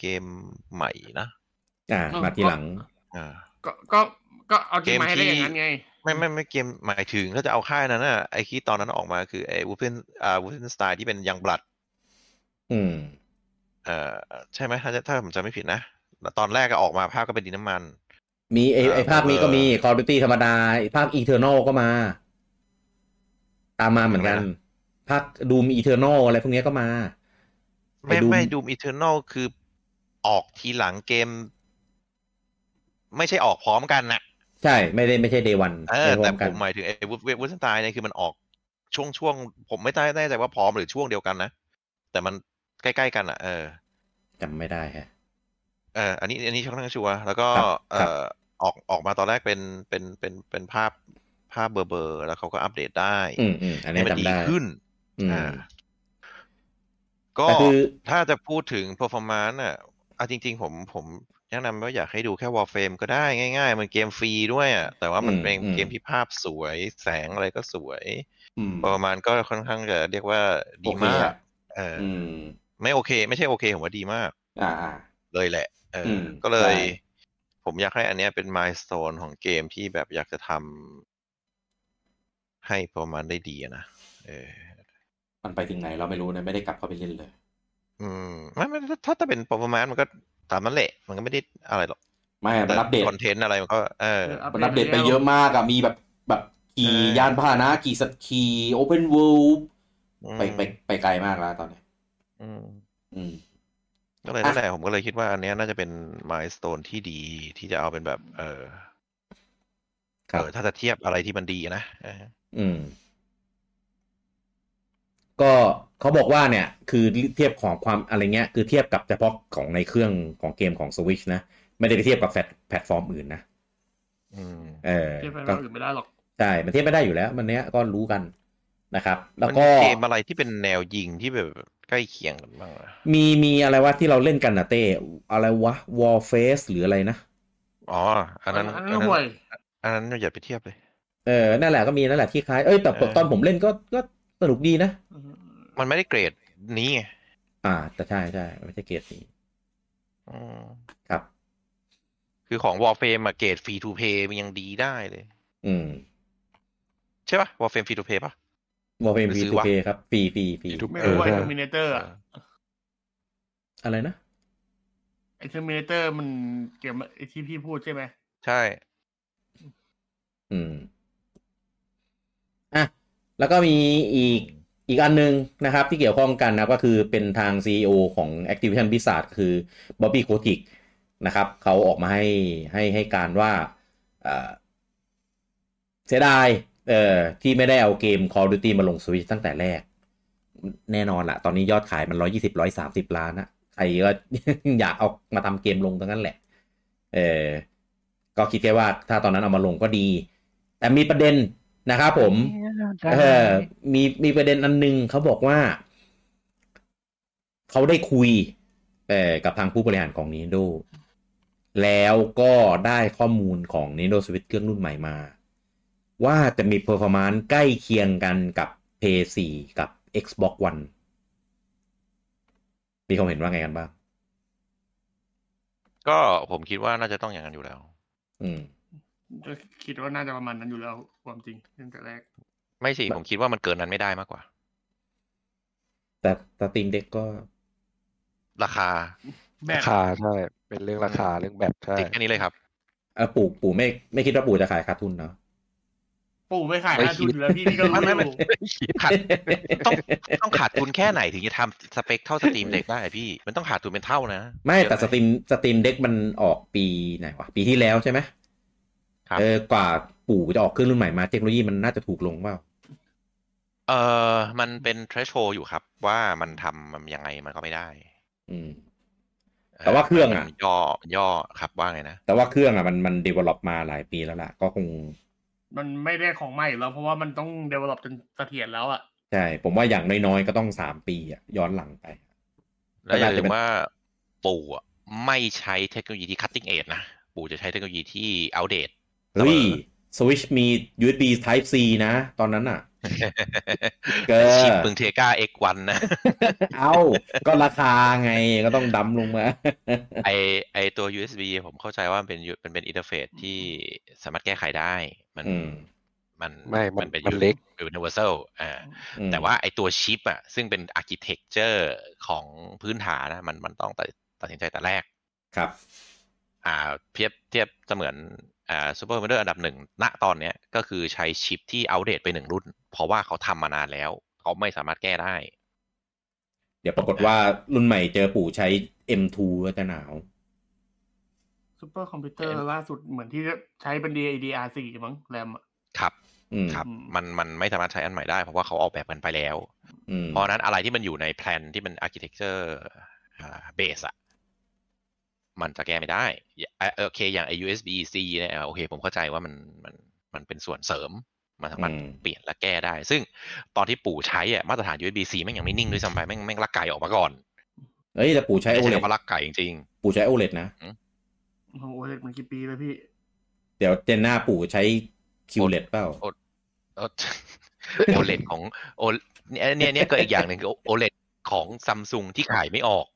[SPEAKER 2] เกมใหม่นะ
[SPEAKER 1] อ่ามาทีหลัง
[SPEAKER 2] อ่า
[SPEAKER 4] ก็ก็ก็เอาจริงมาให้ได้
[SPEAKER 2] เกมที่
[SPEAKER 4] อย่างนั้นไง
[SPEAKER 2] ไม่ไม่ไม่เกมหมายถึงถ้าจะเอาค่ายนั้นน่ะไอที่ตอนนั้นออกมาคือไอ้วูฟเฟนอ่าวูฟเฟนสไตล์ที่เป็นยังบลัด
[SPEAKER 1] อืม
[SPEAKER 2] เอ่อใช่ไหมถ้าจะถ้าผมจำไม่ผิดนะแล้วตอนแรกก็ออกมาภาพก็เป็นดินน้ำมัน
[SPEAKER 1] มีไอ
[SPEAKER 2] อ่า
[SPEAKER 1] ไอภาคนี้ก็มี
[SPEAKER 2] เออ
[SPEAKER 1] Call of Duty ธรรมดาไอ้ภาค Eternal ก็มา ตามมาเหมือนกัน
[SPEAKER 2] ทำไมล่ะ
[SPEAKER 1] ภาค Doom Eternal อะไรพวกเนี้ยก็มา
[SPEAKER 2] ไม่
[SPEAKER 1] ไอ้ Doom
[SPEAKER 2] ไม่ดูมอีเทอร์นอลคือออกทีหลังเกม ไม่ใช่ออกพร้อมกันนะ
[SPEAKER 1] ใช่ ไม่ได้ไม่ใช่ Day One
[SPEAKER 2] เออ
[SPEAKER 1] ไม่พร้
[SPEAKER 2] แต่
[SPEAKER 1] อม
[SPEAKER 2] ผ
[SPEAKER 1] กัน
[SPEAKER 2] มหมายถึงไอ้วูฟวูฟสไตล์เนี่ยคือมันออกช่วงช่วงผมไม่แน่ใจว่าพร้อมหรือช่วงเดียวกันนะ แต่มันใกล้ๆกันอะ เออ
[SPEAKER 1] จำไม่ได้ฮะ
[SPEAKER 2] เอออันนี้อันนี้ค่อนข้างชัวร์แล้วก็
[SPEAKER 1] ครับ
[SPEAKER 2] เอ
[SPEAKER 1] ครับ
[SPEAKER 2] อออกออกมาตอนแรกเป็นเป็นเป็นเป็นภาพภาพเบอร์เบอร์แล้วเขาก็อัปเดตได้
[SPEAKER 1] อืมอืมอัน
[SPEAKER 2] ให้
[SPEAKER 1] นี้
[SPEAKER 2] มันดี
[SPEAKER 1] จำได้
[SPEAKER 2] ขึ้น
[SPEAKER 1] อืม
[SPEAKER 2] อ่าก็
[SPEAKER 1] แต่คือ
[SPEAKER 2] ถ้าจะพูดถึง performance อะอะจริง ๆ ผมผมแนะนำว่าอยากให้ดูแค่ Warframe ก็ได้ง่าย ๆ มันเกมฟรีด้วยอะแต่ว่ามัน
[SPEAKER 1] อืม
[SPEAKER 2] เป็น
[SPEAKER 1] อืม
[SPEAKER 2] เกมที่ภาพสวย แสงอะไรก็สวย
[SPEAKER 1] อืม
[SPEAKER 2] ประมาณก็ค่อนข้างจะเรียกว่าดี
[SPEAKER 1] โอเค
[SPEAKER 2] มาก
[SPEAKER 1] อะ
[SPEAKER 2] เอออ
[SPEAKER 1] อืม
[SPEAKER 2] ไม่โอเค ไม่ใช่โอเค ผมว่าดีมาก
[SPEAKER 1] อ่าอ่า
[SPEAKER 2] เลยแหละ เอออ
[SPEAKER 1] ม
[SPEAKER 2] ก็เลย
[SPEAKER 1] ได้
[SPEAKER 2] ผมอยากให้อันเนี้ยเป็นมายส t ตนของเกมที่แบบอยากจะทำให้ประมาณได้ดีอะนะเออ
[SPEAKER 1] มันไปถึงไหนเราไม่รู้นะไม่ได้กลับเข้าไปเล่นเลย
[SPEAKER 2] อืมไม่ไม่ถ้าถ้าถ้าเป็น performance มันก็ตามนั้นแหละ มันก็ไม่ได้อะไรหรอก
[SPEAKER 1] ไม่มันอัปเดต
[SPEAKER 2] content อะไรมันก็เออ
[SPEAKER 4] เออ
[SPEAKER 1] มันอัปเดตไปเยอะมากอะมีแบบแบบขี่
[SPEAKER 2] เออ
[SPEAKER 1] ยานพาหนะขี่สัตว์ขี่ open world
[SPEAKER 2] อืม
[SPEAKER 1] ไปไปไปไกลมากแล้วตอนนี้
[SPEAKER 2] อืม
[SPEAKER 1] อืม
[SPEAKER 2] ก็เลยนั่นแหละผมก็เลยคิดว่าอันเนี้ยน่าจะเป็นมายส t ตนที่ดีที่จะเอาเป็นแบบ เออ
[SPEAKER 1] ครับ
[SPEAKER 2] เออถ้าจะเทียบอะไรที่มันดีนะเออ
[SPEAKER 1] อืม ก็เขาบอกว่าเนี่ยคือเทียบของความอะไรเงี้ยคือเทียบกับเฉพาะของในเครื่องของเกมของ Switch นะ ไม่ได้ไปเทียบกับแพลตแพลตฟอร์มอื่นนะ
[SPEAKER 2] อืม
[SPEAKER 1] เออ
[SPEAKER 4] เทียบไป
[SPEAKER 1] ก็
[SPEAKER 4] เราอื่นไม่ได้หรอก
[SPEAKER 1] ใช่มันเทียบไม่ได้อยู่แล้วมันเนี้ยก็รู้กันนะครับ แล้ว
[SPEAKER 2] มัน
[SPEAKER 1] ก็
[SPEAKER 2] มีเกมอะไรที่เป็นแนวยิงที่แบบใกล้เคียงกันบ้างอะ
[SPEAKER 1] มีมีอะไรวะที่เราเล่นกันนะเต้อะไรวะ Warface หรืออะไรนะ
[SPEAKER 2] อ๋ออันนั้น
[SPEAKER 4] อัน
[SPEAKER 2] อั
[SPEAKER 4] นั้น
[SPEAKER 2] นนั้น
[SPEAKER 4] ห่วย
[SPEAKER 2] อันนั้นอย่าไปเทียบเลย
[SPEAKER 1] เออนั่นแหละก็มีนั่นแหละที่คล้ายเอ้ยแต่
[SPEAKER 2] เออ
[SPEAKER 1] ตอนผมเล่นก็ก็ สนุกดีนะ
[SPEAKER 2] มันไม่ได้เกรดนี้ไง
[SPEAKER 1] อ่า แต่ใช่ใช่ไม่ใช่เกรดนี้
[SPEAKER 2] อืม
[SPEAKER 1] ครับ
[SPEAKER 2] คือของ Warframe อะเกรดฟรีทูเพย์มันยังดีได้เลย
[SPEAKER 1] อืม
[SPEAKER 2] ใช่ปะ Warframe ฟรีทูเพย์ปะ
[SPEAKER 1] Warframe
[SPEAKER 2] หรือ
[SPEAKER 1] ฟรี
[SPEAKER 2] ซื้อ
[SPEAKER 1] ทู
[SPEAKER 2] วะ
[SPEAKER 1] เพย์ครับฟรีฟรีฟรี
[SPEAKER 3] Free to
[SPEAKER 4] ไม่
[SPEAKER 3] เอ
[SPEAKER 4] รู้
[SPEAKER 3] อ
[SPEAKER 4] ว่า
[SPEAKER 3] ใช่
[SPEAKER 4] เทอร์มินเตอร์อะ
[SPEAKER 1] อะไรนะ
[SPEAKER 4] ไอเทอร์มินเตอร์มันเกมไอที่พี่พูดใช่ไหม
[SPEAKER 2] ใช่
[SPEAKER 1] อืมอะ แล้วก็มีอีกอีกอันหนึงนะครับที่เกี่ยวข้องกันนะก็คือเป็นทาง CEO ของ Activision Blizzard คือ Bobby Kotick นะครับเขาออกมาให้ให้ให้การว่าเอ่อเสียดายเอ่อที่ไม่ได้เอาเกม Call of Duty มาลง Switch ตั้งแต่แรก แน่นอนละตอนนี้ยอดขายมัน 120 130 ล้านนะใครก็อยากเอามาทำเกมลงทั้งนั้นแหละเออก็คิดแค่ว่าถ้าตอนนั้นเอามาลงก็ดี แต่มีประเด็น นะครับผมเออมีมีประเด็นอันหนึงเขาบอกว่า เขาได้คุยเอ่อกับทางผู้บริหารของ Nintendo แล้วก็ได้ข้อมูลของ Nintendo Switch เครื่องรุ่นใหม่มา ว่าจะมี performance ใกล้เคียงกันกับ PS4 กับ Xbox One มีความเห็นว่าไงกันบ้าง
[SPEAKER 2] ก็ผมคิดว่าน่าจะต้องอย่างนั้นอยู่แล้ว
[SPEAKER 1] อืม
[SPEAKER 4] ก็คิดว่าน่าจะประมาณนั้นอยู่แล้วความจริงตั้งแต่แรก
[SPEAKER 2] ไม่สิ ผมคิดว่ามันเกินนั้นไม่ได้มากกว่า
[SPEAKER 1] แต่สตรีมเด็กก็
[SPEAKER 2] ราคา
[SPEAKER 4] แบ
[SPEAKER 3] รา
[SPEAKER 4] บ
[SPEAKER 3] คาใช่เป็นเรื่องราคาเรื่องแบบใช่
[SPEAKER 2] ติดแค่นี้เลยครับ
[SPEAKER 1] เออปู่ปู่ไม่ไม่คิดว่าปู่จะขายขาดทุนเนาะ
[SPEAKER 4] ปู่ไม่ขาย
[SPEAKER 3] ไม่
[SPEAKER 4] ค่า
[SPEAKER 3] คิ
[SPEAKER 4] ทุ
[SPEAKER 3] ด
[SPEAKER 4] นแล้วพี่พี่ก็รู้
[SPEAKER 2] ไม่ไม่
[SPEAKER 4] อยู่
[SPEAKER 2] ขาดต้องต้องขาดทุนแค่ไหนถึงจะทำสเปคเท่าสตรีมเด็กได้พี่มันต้องขาดทุนเป็นเท่านะ
[SPEAKER 1] ไม่แต่
[SPEAKER 2] เย
[SPEAKER 1] ส
[SPEAKER 2] อะ
[SPEAKER 1] ตรีมสตรีมเด็กมันออกปีไหนวะปีที่แล้วใช่ไหม
[SPEAKER 2] ครับ
[SPEAKER 1] เออกว่าปู่จะออกเครื่องรุ่นใหม่มาเทคโนโลยีมันน่าจะถูกลงเปล่า
[SPEAKER 2] เออมันเป็น threshold อยู่ครับ ว่ามันทำมันยังไงมันก็ไม่ได้
[SPEAKER 1] อืม แต่ว่าเครื่องอะ
[SPEAKER 2] มันย่อย่อครับว่าไงนะ
[SPEAKER 1] แต่ว่าเครื่องอะมันมัน develop มาหลายปีแล้วล่ะ ก็คง
[SPEAKER 4] มันไม่ได้ของใหม่แล้ว เพราะว่ามันต้อง develop จนเสถียรแล้วอะ
[SPEAKER 1] ใช่ ผมว่าอย่างน้อยๆก็ต้องสามปีอะย้อนหลังไป
[SPEAKER 2] แล้วอย่าลื
[SPEAKER 1] ก็น่าจะเป็
[SPEAKER 2] ม
[SPEAKER 1] น
[SPEAKER 2] ว่าปู่อะไม่ใช้เทคโนโลยีที่ cutting edge นะ ปู่จะใช้เทคโนโลยีที่ outdate
[SPEAKER 1] เฮ้ย
[SPEAKER 2] เสมอ
[SPEAKER 1] Switch มี USB Type C นะ ตอนนั้นอะเกิน
[SPEAKER 2] ชิปมึงเทกา X1 นะ
[SPEAKER 1] เอ้า ก็ราคาไงก็ต้องดั้มลงมา
[SPEAKER 2] ไอไอตัว USB ผมเข้าใจว่ามันเป็นเป็นเป็นอินเทอร์เฟซที่สามารถแก้ไขได้ มัน
[SPEAKER 1] อืม
[SPEAKER 2] มัน
[SPEAKER 3] ไม่มัน
[SPEAKER 2] เป็น
[SPEAKER 3] มันเล็ก
[SPEAKER 2] universal อ่า
[SPEAKER 1] อืม
[SPEAKER 2] แต่ว่าไอตัวชิปอะซึ่งเป็น architecture ของพื้นฐานนะ มันมันต้องตัดตัดสินใจแต่แรก
[SPEAKER 1] ครับ
[SPEAKER 2] อ่าเทียบเทียบเสมือน อ่าซูเปอร์คอมพิวเตอร์อันดับหนึ่งณตอนเนี้ยก็คือใช้ชิปที่อัปเดตไปหนึ่งรุ่น เพราะว่าเขาทำมานานแล้ว เขาไม่สามารถแก้ได้
[SPEAKER 1] เดี๋ยวปรากฏว่ารุ่นใหม่เจอปู่ใช้ M2 ก็จะหนาว
[SPEAKER 4] ซูเปอร์คอมพิวเตอร์ล่าสุดเหมือนที่ใช้เป็น DDR4 มั้งแรมอะ
[SPEAKER 2] ครับ
[SPEAKER 1] อืม
[SPEAKER 2] ครับ
[SPEAKER 4] อืม
[SPEAKER 2] มันมันไม่สามารถใช้อันใหม่ได้เพราะว่าเขาออกแบบกันไปแล้ว
[SPEAKER 1] อืม
[SPEAKER 2] เพราะฉะนั้นอะไรที่มันอยู่ในแพลนที่เป็น architecture เบสอะ มันจะแก้ไม่ได้อะโอเคอย่าง USB C เนี่ยอะโอเค ผมเข้าใจว่ามันมันมันเป็นส่วนเสริมมันสามารถ
[SPEAKER 1] อืม
[SPEAKER 2] เปลี่ยนและแก้ได้ ซึ่งตอนที่ปู่ใช้อะมาตรฐาน USB C แม่งยังไม่นิ่งด้วยซ้ำไปแม่งแม่งลักไก่ออกมาก่อน
[SPEAKER 1] เอ้ยแต่ปู่ใช้
[SPEAKER 2] ไม่ใช่
[SPEAKER 1] OLED
[SPEAKER 2] คำว่าลักไก่จริง
[SPEAKER 1] ปู่ใช้ OLED นะ
[SPEAKER 4] โอ้โหมันกี่ปีแล้วพี่
[SPEAKER 1] เดี๋ยวเจนหน้าปู่ใช้ QLED เปล่า
[SPEAKER 2] ๆโอเลดของโอเนี่ยเนี่ยเนี่ยก็อีกอย่างหนึ่งโอเลดของซัมซุงที่ขายไม่ออกจน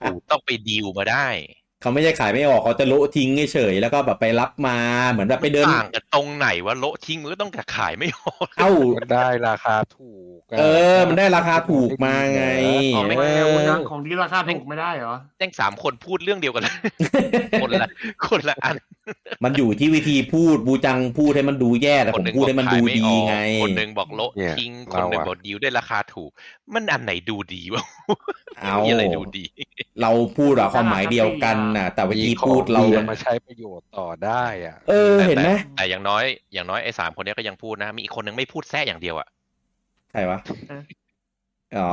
[SPEAKER 2] ปู่ต้องไปดีลมาได้
[SPEAKER 1] เขาไม่ใช่ขายไม่ออกเขาจะโละทิ้งเฉยๆแล้วก็แบบไปรับมาเหมือนแบบไปเดิน
[SPEAKER 2] ต่างกันตรงไหนว่าโละทิ้งมันก็ต้องขายไม่ออก
[SPEAKER 1] เอ้า
[SPEAKER 3] มันได้ราคาถูกะ
[SPEAKER 1] เออ มันได้ราคาถูกมาไง
[SPEAKER 4] ของ
[SPEAKER 1] เอ
[SPEAKER 4] ไม่
[SPEAKER 1] อ
[SPEAKER 4] ได้ของที่ราคาถูกไม่ได้เหรอ
[SPEAKER 2] แจ้งสามคนพูดเรื่องเดียวกันเลยคนละคนละอัน
[SPEAKER 1] มันอยู่ที่วิธีพูดบูจังพูดให้มันดูแย่แต่ผมพูดให้มันดูดีไง
[SPEAKER 2] คนหนึ่งบอกโละทิ้งคนหนึ่งบอกดีลได้ราคาถูก มันอันไหนดูดีวะ
[SPEAKER 1] เอา
[SPEAKER 2] มีอะไรดูดี
[SPEAKER 1] เราพูดอะความหมายเดียวกันน่ะ แต่วิธีพูดเรา
[SPEAKER 3] มี
[SPEAKER 1] อะ
[SPEAKER 3] ของมาใช้ประโยชน์ต่อได้อะ
[SPEAKER 1] เออเห็นไหม
[SPEAKER 2] แต่อย่างน้อยอย่างน้อยไอ้สามคนเนี้ยก็ยังพูดนะ มีอีกคนนึงไม่พูดแท้อย่างเดียวอะ
[SPEAKER 1] ใครวะ
[SPEAKER 4] เออ
[SPEAKER 1] อ๋อ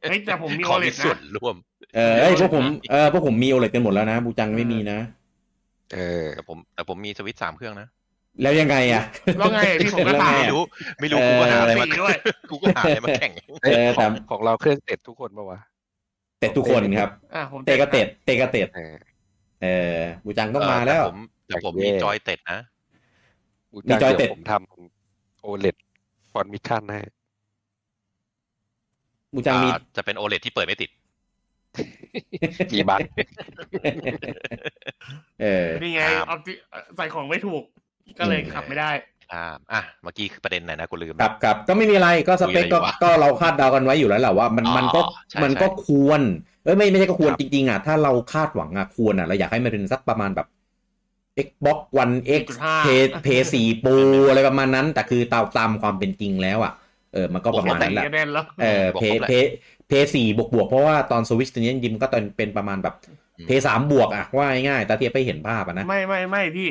[SPEAKER 4] เฮ้ยแต่ผมมี
[SPEAKER 2] ข
[SPEAKER 4] โอ
[SPEAKER 2] อ
[SPEAKER 4] เล
[SPEAKER 2] มี
[SPEAKER 4] ด
[SPEAKER 2] ส่ว
[SPEAKER 4] นะ
[SPEAKER 2] นร่วม
[SPEAKER 1] เออเอ้ยพวกผมเออพวกผมมีโอเลกันหมดแล้วนะบูจังไม่มีนะ
[SPEAKER 3] เออ
[SPEAKER 2] แต่ผมแต่ผมมีสวิตช์สามเครื่องนะ
[SPEAKER 1] แล้วยังไงอะ
[SPEAKER 4] แล้วไงพี่ผมก็
[SPEAKER 1] แล้ว
[SPEAKER 4] ถา
[SPEAKER 1] ไง
[SPEAKER 4] ม
[SPEAKER 2] ไม่รู้ไม่รู้กูก็หาอะไรมา
[SPEAKER 4] สี่ด้วย
[SPEAKER 2] กูก็หาอะไรมาแข่ง
[SPEAKER 1] เออแต่
[SPEAKER 3] ของเราเครื่องเสร็จทุกคนปะวะ
[SPEAKER 1] เตะทุกคนครับ
[SPEAKER 4] อะผม
[SPEAKER 1] เตะก็เตะเตะก็เตะ
[SPEAKER 3] เออ
[SPEAKER 1] เออบูจังต้องมาแล้ว
[SPEAKER 2] ต่ผมแต่ผมมีจอยเต็ดนะ
[SPEAKER 3] บู
[SPEAKER 1] มี
[SPEAKER 3] จัง
[SPEAKER 1] จอย
[SPEAKER 3] เดี๋
[SPEAKER 1] เต็
[SPEAKER 3] ย
[SPEAKER 1] ด
[SPEAKER 3] วผมทำโอเลดฟอนมิชชั่นให้
[SPEAKER 1] บูจังมี
[SPEAKER 2] อ่าจะเป็นโอเลที่เปิดไม่ติด
[SPEAKER 3] กี่บาท
[SPEAKER 1] เออ
[SPEAKER 4] นี่ไง
[SPEAKER 2] ครับ
[SPEAKER 4] เอาที่ใส่ของไม่ถูก ก็เลยขับไม่ได้
[SPEAKER 2] อ่าอะเมื่อกี้คือประเด็นไหนนะกูลืม
[SPEAKER 1] ครับครับก็ไม่มีอะไรก็สเปคก็
[SPEAKER 2] คุยอะไรอยู่วะ
[SPEAKER 1] ก็เราคาดเดากันไว้อยู่แล้วแหละว่ามัน
[SPEAKER 2] อ๋อ
[SPEAKER 1] มันก็
[SPEAKER 2] ใช่
[SPEAKER 1] มันก็
[SPEAKER 2] ใช่
[SPEAKER 1] ควรเอ้ยไม่ไม่ใช่ก็ควร
[SPEAKER 2] ครับ
[SPEAKER 1] จริงๆอะถ้าเราคาดหวังอะควรอะเราอยากให้มันเป็นสักประมาณแบบ Xbox One X
[SPEAKER 4] 4.5
[SPEAKER 1] P P 4 Pro อะไรประมาณนั้น แต่คือตามตามความเป็นจริงแล้วอะเออมันก็ประมาณ
[SPEAKER 4] แต่
[SPEAKER 1] นั้นแหละ
[SPEAKER 4] ก็แน่นแล้ว
[SPEAKER 1] เออ
[SPEAKER 2] บอก
[SPEAKER 1] เพ
[SPEAKER 2] ครบแหละ
[SPEAKER 1] เพ เพสี่บวกบวกเพราะว่าตอนสวิตช์ตัวนี้ยิมก็ตอนเป็นประมาณแบบ
[SPEAKER 2] อืม
[SPEAKER 1] เพสามบวกอะว่าง่ายๆแต่เทียบไปเห็นภาพอะนะ
[SPEAKER 4] ไม่ไม่ไม่พี่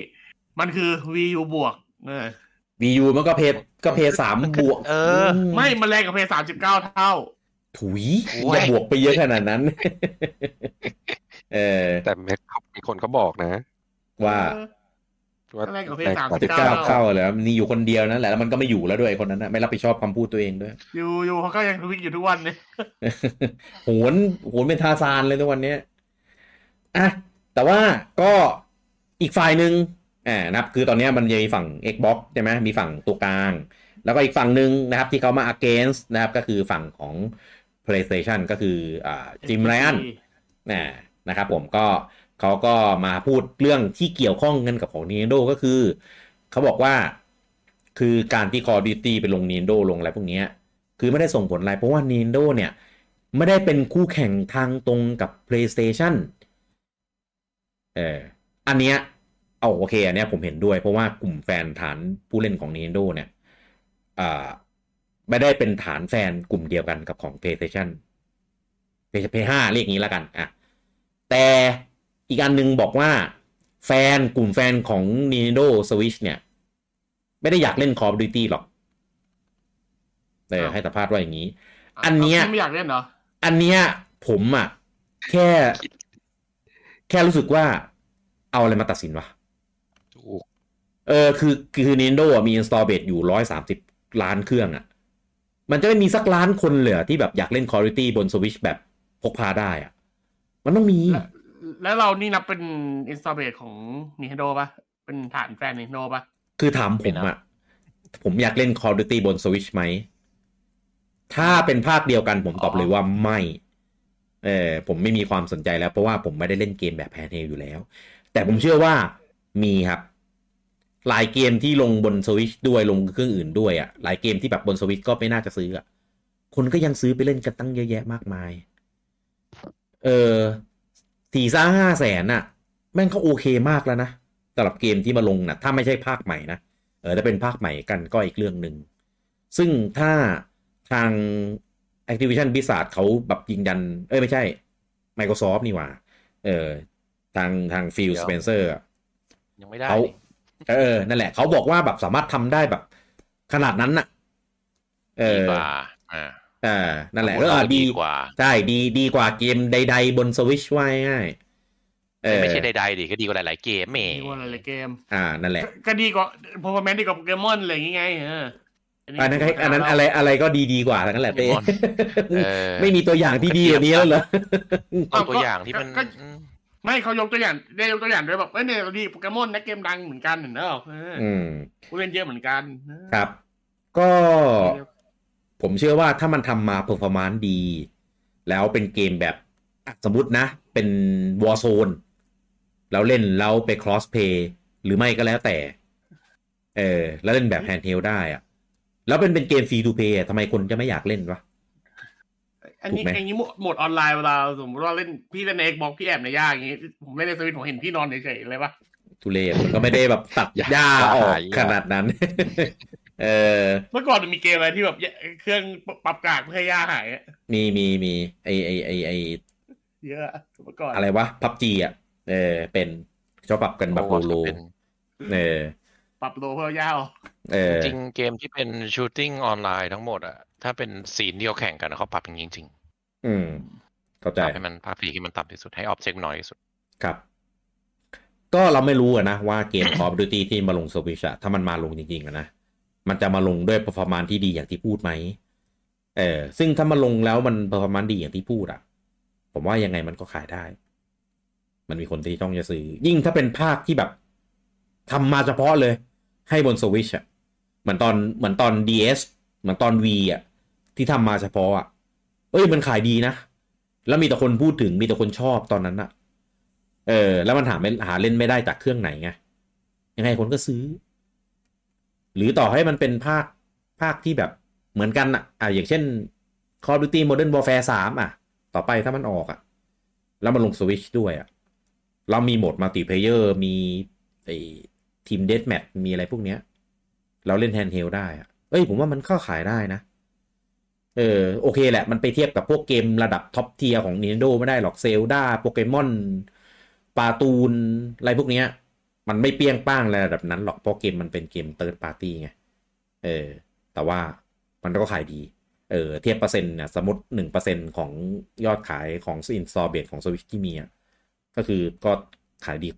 [SPEAKER 4] มันคือ VU บวกเออ
[SPEAKER 1] วียูมันก็เพก็เพสามบวก
[SPEAKER 2] เออ
[SPEAKER 4] ไม่มันแรงกับเพย์สามสิบเก้าเท่า
[SPEAKER 1] ถุย
[SPEAKER 2] โอ้ย
[SPEAKER 1] จะบวกไปเยอะขนาดนั้น เออ
[SPEAKER 3] แต่แม็กเขามีคนเขาบอกนะ
[SPEAKER 1] ว่า
[SPEAKER 4] เออ
[SPEAKER 3] ว่า
[SPEAKER 4] แรกกับเพย์
[SPEAKER 3] แรง
[SPEAKER 4] สาม
[SPEAKER 3] กว่า
[SPEAKER 1] สิบ
[SPEAKER 4] 19
[SPEAKER 1] เก้าเข้าแล้วนี่อยู่คนเดียวนั่นแหละแล้วมันก็ไม่อยู่แล้วด้วยคนนั้นนะไม่รับผิดชอบคำพูดตัวเองด้วย
[SPEAKER 4] ยูยูเขาก็ยังทวิตอยู่ทุกวันเนี่ย
[SPEAKER 1] โหนโหนเป็นทาซานเลยทุกวันเนี้ยอะแต่ว่าก็อีกฝ่ายหนึ่งอ่านะครับ คือตอนเนี้ยมันจะมีฝั่ง Xbox ใช่ไหมมีฝั่งตัวกลาง แล้วก็อีกฝั่งหนึ่งนะครับ ที่เขามา against นะครับ ก็คือฝั่งของ PlayStation ก็คืออ่าจิมไรอันนะนะครับผมก็ เขาก็มาพูดเรื่องที่เกี่ยวข้องกันกับของ Nintendo ก็คือ เขาบอกว่าคือการที่ Call of Duty ไปลง Nintendo ลงอะไรพวกนี้คือไม่ได้ส่งผลอะไร เพราะว่า Nintendo เนี่ย ไม่ได้เป็นคู่แข่งทางตรงกับ PlayStation เอออันเนี้ยเอาโอเคอันเนี้ยผมเห็นด้วยเพราะว่ากลุ่มแฟนฐานผู้เล่นของ Nintendo เนี่ยอ่าไม่ได้เป็นฐานแฟนกลุ่มเดียวกันกับของ PlayStation เพย์ห้าเรียกงี้แล้วกันอะแต่ อีกอันหนึ่งบอกว่าแฟนกลุ่มแฟนของ Nintendo Switch เนี่ย ไม่ได้อยากเล่น Call of Duty หรอกเออ
[SPEAKER 4] อ้าว
[SPEAKER 1] ให้สัมภาษณ์ว่าอย่างนี้ อันเนี้ย
[SPEAKER 4] พี่ไม่อยากเล่นเหรอ
[SPEAKER 1] อันเนี้ยผมอะ แค่ แค่รู้สึกว่าเอาอะไรมาตัดสินวะ
[SPEAKER 3] ถูก
[SPEAKER 1] เออคือคือ Nintendo อะมี install base อยู่ร้อยสามสิบล้านเครื่องอะ่ะ มันจะไม่มีสักล้านคนเลยเหรอที่แบบอยากเล่น Call of Duty บน Switch แบบพกพาได้อะ่ะ มันต้องมี
[SPEAKER 4] แล้วแล้วเรานี่นับเป็นอินสตาเบ e ของ Nintendo ปะเป็นฐานแฟน Nintendo ปะ
[SPEAKER 1] คือถามผมอะ่ะผมอยากเล่น Call of Duty บน Switch ไหม ถ้าเป็นภาคเดียวกันผมตอบเลยว่าไม่ เออผมไม่มีความสนใจแล้ว เพราะว่าผมไม่ได้เล่นเกมแบบแพนเทลอยู่แล้ว แต่ผมเชื่อว่ามีครับ หลายเกมที่ลงบนสวิชด้วยลงเครื่องอื่นด้วยอะ่ะ หลายเกมที่แบบบนสวิชก็ไม่น่าจะซื้ออะ่ะ คนก็ยังซื้อไปเล่นกันตั้งเยอะแยะมากมาย เออ สี่ซ่าห้าแสนอะ แม่งก็โอเคมากแล้วนะสำหรับเกมที่มาลงนะถ้าไม่ใช่ภาคใหม่นะเออถ้าเป็นภาคใหม่กันก็อีกเรื่องหนึ่งซึ่งถ้าทาง Activision Blizzard เขาแบบยิงยัน เอ้ย ไม่ใช่ Microsoft นี่หว่า เออ ทางทางฟิล
[SPEAKER 2] เดี๋
[SPEAKER 1] ส
[SPEAKER 2] ยว
[SPEAKER 1] เปนเซอร์
[SPEAKER 2] ยังไม่ได้
[SPEAKER 1] เขา
[SPEAKER 2] นี่
[SPEAKER 1] เออ นั่นแหละ เขาบอกว่าแบบสามารถทำได้แบบขนาดนั้นน่ะ เอ
[SPEAKER 2] ดี
[SPEAKER 1] อ
[SPEAKER 2] กว่า อ่า
[SPEAKER 1] อ่านั่นแหละ
[SPEAKER 2] สมมุ
[SPEAKER 1] ก็
[SPEAKER 2] ติว่า
[SPEAKER 1] ดี
[SPEAKER 2] ดีกว่า
[SPEAKER 1] ใช่ดีดีกว่าเกมใด ๆ บนสวิชว่าง่ายๆเออ
[SPEAKER 2] ไม่ใช่ใดๆดิก็ดีกว่าหลายๆเกมแหม
[SPEAKER 4] ดีกว่าหลายๆเกม
[SPEAKER 1] อ่านั่นแหละ
[SPEAKER 4] ก็ก็ดีกว่า performance ดีกว่าโปเกมอนอะไรอย่างงี้ไงเออ
[SPEAKER 1] อันนั้นก็อันนั้นอะไรอะไรก็ดีดีกว่าทั้งนั้นแหละเต้
[SPEAKER 2] เออ
[SPEAKER 1] ไม่มีตัวอย่างที่ดีกว่านี้แล้วเหรอ
[SPEAKER 2] เอาตัวอย่างที่มัน
[SPEAKER 4] ก็
[SPEAKER 2] อืม
[SPEAKER 4] ไม่เขายกตัวอย่างได้ยกตัวอย่างด้วยแบบเอ้ยเนี่ยเราดีโปเกมอนนะเกมดังเหมือนกันเห็นเนอะเออ
[SPEAKER 1] อืม
[SPEAKER 4] ผู้เล่นเยอะเหมือนกันเออ
[SPEAKER 1] ครับ ก็ ผมเชื่อว่าถ้ามันทำมาเ e อร์ฟอร์มานซ์ดี แล้วเป็นเกมแบบอะสมมตินะ เป็น Warzone แล้วเล่นแล้วไป cross play หรือไม่ก็แล้วแต่ เออ แล้วเล่นแบบ handheld ได้อะแล้วเป็นเป็นเกม free to play ทำไมคนจะไม่อยากเล่นวะ
[SPEAKER 4] อันนี้
[SPEAKER 1] ถูกไหม
[SPEAKER 4] อันนี้โหมดโหมดออนไลน์เวลาสมมติว่าเล่นพี่เล่น Xbox พี่แอบในหญ้าอย่างงี้ ผมเล่นในสวิตช์ผมเห็นพี่นอนเฉยๆเลยปะ
[SPEAKER 1] ทุเรศมันก็ไม่ได้แบบตัดหญ้าออกขนาดนั้น เออ
[SPEAKER 4] เมื่อก่อนมันมีเกมอะไรที่แบบเครื่องปรับกากเพื่อให้หญ้าหายอะ
[SPEAKER 1] มีมีมีไอไอไอไอ
[SPEAKER 4] เยอะเมื่อก่อน
[SPEAKER 1] อะไรวะ PUBG อะเออ เป็นชอบปรับกันแบบ low low
[SPEAKER 2] เป็น
[SPEAKER 1] เออ
[SPEAKER 4] ปรับ low เพื่อหญ้าออก
[SPEAKER 1] เออ
[SPEAKER 2] จริงๆเกมที่เป็น shooting ออนไลน์ทั้งหมดอะถ้าเป็นซีนเดียวแข่งกันเขาปรับอย่างนี้จริง
[SPEAKER 1] อืมเข้าใจๆ
[SPEAKER 2] ปรับให้มันภาพผีที่มันต่ำที่สุดให้ object น้อยที่สุด
[SPEAKER 1] ครับ ก็เราไม่รู้อะนะว่าเกม Call of Duty ที่มาลงสวิชอะถ้ามันมาลงจริงๆอะนะ มันจะมาลงด้วย performance ที่ดีอย่างที่พูดไหมเออซึ่งถ้ามาลงแล้วมัน performance ดีอย่างที่พูดอะผมว่ายังไงมันก็ขายได้ มันมีคนที่ต้องจะซื้อ ยิ่งถ้าเป็นภาคที่แบบทำมาเฉพาะเลย ให้บนสวิชอะเหมือนตอนเหมือนตอน DS เหมือนตอน V อะที่ทำมาเฉพาะอะเอ้ยมันขายดีนะ แล้วมีแต่คนพูดถึงมีแต่คนชอบตอนนั้นอะเออ แล้วมันหาไม่หาเล่นไม่ได้จากเครื่องไหนไงยังไงคนก็ซื้อ หรือต่อให้มันเป็นภาคภาคที่แบบเหมือนกันอะอะอย่างเช่น Call of Duty Modern Warfare 3 อะ ต่อไปถ้ามันออกอะ แล้วมันลงสวิชด้วยอะ เรามีโหมด multiplayer มีไอ้ team deathmatch มีอะไรพวกเนี้ย เราเล่น handheld ได้อะ เอ้ย ผมว่ามันเข้าขายได้นะ เออ โอเคแหละ มันไปเทียบกับพวกเกมระดับ top tier ของ Nintendo ไม่ได้หรอกเซลดาโปเกมอนปาตูนอะไรพวกเนี้ย มันไม่เปี้ยงป้างระดับนั้นหรอกเพราะเกมมันเป็นเกมเติร์ดปาร์ตี้ไงเออ แต่ว่ามันก็ขายดีเออเทียบเปอร์เซ็นต์เนี่ยสมมติหนึ่งเปอร์เซ็นของยอดขายของอินสตอเบของสวิชที่มีอะก็คือก็ขายดี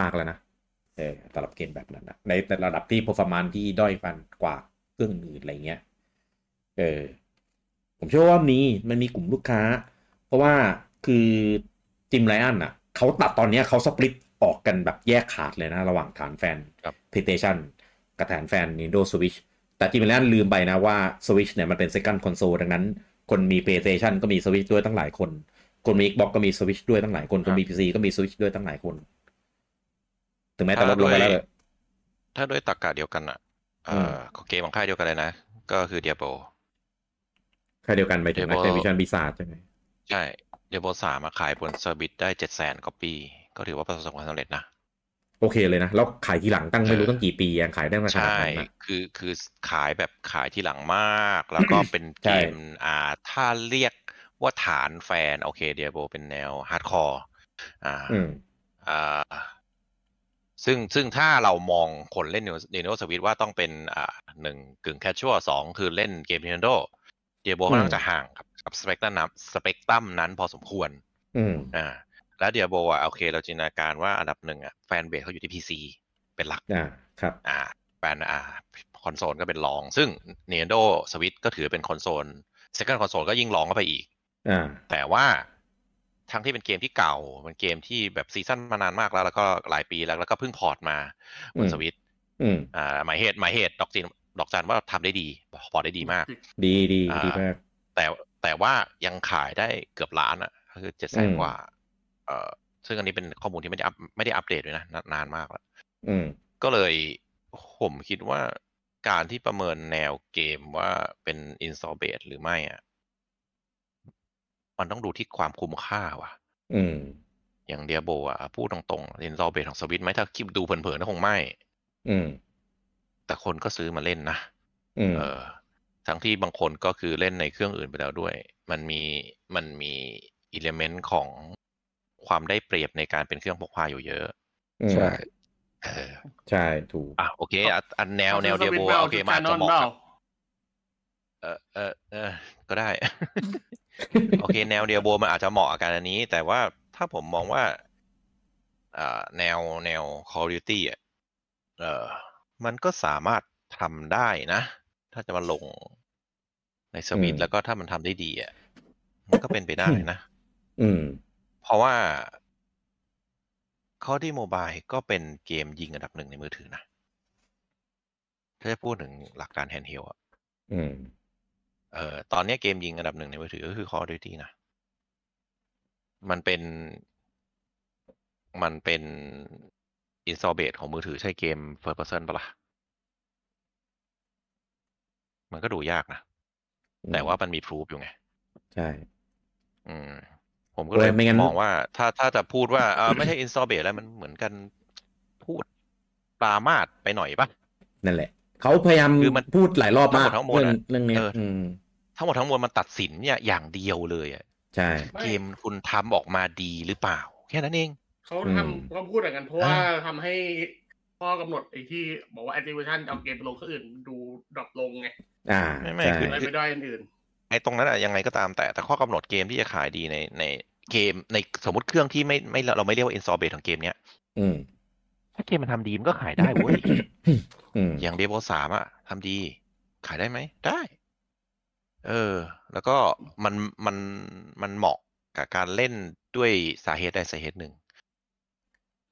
[SPEAKER 1] มาก ๆ แล้วนะเออสำหรับเกมแบบนั้นนะในระดับที่ performance ที่ด้อยฟันกว่าเครื่องอื่นอะไรเงี้ยเออผมเชื่อว่ามีมันมีกลุ่มลูกค้า เพราะว่าคือจิมไลอันอะเขาตัดตอนนี้เขาสปลิต ออกกันแบบแยกขาดเลยนะ ระหว่างฐานแฟน
[SPEAKER 2] ครับ
[SPEAKER 1] PlayStation กับฐานแฟน Nintendo Switch แต่จิมไลอันลืมไปนะว่า Switch เนี่ยมันเป็น second console ดังนั้น คนมี PlayStation ก็มี Switch ด้วยตั้งหลายคน คนมี Xbox ก็มี Switch ด้วยตั้งหลายคน คนมี PC ก็มี Switch ด้วยตั้งหลายคน ถึงแม้จะลดลงไปแล้วเลย
[SPEAKER 2] ถ้าด้วยตรรกะเดียวกันอะเอ่
[SPEAKER 1] อืม
[SPEAKER 2] อของเกมของค่ายเดียวกันเลยนะ ก็คือ Diablo
[SPEAKER 1] ใครเดียวกันไปถึง
[SPEAKER 2] Diablo
[SPEAKER 1] Activision Blizzard ใช่ไหม
[SPEAKER 2] ใช่ Diablo สามมาขายบนเซอร์บิสได้เจ็ดแสนกว่าปี ก็ถือว่าประสบความสำเร็จนะ
[SPEAKER 1] โอเคเลยนะแล้วขายทีหลังตั้งไม่รู้
[SPEAKER 2] เออ
[SPEAKER 1] ตั้งกี่ปียังขายได้มาขนาด
[SPEAKER 2] ใช่
[SPEAKER 1] นั้นนะ
[SPEAKER 2] คือคือขายแบบขายที่หลังมาก แล้วก็เป็น
[SPEAKER 1] ใช่
[SPEAKER 2] เกมอ่าถ้าเรียกว่าฐานแฟน โอเค Diablo เป็นแนว hardcore อ่า
[SPEAKER 1] อืม
[SPEAKER 2] อ่าซึ่งซึ่งถ้าเรามองคนเล่น Nintendo Switch ว่าต้องเป็นอ่าหนึ่งกึ่ง casual สองคือเล่นเกม Nintendo Diablo
[SPEAKER 1] อืม
[SPEAKER 2] ค่อนข้างจะห่างครับกับสเปกตรัมนั้นสเปกตรัมนั้นพอสมควร
[SPEAKER 1] อืม
[SPEAKER 2] อ่า แล้ว Diablo อะโอเค เราจินตนาการว่าอันดับหนึ่งอะ fanbase เขาอยู่ที่ PC เป็นหลัก
[SPEAKER 1] อ่าครับ
[SPEAKER 2] อ่าแฟนอ่าคอนโซลก็เป็นรอง ซึ่ง Nintendo Switch ก็ถือเป็นคอนโซล Second Console ก็ยิ่งรองเข้าไปอีก
[SPEAKER 1] อ่า
[SPEAKER 2] แต่ว่าทั้งที่เป็นเกมที่เก่าเป็นเกมที่แบบ season มานานมากแล้ว แล้วก็หลายปีแล้วแล้วก็เพิ่ง port มาบน
[SPEAKER 1] อืม
[SPEAKER 2] สวิต
[SPEAKER 1] อืม
[SPEAKER 2] อ่าหมายเหตุหมายเหตุดอกจินดอกจันว่าทำได้ดี port ได้ดีมาก
[SPEAKER 1] ดีดี
[SPEAKER 2] อ่า
[SPEAKER 1] ดีมาก
[SPEAKER 2] แต่แต่ว่ายังขายได้เกือบล้านอะก็คือเจ็ดแสน
[SPEAKER 1] อืม
[SPEAKER 2] กว่า เอ่อซึ่งอันนี้เป็นข้อมูลที่ไม่ได้อัพไม่ได้อัปเดตด้วยนะนานานมากแล้ว
[SPEAKER 1] อืม
[SPEAKER 2] ก็เลยผมคิดว่าการที่ประเมินแนวเกมว่าเป็น install base หรือไม่อะมันต้องดูที่ความคุ้มค่าว่ะ
[SPEAKER 1] อืม
[SPEAKER 2] อย่างเดียโบอะพูดตรงๆ install base ของสวิตไหมถ้าคิดดูเผินๆก็คงไม่
[SPEAKER 1] อืม
[SPEAKER 2] แต่คนก็ซื้อมาเล่นนะ
[SPEAKER 1] อืม
[SPEAKER 2] เออ ทั้งที่บางคนก็คือเล่นในเครื่องอื่นไปแล้วด้วย มันมีมันมีอิเลเมนต์ของ ความได้เปรียบในการเป็นเครื่องพกพาอยู่เยอะ
[SPEAKER 1] อืม
[SPEAKER 3] ใช่
[SPEAKER 2] เออ
[SPEAKER 1] ใช่ถูก
[SPEAKER 2] อะโอเคอะอันแนวแนว
[SPEAKER 4] ขา
[SPEAKER 2] เดีย
[SPEAKER 4] ซื้
[SPEAKER 2] โบ
[SPEAKER 4] สวิตช์
[SPEAKER 2] โอเคมันอาจจะเหมาะ
[SPEAKER 4] เปล่
[SPEAKER 2] กับเออเออเออก็ได้ โอเค แนวเดียโบมันอาจจะเหมาะกับการอันนี้ แต่ว่าถ้าผมมองว่าอ่าแนวแนว Call of Duty อะเออมันก็สามารถทำได้นะ ถ้าจะมาลงในสวิต
[SPEAKER 1] อืม
[SPEAKER 2] แล้วก็ถ้ามันทำได้ดีอะมันก็เป็นไปได้นะ
[SPEAKER 1] อืม
[SPEAKER 2] เพราะว่า Call of Duty Mobile ก็เป็นเกมยิงอันดับหนึ่งในมือถือนะ ถ้าจะพูดถึงหลักการแฮนด์เฮลอะ
[SPEAKER 1] อืม
[SPEAKER 2] เอ่อตอนเนี้ยเกมยิงอันดับหนึ่งในมือถือก็คือ Call of Duty นะ มันเป็น มันเป็น install base ของมือถือใช่เกม first person ปะล่ะ มันก็ดูยากนะ แต่ว่ามันมี proof อยู่ไง
[SPEAKER 1] ใช่
[SPEAKER 2] อืม ผมก็เลย
[SPEAKER 1] ไม่งั้น
[SPEAKER 2] มองว่า ถ้าถ้าจะพูดว่าเออไม่ใช่ install base แล้วมันเหมือนกันพูดปรามาดไปหน่อยปะ
[SPEAKER 1] นั่นแหละ เขาพยายาม
[SPEAKER 2] คือมัน
[SPEAKER 1] พูดหลายรอบมาก
[SPEAKER 2] ทั้งหมดทั้งมวล
[SPEAKER 1] เรื่อง
[SPEAKER 2] อะ
[SPEAKER 1] เรื่องเนี้ย
[SPEAKER 2] เอออื
[SPEAKER 1] อืม
[SPEAKER 2] ทั้งหมดทั้งมวลมันตัดสินเนี่ยอย่างเดียวเลยอะ
[SPEAKER 1] ใช่
[SPEAKER 4] ไม่
[SPEAKER 2] เกมคุณทำออกมาดีหรือเปล่า แค่นั้นเอง
[SPEAKER 4] เขา
[SPEAKER 1] อืม
[SPEAKER 4] ทำเขาพูดอย่างนั้นเพราะว่า
[SPEAKER 2] อ่า
[SPEAKER 4] ทำให้ข้อกำหนดไอ้ที่บอกว่า Activision เอาเกมไปลงเครื่องอื่นดูดรอปลงไง
[SPEAKER 1] อ่า
[SPEAKER 2] ไม่ไม่
[SPEAKER 1] ใช่
[SPEAKER 2] คือ
[SPEAKER 4] อะไรไม่ได้อันอื่น
[SPEAKER 2] ไอ้ตรงนั้นอะยังไงก็ตามแต่แต่ข้อกำหนดเกมที่จะขายดีในในเกมในสมมติเครื่องที่ไม่ไม่เราไม่เรียกว่า install base ของเกมเนี้ย
[SPEAKER 1] อืม
[SPEAKER 2] ถ้าเกมมันทำดีมันก็ขายได้เว้ย
[SPEAKER 1] อืม
[SPEAKER 2] อย่างเดโบสามอะทำดี ขายได้ไหมได้ เออ แล้วก็มันมันมันเหมาะกับการเล่นด้วยสาเหตุใดสาเหตุหนึ่ง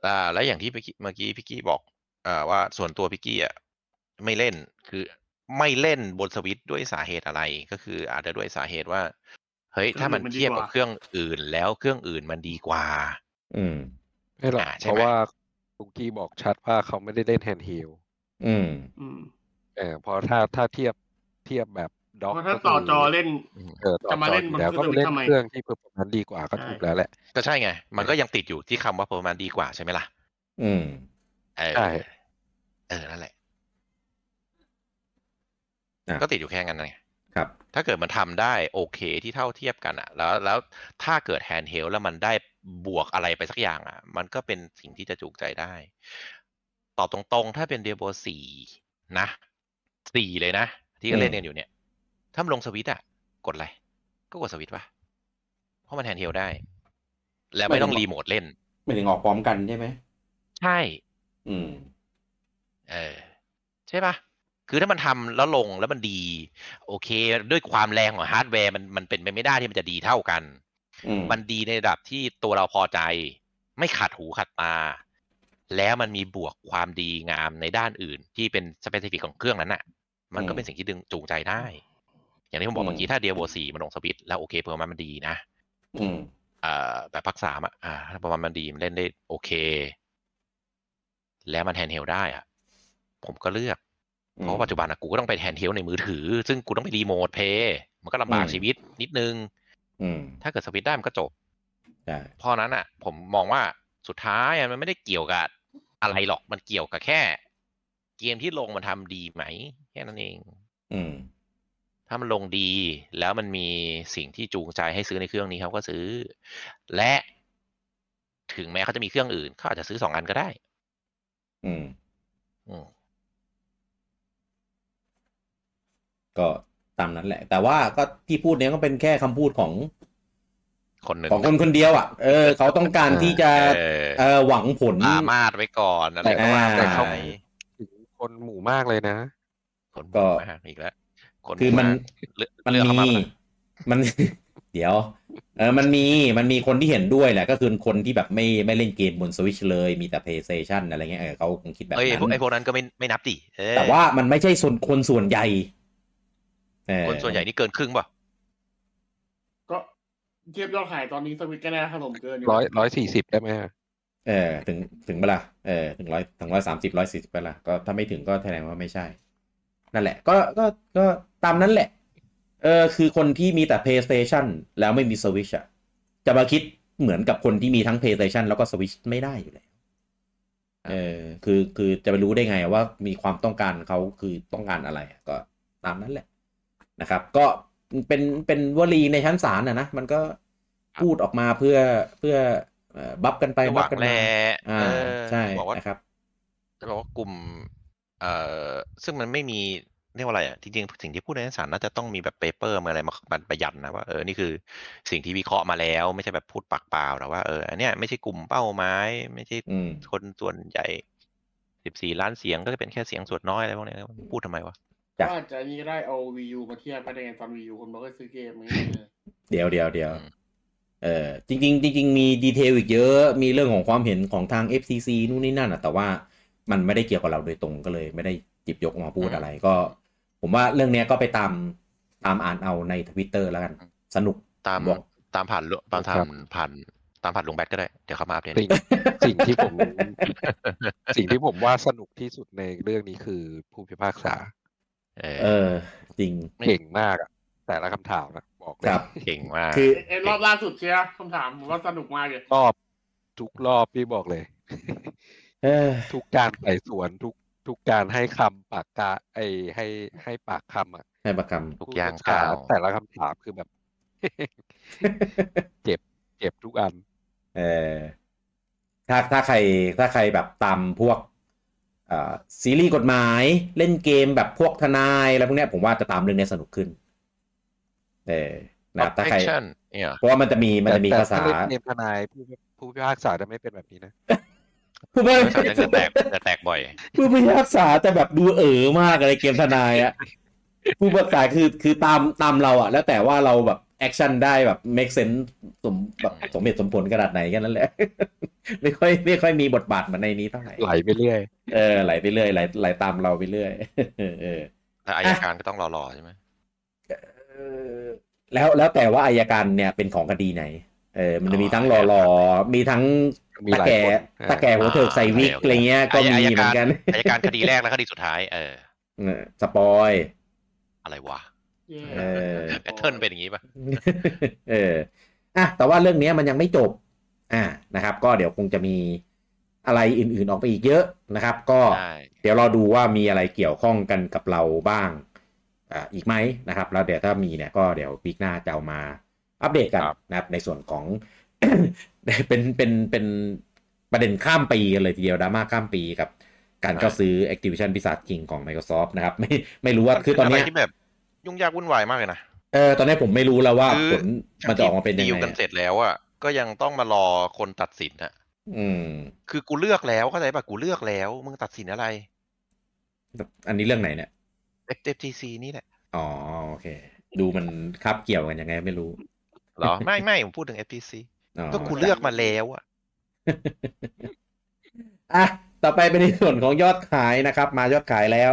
[SPEAKER 2] อ่า แล้วอย่างที่พี่กี้เมื่อกี้พี่กี้บอกอ่าว่าส่วนตัวพี่กี้อะไม่เล่นคือ ไม่เล่นบนสวิตช์ด้วยสาเหตุอะไรก็คืออาจจะด้วยสาเหตุว่า เฮ้ย ถ้ามัน
[SPEAKER 4] เครื่องอื่นมันดี
[SPEAKER 2] เทียบ
[SPEAKER 4] กั
[SPEAKER 2] บ
[SPEAKER 4] ว่า
[SPEAKER 2] เครื่องอื่นแล้วเครื่องอื่นมันดีกว่า
[SPEAKER 1] อืม
[SPEAKER 3] ไม่หรอก
[SPEAKER 2] อ่าใช่
[SPEAKER 3] เพราะ
[SPEAKER 2] ไหม
[SPEAKER 3] ว่าคุกกี้บอกชัดว่าเขาไม่ได้เล่น handheld
[SPEAKER 1] อืม
[SPEAKER 4] อืม
[SPEAKER 3] เออเพราะถ้าถ้าเทียบเทียบแบบ dock
[SPEAKER 4] เพราะถ้าต่อจอเล่น
[SPEAKER 3] เออต่อ
[SPEAKER 4] จะมาเล่น
[SPEAKER 3] จออยู่แล้ว
[SPEAKER 4] บน
[SPEAKER 3] ก็
[SPEAKER 4] เครื่อง
[SPEAKER 3] ไปเล่น
[SPEAKER 4] ทำไม
[SPEAKER 3] เครื่องที่ performance ดีกว่าก็
[SPEAKER 4] ใช่
[SPEAKER 3] ถูกแล้วแหละ
[SPEAKER 2] ก็ใช่ไง มันก็ยังติดอยู่ที่คำว่าประมาณดีกว่าใช่ไหมล่ะ
[SPEAKER 1] อืม
[SPEAKER 2] เออ
[SPEAKER 3] ใช่
[SPEAKER 2] เออนั่นแหละ
[SPEAKER 1] อะ
[SPEAKER 2] ก็ติดอยู่แค่นั้นไง
[SPEAKER 1] ครับ
[SPEAKER 2] ถ้าเกิดมันทำได้โอเคที่เท่าเทียบกันอะแล้วแล้วถ้าเกิด handheld แล้วมันได้บวกอะไรไปสักอย่างอะมันก็เป็นสิ่งที่จะจูงใจได้ ตอบตรงๆ ถ้าเป็น Diablo สี่นะสี่เลยนะ ที่ก็เล่นกันอยู่เนี่ย ถ้ามันลงสวิตช์อะกดอะไร ก็กดสวิตช์ปะเพราะมัน handheld ได้ แล้วไม่ต้องรีโมทเล่น
[SPEAKER 1] ไม่ถึงออกพร้อมกันใช่ไหม
[SPEAKER 2] ใช่
[SPEAKER 1] อืม
[SPEAKER 2] เออ ใช่ปะ คือถ้ามันทำแล้วลงแล้วมันดี โอเค ด้วยความแรงของฮาร์ดแวร์มันมันเป็นไปไม่ได้ที่มันจะดีเท่ากัน
[SPEAKER 1] อืม
[SPEAKER 2] มันดีในระดับที่ตัวเราพอใจ ไม่ขัดหูขัดตา แล้วมันมีบวกความดีงามในด้านอื่น ที่เป็น specific ของเครื่องนั้นน่ะ มันก็เป็นสิ่งที่ดึงจูงใจได้ อย่างที่ผมบอกเมื่อกี้ถ้า Diablo สี่มันลงสวิตช์แล้วโอเค per มันมันดีนะ
[SPEAKER 1] อืม
[SPEAKER 2] อ่าแบบพักสามอะอ่าถ้าประมาณมันดีมันเล่นได้โอเค แล้วมัน handheld ได้อะ ผมก็เลือก
[SPEAKER 1] อืม
[SPEAKER 2] เพราะว่าปัจจุบันอะกูก็ต้องไป handheld ในมือถือ ซึ่งกูต้องไป remote play มันก็ลำบาก
[SPEAKER 1] อืม
[SPEAKER 2] ชีวิตนิดนึง
[SPEAKER 1] อืม
[SPEAKER 2] ถ้าเกิดสวิตช์ได้มันก็จบ
[SPEAKER 1] ใช่
[SPEAKER 2] เพราะนั้นอะผมมองว่าสุดท้ายอะมันไม่ได้เกี่ยวกับอะไรหรอกมันเกี่ยวกับแค่ เกมที่ลงมันทำดีไหม แค่นั้นเอง
[SPEAKER 1] อืม
[SPEAKER 2] ถ้ามันลงดีแล้วมันมีสิ่งที่จูงใจให้ซื้อในเครื่องนี้เขาก็ซื้อ และถึงแม้เขาจะมีเครื่องอื่นเขาอาจจะซื้อสองอันก็ได้
[SPEAKER 1] อืม
[SPEAKER 2] อืม
[SPEAKER 1] ก็ตามนั้นแหละ แต่ว่าก็ที่พูดเนี้ยก็เป็นแค่คำพูดของ
[SPEAKER 2] คนหนึ่ง
[SPEAKER 1] ของคนคนเดียวอะ เออ เขาต้องการที่จะ
[SPEAKER 2] เออ
[SPEAKER 1] เออหวังผล
[SPEAKER 2] ปรามาดไว้ก่อนอะไร
[SPEAKER 3] แต่
[SPEAKER 2] ก็ว่า
[SPEAKER 1] แต่
[SPEAKER 2] ไป
[SPEAKER 1] เขา
[SPEAKER 3] ถึงคนหมู่มากเลยนะ
[SPEAKER 2] คน
[SPEAKER 1] ก็
[SPEAKER 2] มากอีกแล้วคน
[SPEAKER 1] คือมัน
[SPEAKER 2] เลือก
[SPEAKER 1] มัน
[SPEAKER 2] เลือกเข้า
[SPEAKER 1] มี
[SPEAKER 2] มา
[SPEAKER 1] มันเดี๋ยวเออมันมีมันมีคนที่เห็นด้วยแหละ ก็คือคนที่แบบไม่ไม่เล่นเกมบนสวิชเลยมีแต่ PlayStation อะไรเงี้ยเออเขาคงคิดแบบ
[SPEAKER 2] เอ้ย
[SPEAKER 1] นั้
[SPEAKER 2] พวกไอ้
[SPEAKER 1] น
[SPEAKER 2] พวกนั้นก็ไม่ไม่นับดิเออ
[SPEAKER 1] แต่ว่ามันไม่ใช่ส่วนคนส่วนใหญ่เออ
[SPEAKER 2] คนส่วนใหญ่นี่เกินครึ่งป่ะ
[SPEAKER 4] ก็เทียบยอดขายตอนนี้สวิตก็น่าถล่มเกินอยู่
[SPEAKER 3] ร้อยร้อยสี่สิบได้ไหม
[SPEAKER 1] เออถึงถึงเวลาเออถึงร้อยถึงร้อยสามสิบร้อยสี่สิบเวลาก็ถ้าไม่ถึงก็แสดงว่าไม่ใช่ นั่นแหละ ก็ก็ก็ตามนั้นแหละ เออคือคนที่มีแต่ PlayStation แล้วไม่มี Switch อะจะมาคิดเหมือนกับคนที่มีทั้ง PlayStation แล้วก็ Switch ไม่ได้อยู่แล้วเออคือคือจะไปรู้ได้ไงว่ามีความต้องการเขาคือต้องการอะไรอะก็ตามนั้นแหละ นะครับ ก็เป็นเป็นวลีในชั้นศาลนะนะมันก็พูดออกมาเพื่อเพื่อเอ่อบัฟกันไป
[SPEAKER 2] ห
[SPEAKER 1] บั
[SPEAKER 2] วั
[SPEAKER 1] ฟ
[SPEAKER 2] ง
[SPEAKER 1] กัน
[SPEAKER 2] แล
[SPEAKER 1] มาอ่า
[SPEAKER 2] เออ
[SPEAKER 1] ใช่
[SPEAKER 2] บอกว่า
[SPEAKER 1] นะครับ
[SPEAKER 2] จะบอกว่ากลุ่ม เอ่อซึ่งมันไม่มีเรียกว่าอะไรอะจริงๆสิ่งที่พูดในชั้นศาลน่าจะต้องมีแบบเปเปอร์มาอะไรมามาประยันนะว่าเออนี่คือสิ่งที่วิเคราะห์มาแล้ว ไม่ใช่แบบพูดปากเปล่าแต่ว่าเอออันเนี้ยไม่ใช่กลุ่มเป้าหมายไม่ใช่
[SPEAKER 1] อืม
[SPEAKER 2] คนส่วนใหญ่สิบสี่ล้านเสียงก็จะเป็นแค่เสียงส่วนน้อยอะไรพวกเนี้ยพูดทำไมวะ
[SPEAKER 1] จ้ะ
[SPEAKER 4] ก็อาจจะนี่ก็ได้เอาวีูมาเทียบไม่ได้ไงตอนวีูคนบอกก็ซื้อเกมอย่างเงี้ย
[SPEAKER 1] เดี๋ยวเดี๋ยวเดี๋ยว
[SPEAKER 2] อืม
[SPEAKER 1] เออจริงๆจริงๆมีดีเทลอีกเยอะมีเรื่องของความเห็นของทาง FCC นู่นนี่นั่นอะ แต่ว่ามันไม่ได้เกี่ยวกับเราโดยตรงก็เลยไม่ได้จิบยกมาพูดอะไรก็ ผมว่าเรื่องเนี้ยก็ไปตามตามอ่านเอาในทวิตเตอร์แล้วกัน สนุก
[SPEAKER 2] ตาม
[SPEAKER 1] บอก
[SPEAKER 2] ตามผ่านลุตาม
[SPEAKER 3] ครั
[SPEAKER 2] ผ่า
[SPEAKER 3] บ
[SPEAKER 2] นผ่านตามผ่านลุงแบทก็ได้ เดี๋ยวเขามาอัปเดต
[SPEAKER 3] สิ่งสิ่งที่ผม สิ่งที่ผมว่าสนุกที่สุดในเรื่องนี้คือผู้พิพากษา
[SPEAKER 2] เอ
[SPEAKER 1] เอ
[SPEAKER 2] อ
[SPEAKER 1] อ จริง
[SPEAKER 3] เก่งมากอะแต่ละคำถามนะบอกเลย
[SPEAKER 1] ครับ
[SPEAKER 2] เก่งมาก
[SPEAKER 1] คือ
[SPEAKER 4] เอ้ยรอบล่าสุดเชียร์คำถามผมว่าสนุกมากเลย
[SPEAKER 3] รอบทุกรอบพี่บอกเลย
[SPEAKER 1] เออ
[SPEAKER 3] ทุกการไต่สวนทุกทุกการให้คำปากกาไอให้ให้ปากคำอะ
[SPEAKER 1] ให้ประค
[SPEAKER 2] ทุกอย่าง
[SPEAKER 3] ผู้พิพษ
[SPEAKER 2] ก้าว
[SPEAKER 3] แต่ละคำถามคือแบบำเจ็บ เจ็บทุกอัน
[SPEAKER 1] เออถ้าถ้าใครถ้าใครแบบตามพวกเอ่อ ซีรีส์กฎหมายเล่นเกมแบบพวกทนายอะไรพวกเนี้ยผมว่าจะตามเรื่องเนี้ยสนุกขึ้น เออนะครับถ้าใคร
[SPEAKER 2] Objection เนี่ย
[SPEAKER 1] เพราะว่ามันจะมีมันจะมี
[SPEAKER 3] แต่
[SPEAKER 1] ภาษา
[SPEAKER 3] แต่ถ้เล่นเกมทนายผู้ผู้พิพากษาจะไม่เป็นแบบนี้นะ
[SPEAKER 1] ผู้พิ
[SPEAKER 2] พากษายังจะแตกจะแตกบ่อย
[SPEAKER 1] ผู้พิพากษาจะแบบดูเอ๋อมากอะไรเกมทนายอะผู้พิพากษาคือคือตามตามเราอะแล้วแต่ว่าเราแบบ action ได้แบบ make sense สมแบบสมเหตุสมผลขนาดไหนแค่นั้นแหละ ไม่ค่อยไม่ค่อยมีบทบาทเหมือนในนี้เท่าไหร่
[SPEAKER 3] ไหลไปเรื่อย
[SPEAKER 1] เออไหลไปเรื่อยไหลไหลตามเราไปเรื่อยเออ
[SPEAKER 2] แต่อัยการก็ต้องรอๆใช่ไหม
[SPEAKER 1] เออแล้วแล้วแต่ว่าอัยการเนี่ยเป็นของคดีไหน เออ มันจะมีทั้งรอรอมีทั้ง
[SPEAKER 3] มี
[SPEAKER 1] ตะ
[SPEAKER 3] หลาย
[SPEAKER 1] แก่
[SPEAKER 3] คน
[SPEAKER 1] ตะแก่หัวเถิกใส่วิกอะไรเงี้ยก็มีเหมือนกัน
[SPEAKER 2] อัยการคดีแรกและคดีสุดท้าย เออ
[SPEAKER 1] เออ spoil อะ
[SPEAKER 2] ไรวะ
[SPEAKER 4] เย่
[SPEAKER 1] เออ
[SPEAKER 2] pattern เป็นอย่างนี้ป่ะ
[SPEAKER 1] เอออะแต่ว่าเรื่องเนี้ยมันยังไม่จบ อ่านะครับ ก็เดี๋ยวคงจะมีอะไรอื่นๆออกไปอีกเยอะนะครับ ก็
[SPEAKER 2] ใช่
[SPEAKER 1] เดี๋ยวรอดูว่ามีอะไรเกี่ยวข้องกันกับเราบ้างอ่าอีกไหมนะครับ แล้วเดี๋ยวถ้ามีเนี่ยก็เดี๋ยวปีหน้าจะเอามาอัปเดตกัน
[SPEAKER 2] ครับ
[SPEAKER 1] นะครับ ในส่วนของเป็นเป็นเป็นประเด็นข้ามปีกันเลยทีเดียวดราม่าข้ามปีกับ การเข้าซื้อ Activision Blizzard King ของ Microsoft นะครับ ไม่ไม่รู้ว่าคือตอนเนี้ยะ
[SPEAKER 2] ไรที่แบบ ยุ่งยากวุ่นวายมากเลยนะ
[SPEAKER 1] เออตอนนี้ผมไม่รู้แล้วว่า
[SPEAKER 2] คือ
[SPEAKER 1] ผลมันจะออกมาเป็นยัง
[SPEAKER 2] ดีล
[SPEAKER 1] ไง
[SPEAKER 2] กัน
[SPEAKER 1] อะ
[SPEAKER 2] เสร็จแล้วอะก็ยังต้องมารอคนตัดสินอะ
[SPEAKER 1] อืม
[SPEAKER 2] คือกูเลือกแล้วเข้าใจป่ะกูเลือกแล้วมึงตัดสินอะไร
[SPEAKER 1] อันนี้เรื่องไหนเนี่ย
[SPEAKER 2] FTC นี่แหละ
[SPEAKER 1] อ๋อโอเค ดูมันคับเกี่ยวกันยังไงไม่รู้
[SPEAKER 2] เหรอ ไม่ไม่ผมพูดถึง FTC
[SPEAKER 1] อ๋อ
[SPEAKER 2] ก็กูเลือกมาแล้วอะ
[SPEAKER 1] อะต่อไปเป็นในส่วนของยอดขายนะครับ มายอดขายแล้ว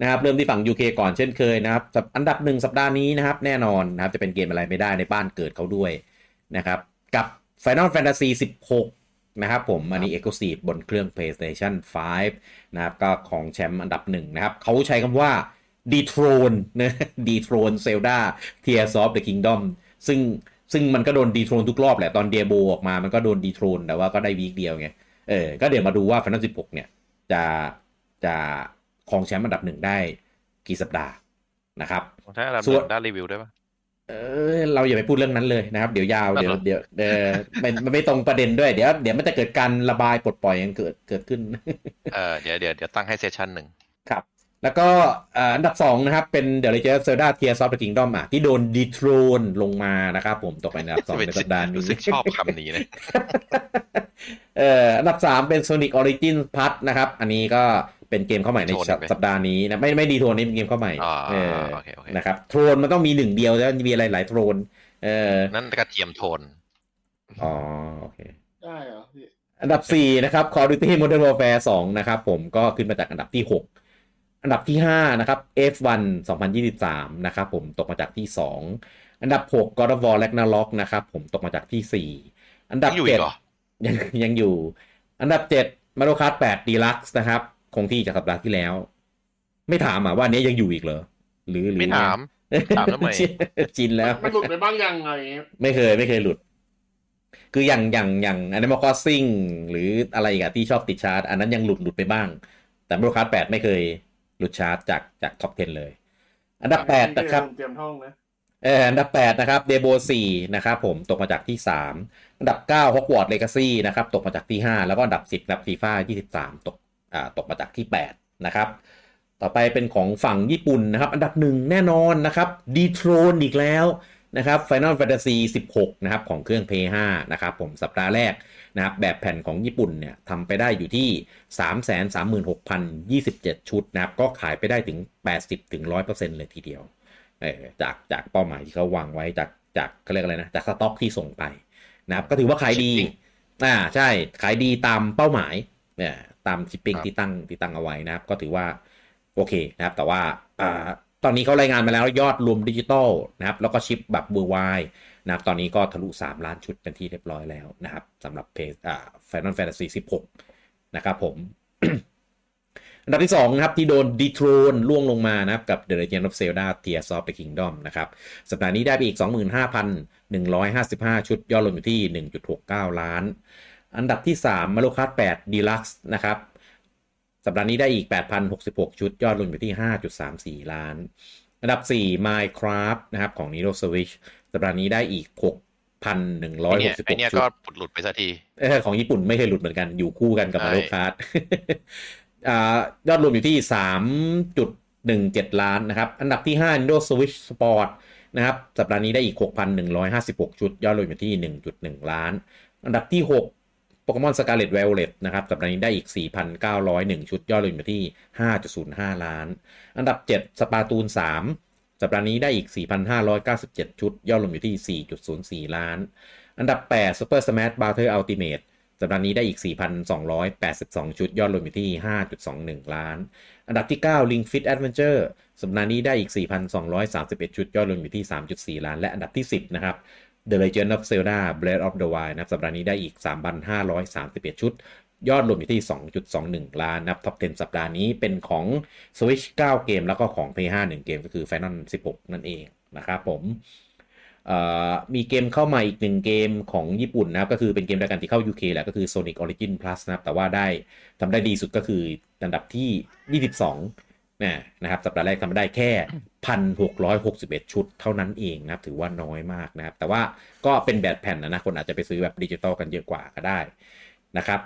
[SPEAKER 1] นะครับเริ่มที่ฝั่ง UK ก่อนเช่นเคยนะครับอันดับหนึ่งสัปดาห์นี้นะครับแน่นอนนะครับจะเป็นเกมอะไรไม่ได้ในบ้านเกิดเขาด้วยนะครับกับ Final Fantasy 16 นะครับผมอันนี้ Exclusive บนเครื่อง PlayStation 5 นะครับก็ของแชมป์อันดับหนึ่งนะครับเขาใช้คำว่า Dethrone นะ Dethrone Zelda Tears of the Kingdom ซึ่งซึ่งมันก็โดน Dethrone ทุกรอบแหละ ตอนเดียโบออกมามันก็โดน Dethrone แต่ว่าก็ได้วีคเดียวไง เออ ก็เดี๋ยวมาดูว่า Final 16 เนี่ย จะจะ ครองแชมป์อันดับหนึ่งได้กี่สัปดาห์นะครับ
[SPEAKER 2] ถ้าเรา
[SPEAKER 1] ส่วน
[SPEAKER 2] ได้รีวิวได้ปะ
[SPEAKER 1] เออเราอย่าไปพูดเรื่องนั้นเลยนะครับ เดี๋ยวยาว
[SPEAKER 2] อะ
[SPEAKER 1] เดี๋ยว
[SPEAKER 2] เหรอ
[SPEAKER 1] เดี๋ยวเออมันมันไม่ตรงประเด็นด้วยเดี๋ยวเดี๋ยวมันจะเกิดการระบายปลดปล่อยกันเกิดเกิดขึ้น
[SPEAKER 2] เออเดี๋ยวเดี๋ยวเดี๋ยวตั้งให้เซสชั่นหนึ่ง
[SPEAKER 1] ครับแล้วก็อ่าอันดับสองนะครับ เป็น The Legend of Zelda Tears of the Kingdom อะที่โดนดีโทรนลงมานะครับผมตกไปอันดับสองในสัปดาห์นี้
[SPEAKER 2] รู้สึกชอบคำนี้นะ
[SPEAKER 1] เอ่ออันดับสามเป็น Sonic Origin Plus นะครับ อันนี้ก็ เป็นเกมเข้าใหม่ใน
[SPEAKER 2] โทน
[SPEAKER 1] สัป
[SPEAKER 2] ไหม
[SPEAKER 1] สัปดาห์นี้นะไม่ไม่ดีโทนนี่เป็นเกมเข้าใหม่
[SPEAKER 2] อ๋อ
[SPEAKER 1] เออ
[SPEAKER 2] โอเคโอเค
[SPEAKER 1] นะครับโทนมันต้องมีหนึ่งเดียวแล้วมีอะไรหลายโทน เออ
[SPEAKER 2] นั่นกระเทียมโทน
[SPEAKER 1] อ๋อโอเค
[SPEAKER 4] ได้เหรอพี่
[SPEAKER 1] อันดับ 4 นะครับ Call of Duty Modern Warfare 2 นะครับ ผมก็ขึ้นมาจากอันดับที่ 6 อันดับที่ 5 นะครับ F1 2023 นะครับ ผมตกมาจากที่ 2 อันดับ 6 God of War Ragnarok นะครับ ผมตกมาจากที่ 4 อันดับ
[SPEAKER 2] ยังอยู่อีกเหรอ
[SPEAKER 1] 7ยังยังอยู่ อันดับ 7 Mario Kart 8 Deluxe นะครับ คงที่จากสัปดาห์ที่แล้ว ไม่ถามอะว่าอันนี้ยังอยู่อีกเหรอ หรือหรือ
[SPEAKER 2] ไม่ถามถามทำไม
[SPEAKER 1] จินแล้ว
[SPEAKER 4] มันหลุดไปบ้างยังไงเงี้ย
[SPEAKER 1] ไม่เคยไม่เคยหลุด คืออย่างอย่างอย่าง Animal Crossing หรืออะไรอีกอะที่ชอบติดชาร์ตอันนั้นยังหลุดหลุดไปบ้าง แต่ Mario Kart 8ไม่เคยหลุดชาร์ตจากจาก top 10 เลย อันดับ8นะครับ
[SPEAKER 4] เตรียมท่องนะ
[SPEAKER 1] เอออันดับ 8 นะครับ d e b o 4นะครับผมตกมาจากที่ 3 อันดับ9 Hogwarts Legacy นะครับ ตกมาจากที่ 5 แล้วก็อันดับ 10 นะครับ FIFA 23 ตก อ่าตกมาจากที่ 8 นะครับ ต่อไปเป็นของฝั่งญี่ปุ่นนะครับ อันดับหนึ่งแน่นอนนะครับดีโทรนอีกแล้วนะครับ Final Fantasy 16 นะครับ ของเครื่อง p 5นะครับ ผมสัปดาห์แรกนะครับ แบบแผ่นของญี่ปุ่นเนี่ยทำไปได้อยู่ที่ 336,027 ชุดนะครับ ก็ขายไปได้ถึง 80-100%เลยทีเดียวเออจากจากเป้าหมายที่เขาวางไว้จากจากเขาเรียกอะไรนะ จากสต็อกที่ส่งไปนะครับ ก็ถือว่าขายดี
[SPEAKER 2] Shipping
[SPEAKER 1] อ่าใช่ขายดีตามเป้าหมายเนี่ย ตามชิปปิ้ง
[SPEAKER 2] ครับ
[SPEAKER 1] ที่ตั้งที่ตั้งเอาไว้นะครับ ก็ถือว่าโอเคนะครับ แต่ว่าอ่าตอนนี้เขารายงานมาแล้วยอดรวมดิจิตอลนะครับ แล้วก็ชิปแบบเบอร์ไวนะครับ ตอนนี้ก็ทะลุ 3 ล้านชุดเป็นที่เรียบร้อยแล้วนะครับสำหรับเพจอ่า Final Fantasy 16 นะครับผม อันดับที่ 2 นะครับที่โดนดีโทรนล่วงลงมานะครับกับ The Legend of Zelda Tears of the Kingdom นะครับ สัปดาห์นี้ได้ไปอีก 25,155 ชุดยอดรวมอยู่ที่ 1.69 ล้าน อันดับที่3 Mario Kart 8 Deluxe นะครับ สัปดาห์นี้ได้อีก 8,066 ชุด ยอดรวมอยู่ที่ 5.34 ล้าน อันดับ 4 Minecraft นะครับของ Nintendo Switch สัปดาห์นี้ได้อีก
[SPEAKER 2] ไอเนี่ยไอเนี่ย
[SPEAKER 1] 6,166ชุ
[SPEAKER 2] ก็
[SPEAKER 1] ด
[SPEAKER 2] หลุดไปสักที
[SPEAKER 1] เออของญี่ปุ่นไม่เคยหลุดเหมือนกันอยู่คู่กันกับ
[SPEAKER 2] ใช่
[SPEAKER 1] Mario Kart อ่ายอดรวมอยู่ที่ 3.17 ล้านนะครับ อันดับที่ 5 Nintendo Switch Sport นะครับ สัปดาห์นี้ได้อีก 6,156 ชุด ยอดรวมอยู่ที่ 1.1 ล้าน อันดับที่ 6 โปเกมอน Scarlet Violet นะครับสัปดาห์นี้ได้อีก 4,901 ชุดยอดรวมอยู่ที่ 5.05 ล้าน อันดับ 7 สปาตูน 3 สัปดาห์นี้ได้อีก 4,597 ชุด ยอดรวมอยู่ที่ 4.04 ล้าน อันดับ 8 Super Smash Battle Ultimate สัปดาห์นี้ได้อีก 4,282 ชุด ยอดรวมอยู่ที่ 5.21 ล้าน อันดับที่9 Ring Fit Adventure สัปดาห์นี้ได้อีก 4,231 ชุด ยอดรวมอยู่ที่ 3.4 ล้าน และอันดับที่ 10 นะครับ The Legend of Zelda Breath of the Wild นะครับสัปดาห์นี้ได้อีก 3,531 ชุด ยอดรวมอยู่ที่ 2.21 ล้านนับท็อป 10 สัปดาห์นี้เป็นของ Switch 9 เกม แล้วก็ของ PS5 1 เกมก็คือ Final 16 นั่นเองนะครับผมมีเกมเข้ามาอีกหนึ่งเกมของญี่ปุ่นนะครับ ก็คือเป็นเกมรายการที่เข้า UK แหละก็คือ Sonic Origin Plus นะครับ แต่ว่าได้ทำได้ดีสุดก็คืออันดับที่ 22 นะนะครับสัปดาห์แรกทำได้แค่ 1,661 ชุดเท่านั้นเองนะครับถือว่าน้อยมากนะครับ แต่ว่าก็เป็นแบบแผ่นนะนะคนอาจจะไปซื้อแบบดิจิตอลกันเยอะกว่าก็ได้นะครับ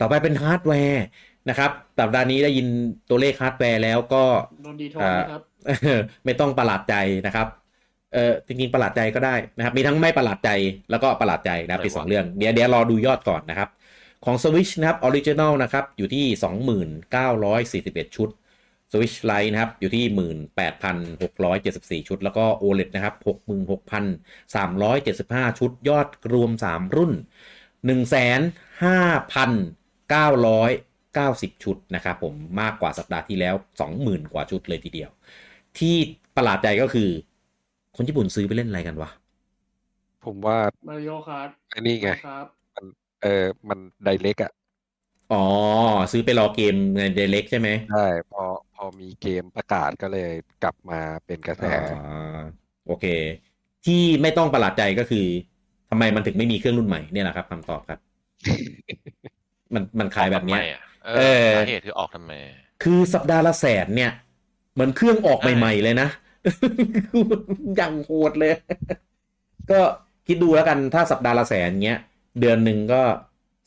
[SPEAKER 1] ต่อไปเป็นฮาร์ดแวร์นะครับสัปดาห์นี้ได้ยินตัวเลขฮาร์ดแวร์แล้วก็
[SPEAKER 4] โดน dethrone นะครับ
[SPEAKER 1] ไม่ต้องประหลาดใจนะครับเออจริงๆประหลาดใจก็ได้นะครับ มีทั้งไม่ประหลาดใจแล้วก็ประหลาดใจนะครับ
[SPEAKER 2] อะไรวะ
[SPEAKER 1] เป็นสองเรื่องเดี๋ยวเดี๋ยวรอดูยอดก่อนนะครับ ของ Switch นะครับออริจิน l นะครับอยู่ที่ 2941 ชุด Switch Lite นะครับ อยู่ที่ 18,674 ชุด แล้วก็ OLED นะครับ 66,375 ชุด ยอดรวม 3 รุ่น 15,990 ชุดนะครับผมมากกว่าสัปดาห์ที่แล้ว 20,000 กว่าชุดเลยทีเดียว ที่ประหลาดใจก็คือ คนญี่ปุ่นซื้อไปเล่นอะไรกันวะ
[SPEAKER 3] ผมว่า
[SPEAKER 4] มาริโอคาร์
[SPEAKER 3] ไอ้นี่ไง
[SPEAKER 4] ครับ
[SPEAKER 3] เออมันไดเล็กอะ
[SPEAKER 1] อ๋อ ซื้อไปรอเกมในเดเล็กใช่ไหม
[SPEAKER 3] ใช่พอ พอมีเกมประกาศก็เลยกลับมาเป็นกระแส
[SPEAKER 1] อ๋อโอเค ที่ไม่ต้องประหลาดใจก็คือทำไมมันถึงไม่มีเครื่องรุ่นใหม่เนี่ยแหละครับคำตอบครับ มันมันขายแบบเนี้ย
[SPEAKER 2] ออกทำไมอะเอ
[SPEAKER 1] เอ
[SPEAKER 2] อ
[SPEAKER 1] อ
[SPEAKER 2] สาเหตุคือออกทำไม
[SPEAKER 1] คือสัปดาห์ละแสนเนี่ย เหมือนเครื่องออก
[SPEAKER 2] ใช่
[SPEAKER 1] ใหม่ ๆ เลยนะอย่างโหดเลย ก็คิดดูแล้วกันถ้าสัปดาห์ละแสนเงี้ย เดือนหนึ่งก็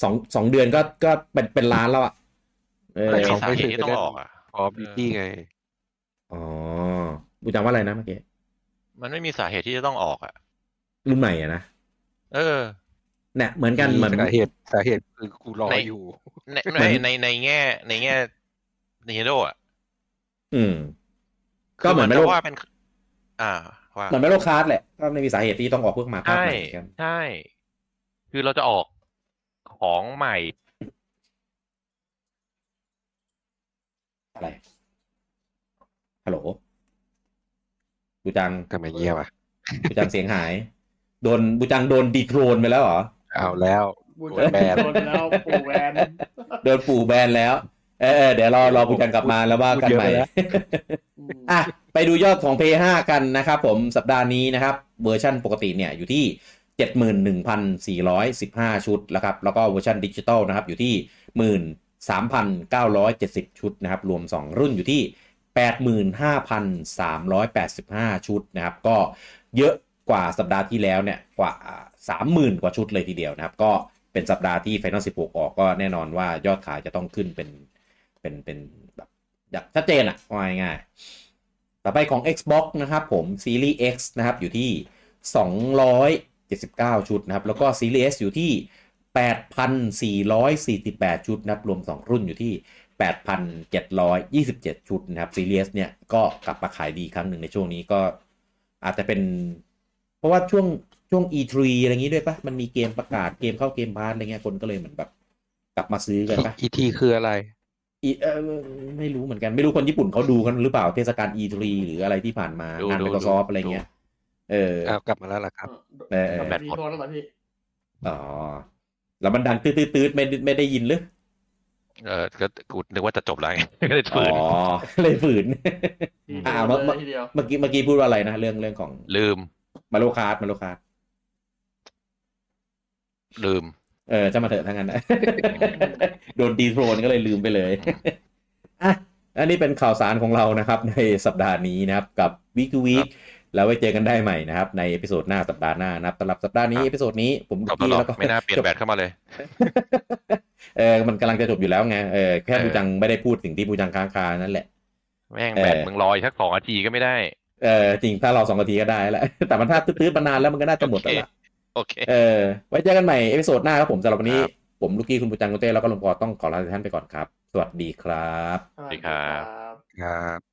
[SPEAKER 1] สองสองเดือนก็ก็เป็นเป็นล้านแล้วอะเออ
[SPEAKER 3] แต่
[SPEAKER 2] มี
[SPEAKER 3] เขา
[SPEAKER 2] สา
[SPEAKER 3] ไม่
[SPEAKER 2] เห
[SPEAKER 3] ซื้
[SPEAKER 2] ตุ
[SPEAKER 3] อ
[SPEAKER 2] ที่ต้องออกอะ
[SPEAKER 3] คอบิตี้ไง
[SPEAKER 1] อ๋อบูจังว่าอะไรนะเมื่อกี้
[SPEAKER 2] มันไม่มีสาเหตุที่จะต้องออกอะ
[SPEAKER 1] รุ่นใหม่อะนะ
[SPEAKER 2] เออ
[SPEAKER 1] เนี่ยเหมือนกันเหมือน
[SPEAKER 3] สาเหตุสาเหตุคือกูรอ
[SPEAKER 2] ใน
[SPEAKER 3] อยู่
[SPEAKER 2] ใน
[SPEAKER 1] เหมื
[SPEAKER 2] ใน
[SPEAKER 1] อน
[SPEAKER 2] ในในแง่ ในแง่ Nintendo อะ
[SPEAKER 1] อืม
[SPEAKER 2] คื
[SPEAKER 1] ก็เหมือน
[SPEAKER 2] จะ
[SPEAKER 1] ไม่รู้
[SPEAKER 2] ว่าเป็น อ่าว่า
[SPEAKER 1] เหมือนไม่โลคาร์ดแหละก็ไม่มีสาเหตุที่ต้องออกเพื่อมาภาค
[SPEAKER 2] ใช่
[SPEAKER 1] ใหม่เหมือนกัน
[SPEAKER 2] ใช่ คือเราจะออกของใหม่
[SPEAKER 1] อะไรฮัลโหลบูจัง
[SPEAKER 3] ทำไมเงียบอะ
[SPEAKER 1] บูจังเสียงหาย โดนบูจังโดนดีโทรนไปแล้วเหรอ
[SPEAKER 3] เอาแล้ว
[SPEAKER 4] บู
[SPEAKER 3] โดนแบน
[SPEAKER 4] โดนแล้วปูแวน
[SPEAKER 1] โดนปู่แบนแล้วเออเออเดี๋ยวรอรอบูจังกลับมาแล้วว่ากันใหม่
[SPEAKER 3] พูดเยอะไปแล้ว
[SPEAKER 4] อืม
[SPEAKER 1] อะไปดูยอดของ p 5กันนะครับผมสัปดาห์นี้นะครับ เวอร์ชันปกติเนี่ยอยู่ที่ 71,415 ชุดแล้วครับ แล้วก็เวอร์ชันดิจิตอลนะครับอยู่ที่ 3,970 ชุดนะครับ รวม 2 รุ่นอยู่ที่ 85,385 ชุดนะครับ ก็เยอะกว่าสัปดาห์ที่แล้วเนี่ยกว่า 30,000 กว่าชุดเลยทีเดียวนะครับ ก็เป็นสัปดาห์ที่ Final 16 ออกก็แน่นอนว่ายอดขายจะต้องขึ้นเป็นเป็นเป็นแบบชัดเจนอะว่ายง่ายต่อไปของ Xbox นะครับผม Series X นะครับอยู่ที่ 279 ชุดนะครับ แล้วก็ Series S อยู่ที่ 8,448 ชุดนะครับรวม 2 รุ่นอยู่ที่ 8,727 ชุดนะครับ Series S เนี่ยก็กลับมาขายดีครั้งหนึ่งในช่วงนี้ก็อาจจะเป็น เพราะว่าช่วงช่วง E3 อะไรอย่างนี้ด้วยปะมันมีเกมประกาศเกมเข้า Game Pass อะไรเงี้ยคนก็เลยเหมือนแบบ กลับมาซื้อกันปะ
[SPEAKER 3] อีทีคืออะไร
[SPEAKER 1] อีเออไม่รู้เหมือนกันไม่รู้คนญี่ปุ่นเขาดูกันหรือเปล่าเทศกาล E3 หรืออะไรที่ผ่านมา
[SPEAKER 2] ดู
[SPEAKER 1] งาน
[SPEAKER 2] ดู
[SPEAKER 1] Microsoft
[SPEAKER 2] ดู
[SPEAKER 1] อะไรเงี้ย เออ
[SPEAKER 3] เอากลับมาแล้วล่ะครับ
[SPEAKER 1] เออเออ
[SPEAKER 2] แบตหมด
[SPEAKER 4] มีโทรแล้วเหรอพี่
[SPEAKER 1] อ๋อ แล้วมันดังตืดตืดตืดไม่ไม่ได้ยินหรือ
[SPEAKER 2] เออก็กูนึกว่าจะจบแล้วไงก็เลย
[SPEAKER 1] อ๋
[SPEAKER 2] ฝื
[SPEAKER 1] อนเลยฝืน
[SPEAKER 4] พี่
[SPEAKER 1] อ่า
[SPEAKER 4] โดน
[SPEAKER 1] เมื่อ
[SPEAKER 4] เลยทีเดียว
[SPEAKER 1] เมื่อกี้เมื่อกี้พูดว่าอะไรนะเรื่องเรื่องของ
[SPEAKER 2] ลืม
[SPEAKER 1] มาโลคาร์ดมาโลคาร์ด
[SPEAKER 2] ลืม
[SPEAKER 1] เออจะมาเถอะทั้งนั้นนะโดนดีโทรนก็เลยลืมไปเลยอะอันนี้เป็นข่าวสารของเรานะครับ ในสัปดาห์นี้นะครับ กับ Week to Week
[SPEAKER 2] ครับ
[SPEAKER 1] แล้วไว้เจอกันได้ใหม่นะครับ ใน episode หน้าสัปดาห์หน้านะครับสำหรับสัปดาห์นี้
[SPEAKER 2] ครับ
[SPEAKER 1] episode นี้ผม
[SPEAKER 2] จบ
[SPEAKER 1] กี้
[SPEAKER 2] แล้ว
[SPEAKER 1] แล้วก็
[SPEAKER 2] ไม่น่าเปลี่ยน
[SPEAKER 1] จบ
[SPEAKER 2] แบตเข้ามาเลย
[SPEAKER 1] เออมันกำลังจะจบอยู่แล้วไงเออแค่
[SPEAKER 2] เออ
[SPEAKER 1] บูจังไม่ได้พูดสิ่งที่บูจังค้างคานั่นแหละ
[SPEAKER 2] แม่ง
[SPEAKER 1] เออ
[SPEAKER 2] แบตมึงรออีกสักสองนาทีก็ไม่ได้
[SPEAKER 1] เออจริงถ้าเราสองนาทีก็ได้แล้วแต่มันถ้าตื้อๆมานานแล้วมันก็น่าจะหมดแล้วล่ะ
[SPEAKER 2] โอเค
[SPEAKER 1] เออไว้เจอกันใหม่ episode หน้าครับผมสำหรับวันนี้
[SPEAKER 2] ครับ
[SPEAKER 1] ผมลูกกี้คุณบูจังคุณเต้แล้วก็ลุงปอต้องขอลาท่านไปก่อนครับ สวัสดีครับ
[SPEAKER 2] สวัสดีครับ
[SPEAKER 3] ครับ